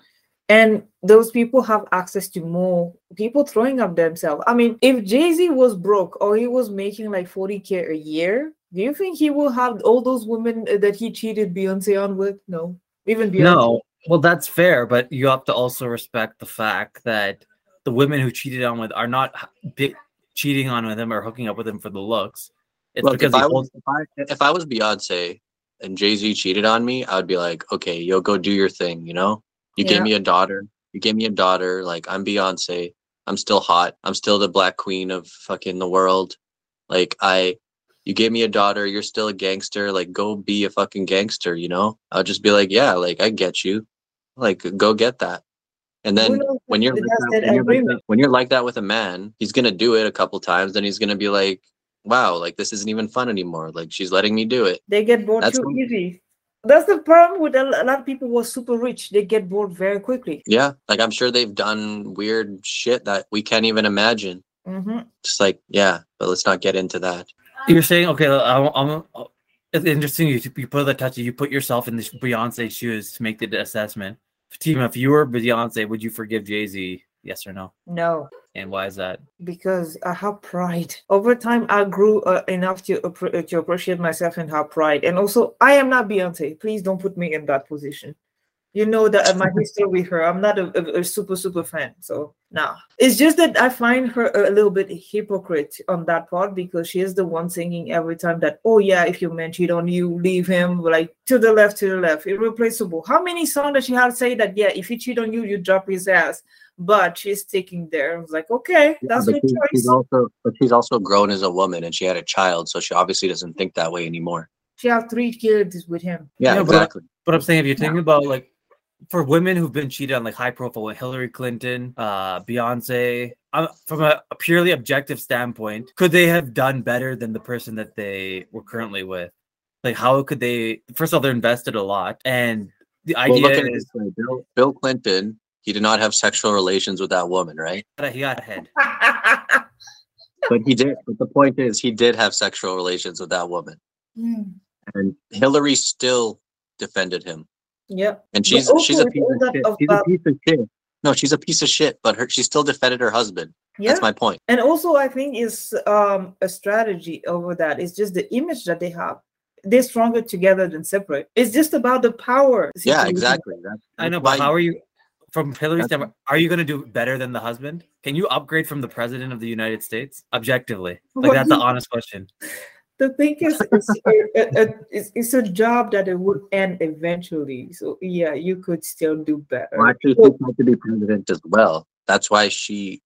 And those people have access to more people throwing up themselves. I mean, if Jay Z was broke or he was making like 40K a year, do you think he will have all those women that he cheated Beyonce on with? No. Even Beyonce. No. Well, that's fair, but you have to also respect the fact that the women who cheated on with are not h- bi- cheating on with him or hooking up with him for the looks. It's Look, because if he I, was, if I if I was Beyonce and Jay Z cheated on me, I would be like, okay, yo, go do your thing. You know, you Yeah. gave me a daughter. You gave me a daughter. Like I'm Beyonce. I'm still hot. I'm still the black queen of fucking the world. Like I, you gave me a daughter. You're still a gangster. Like go be a fucking gangster. You know, I'll just be like, yeah, like I get you. Like go get that. And then when you're like that, that when, you're like that, when you're like that with a man, he's gonna do it a couple times, then he's gonna be like, "Wow, like this isn't even fun anymore. Like she's letting me do it." They get bored That's too easy. That's the problem with a lot of people who are super rich. They get bored very quickly. Yeah, like I'm sure they've done weird shit that we can't even imagine. hmm Just like, yeah, but let's not get into that. you're saying, okay, I'm, I'm, it's interesting. You, you put the touch, you put yourself in the Beyonce shoes to make the assessment. Fatima, if you were Beyonce, would you forgive Jay Z? Yes or no? No. And why is that? because I have pride. Over time, I grew uh, enough to appre- to appreciate myself and have pride. And also, I am not Beyonce. Please don't put me in that position. You know that my [laughs] history with her. I'm not a, a, a super super fan, so no. It's just that I find her a little bit hypocrite on that part because she is the one singing every time that oh yeah, if your man cheat on you, leave him like to the left, to the left, irreplaceable. How many songs does she have say that yeah, if he cheat on you, you drop his ass? But she's sticking there. I was like, okay, that's yeah, your she's, choice. she's also, but she's also grown as a woman, and she had a child, so she obviously doesn't think that way anymore. She have three kids with him. Yeah, Yeah, but- exactly. But I'm saying if you're thinking about like for women who've been cheated on, like high profile, with Hillary Clinton, uh, Beyonce, uh, from a, a purely objective standpoint, could they have done better than the person that they were currently with? Like, how could they? First of all, they're invested a lot, and the Well, idea look at it is this way. Bill, Bill Clinton, he did not have sexual relations with that woman, right? that he got ahead. [laughs] But he did. But the point is, he did have sexual relations with that woman, Mm, and Hillary still defended him. Yep. And she's also she's a piece of shit. of She's a piece of shit. No, she's a piece of shit. But her, she still defended her husband. Yeah. That's my point. and also i think it's um a strategy over that it's just the image that they have they're stronger together than separate it's just about the power Yeah, exactly. That's, I know, but why- how are you? From Hillary's That's- standpoint, are you going to do better than the husband? Can you upgrade from the president of the United States objectively? Like What that's the honest question. The thing is [laughs] it's a, a- a- it's, it's a job that it would end eventually so yeah you could still do better Well, actually, she's meant to be president as well. That's why she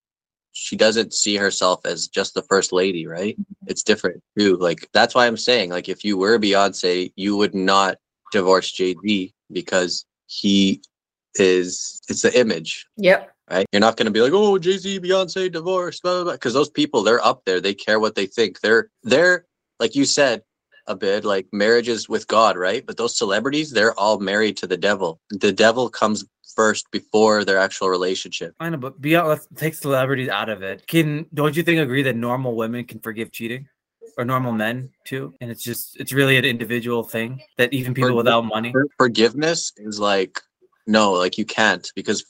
she doesn't see herself as just the first lady, right? Mm-hmm. It's different too. Like that's why I'm saying, like, if you were Beyonce, you would not divorce Jay Z because he is. It's the image, yep right? You're not going to be like, oh, Jay Z, Beyonce, divorce, blah blah blah, because those people, they're up there. They care what they think. They're they're like you said a bit like marriages with God, right? But those celebrities, they're all married to the devil. The devil comes first before their actual relationship. I know, but beyond let's take celebrities out of it. Can don't you think agree that normal women can forgive cheating, or normal men too? And it's just it's really an individual thing that even people Forgive- without money. For- Forgiveness is like no, like you can't because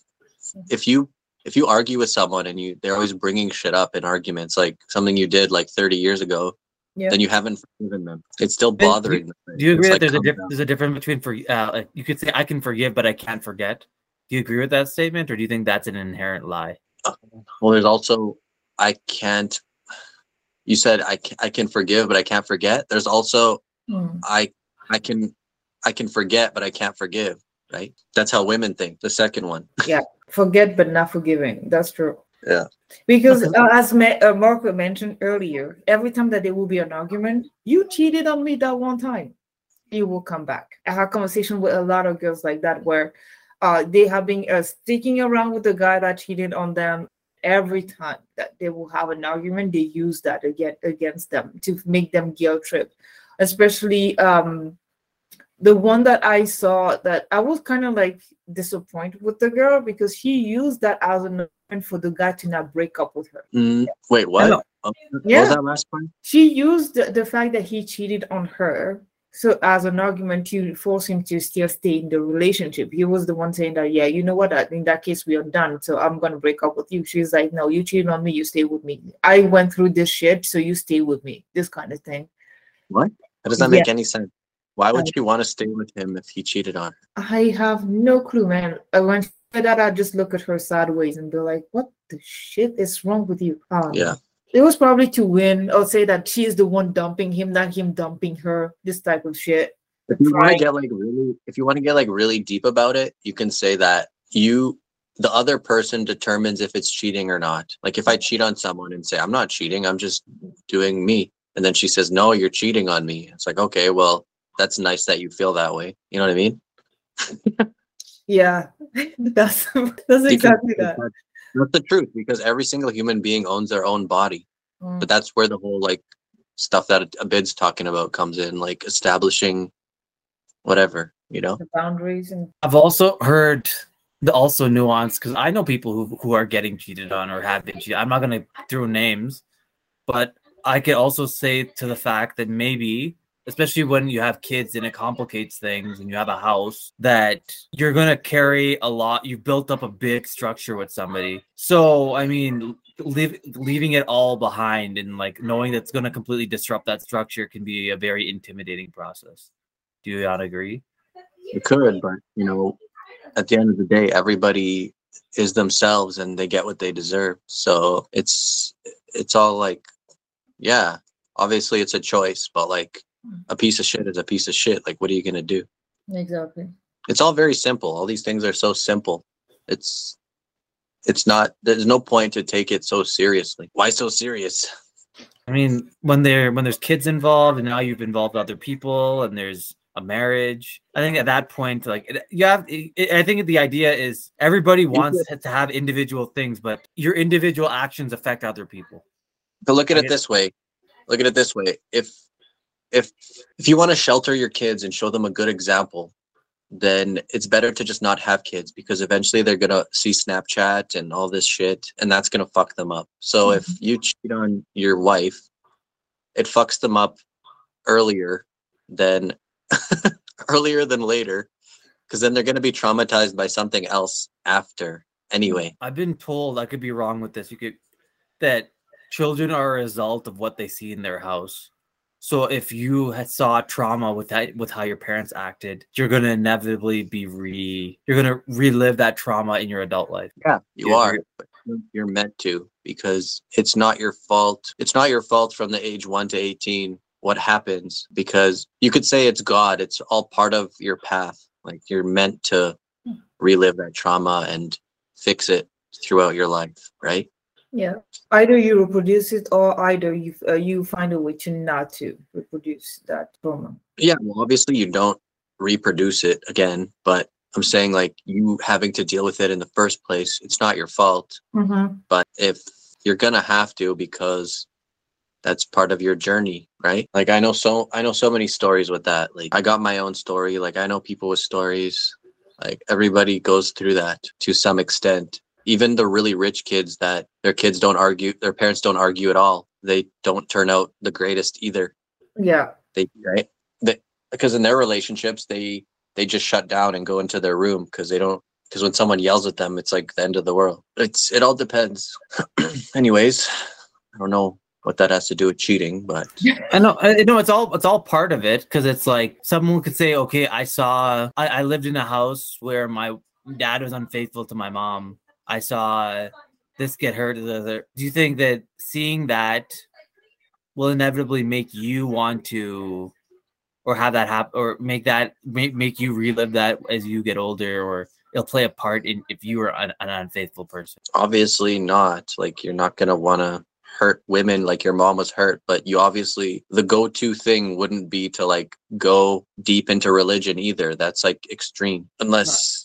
if you if you argue with someone and you they're always bringing shit up in arguments like something you did like 30 years ago, Yeah. then you haven't forgiven them. It's still do you- bothering them. Do you agree It's that like, there's a diff- down. there's a difference between for uh, like you could say I can forgive but I can't forget? Do you agree with that statement, or do you think that's an inherent lie? Well, there's also I can't. You said I can, I can forgive, but I can't forget. There's also Hmm. I I can I can forget, but I can't forgive. Right? That's how women think. The second one. Yeah, forget but not forgiving that's true Yeah. Because uh, as Ma- uh, marco mentioned earlier every time that there will be an argument you cheated on me that one time. You will come back. I have conversation with a lot of girls like that where uh, they have been uh, sticking around with the guy that cheated on them every time that they will have an argument they use that again against them to make them guilt trip. Especially um the one that I saw that I was kind of like disappointed with the girl because she used that as an argument for the guy to not break up with her. Mm, wait, what? know. Oh, What Yeah. was that last part? She used the, the fact that he cheated on her so as an argument to force him to still stay in the relationship. He was the one saying that, yeah, you know what? In that case, we are done. So I'm gonna break up with you. She's like, no, you cheated on me. You stay with me. I went through this shit, so you stay with me. This kind of thing. What? That does not make any sense. Why would she want to stay with him if he cheated on her? I have no clue, man. When she said that, I just look at her sideways and be like, "What the shit is wrong with you?" Um, Yeah. it was probably to win or say that she is the one dumping him, not him dumping her. This type of shit. If you want to get like really, if you want to get like really deep about it, you can say that you, the other person determines if it's cheating or not. Like if I cheat on someone and say I'm not cheating, I'm just doing me, and then she says no, you're cheating on me. It's like okay, well that's nice that you feel that way. You know what I mean? Yeah, [laughs] that's that's You can- exactly that. That's, that's the truth because every single human being owns their own body. Mm. But that's where the whole like stuff that Abid's talking about comes in, like establishing whatever, you know? The boundaries and I've also heard the also nuance because I know people who, who are getting cheated on or have been cheated. I'm not gonna throw names, but I could also say to the fact that maybe, especially when you have kids and it complicates things and you have a house, that you're gonna carry a lot. You've built up a big structure with somebody. So I mean, leave, leaving it all behind and like knowing that's gonna completely disrupt that structure can be a very intimidating process. Do you not agree? You could, but you know, at the end of the day, everybody is themselves and they get what they deserve. So it's it's all like, yeah, obviously it's a choice, but like a piece of shit is a piece of shit. Like, what are you gonna do? Exactly. It's all very simple. All these things are so simple. It's it's not. There's no point to take it so seriously. Why so serious? [laughs] I mean, when there when there's kids involved, and now you've involved other people, and there's a marriage. I think at that point, like you have, I think the idea is everybody wants to have individual things, but your individual actions affect other people. But look at it this way. Look at it this way. If if if you want to shelter your kids and show them a good example, then it's better to just not have kids because eventually they're gonna see Snapchat and all this shit, and that's gonna fuck them up. So mm-hmm. if you cheat on your wife, it fucks them up earlier than [laughs] earlier than later, because then they're gonna be traumatized by something else after. Anyway, I've been told I could be wrong with this. You could that children are a result of what they see in their house. So if you had saw trauma with that with how your parents acted, you're gonna inevitably be re you're gonna relive that trauma in your adult life. Yeah, you yeah, are. You're, you're meant to because it's not your fault. It's not your fault from the age one to eighteen what happens because you could say it's God. It's all part of your path. Like you're meant to hmm. relive that trauma and fix it throughout your life, right? Yeah, either you reproduce it or either you uh, you find a way to not to reproduce that trauma. Yeah, well, obviously you don't reproduce it again, but I'm saying like you having to deal with it in the first place, it's not your fault. Mm-hmm. But if you're gonna have to because that's part of your journey, right? Like I know so I know so many stories with that. Like I got my own story. Like I know people with stories. Like everybody goes through that to some extent even the really rich kids that their kids don't argue their parents don't argue at all they don't turn out the greatest either. Yeah. They right? They, because in their relationships they they just shut down and go into their room because they don't because when someone yells at them it's like the end of the world. It's it all depends. [clears throat] Anyways i don't know what that has to do with cheating but i know i know it's all it's all part of it because it's like someone could say okay i saw I, I lived in a house where my dad was unfaithful to my mom I saw this get hurt. Do you think that seeing that will inevitably make you want to, or have that happen, or make that make, make you relive that as you get older, or it'll play a part in if you are an, an unfaithful person? Obviously not. Like you're not gonna want to hurt women like your mom was hurt but you obviously the go-to thing wouldn't be to like go deep into religion either that's like extreme unless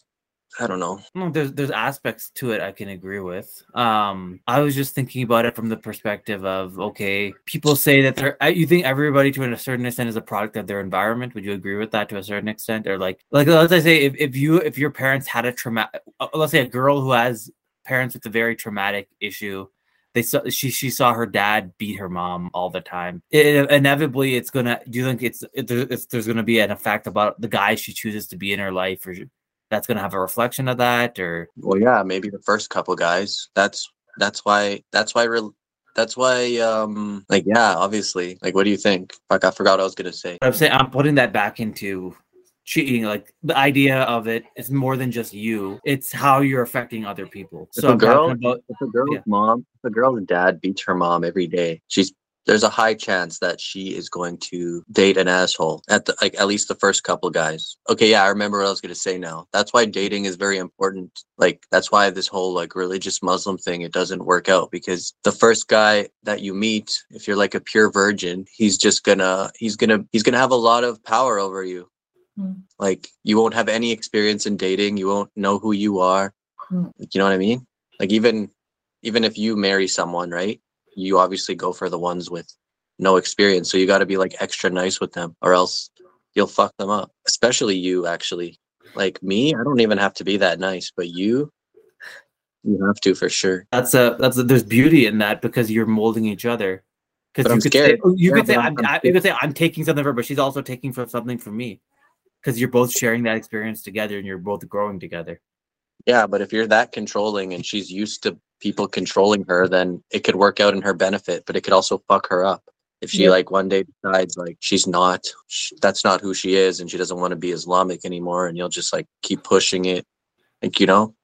I don't know. No, there's there's aspects to it I can agree with. Um, I was just thinking about it from the perspective of okay, people say that they're. You think everybody to a certain extent is a product of their environment. Would you agree with that to a certain extent, or like like let's say if, if you if your parents had a trauma, uh, let's say a girl who has parents with a very traumatic issue they saw she she saw her dad beat her mom all the time. It, inevitably, it's gonna. Do you think it's, it, it's there's gonna be an effect about the guy she chooses to be in her life, or that's going to have a reflection of that or well yeah maybe the first couple guys. That's that's why that's why re- that's why um like yeah obviously. Like what do you think? Like i forgot what i was gonna say. I'm saying i'm putting that back into cheating like the idea of it is more than just you. It's how you're affecting other people. If so a girl about, if a girl's yeah. mom if a girl's dad beats her mom every day she's there's a high chance that she is going to date an asshole at the like at least the first couple guys. Okay, yeah, I remember what I was gonna say now. That's why dating is very important. Like that's why this whole like religious Muslim thing it doesn't work out because the first guy that you meet, if you're like a pure virgin, he's just gonna he's gonna he's gonna have a lot of power over you. Mm. Like you won't have any experience in dating, you won't know who you are. Mm. You know what I mean? Like even even if you marry someone, right? You obviously go for the ones with no experience. So you got to be like extra nice with them or else you'll fuck them up. Especially you, actually. Like me, I don't even have to be that nice, but you, you have to for sure. That's a that's a, there's beauty in that because you're molding each other. Because you I'm could scared. say you yeah, could say I'm, I'm you could say I'm taking something from her, but she's also taking from something from me. Because you're both sharing that experience together and you're both growing together. Yeah, but if you're that controlling and she's used to people controlling her, then it could work out in her benefit, but it could also fuck her up. If she yeah. like one day decides like she's not, she, that's not who she is, and she doesn't want to be Islamic anymore, and you'll just like keep pushing it, like you know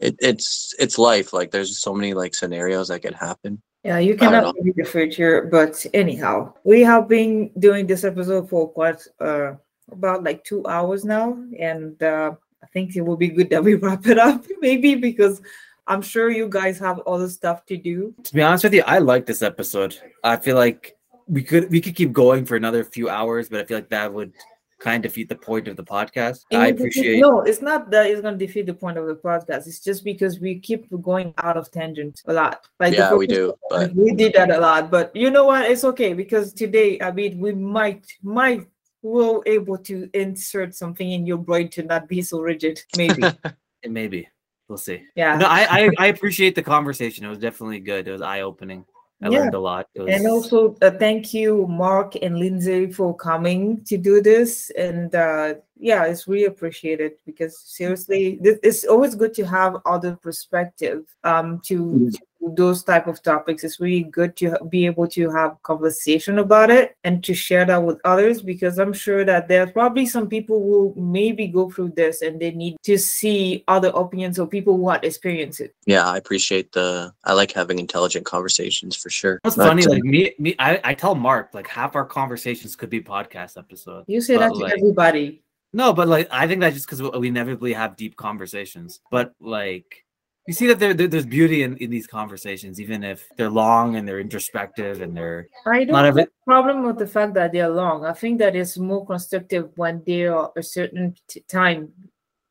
it, it's it's life like there's so many like scenarios that could happen yeah you cannot predict the future but anyhow we have been doing this episode for quite uh about like two hours now and uh i think it will be good that we wrap it up [laughs] maybe because i'm sure you guys have other stuff to do to be honest with you i like this episode i feel like we could we could keep going for another few hours but i feel like that would kind of defeat the point of the podcast. It I appreciate. no, it's not that it's going to defeat the point of the podcast. It's just because we keep going out of tangent a lot. Like yeah, we do. But... We did that a lot, but you know what? It's okay because today, I mean, we might might will able to insert something in your brain to not be so rigid. Maybe. [laughs] Maybe. We'll see. Yeah. No, I, I I appreciate the conversation. It was definitely good. It was eye opening. I yeah. learned a lot. Was... And also, uh, thank you, Mark and Lindsay, for coming to do this. And uh, yeah, it's really appreciated because seriously, it's always good to have other perspective um, to, mm-hmm. to those type of topics. It's really good to be able to have conversation about it and to share that with others because i'm sure that there are probably some people who maybe go through this and they need to see other opinions or people who have experienced it. Yeah i appreciate the i like having intelligent conversations for sure. That's funny like me me I, I tell mark like half our conversations could be podcast episodes. You say that to like, everybody no but like i think that's just because we inevitably have deep conversations but like you see that there, there, there's beauty in, in these conversations, even if they're long and they're introspective and they're. I don't have a problem with the fact that they're long. I think that it's more constructive when they are a certain t- time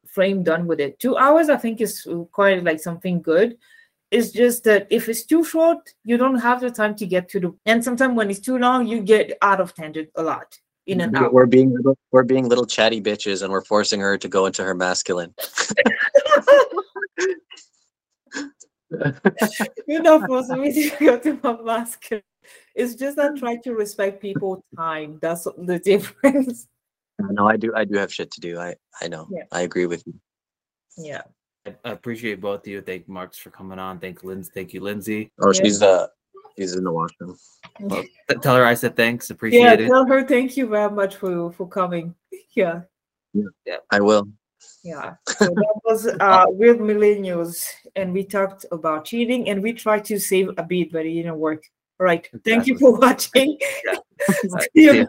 frame done with it. Two hours, I think, is quite like something good. It's just that if it's too short, you don't have the time to get to the. And sometimes when it's too long, you get out of tangent a lot. In and out. We're being little, we're being little chatty bitches, and we're forcing her to go into her masculine. [laughs] You're not forcing me to [laughs] go to my masculine. It's just that try to respect people time. That's the [laughs] difference. No, I do. I do have shit to do. I I know. Yeah. I agree with you. Yeah. I appreciate both of you. Thank Marks for coming on. Thank Lindsay. Thank you, Lindsay. Oh, yeah. she's uh she's in the washroom. Well, [laughs] tell her I said thanks. Appreciate yeah, it. Tell her thank you very much for for coming. [laughs] Yeah. Yeah. yeah. I will. Yeah. So that was [laughs] uh, with millennials, and we talked about cheating, and we tried to save Abid, but it didn't work. All right. Thank you for watching. Yeah.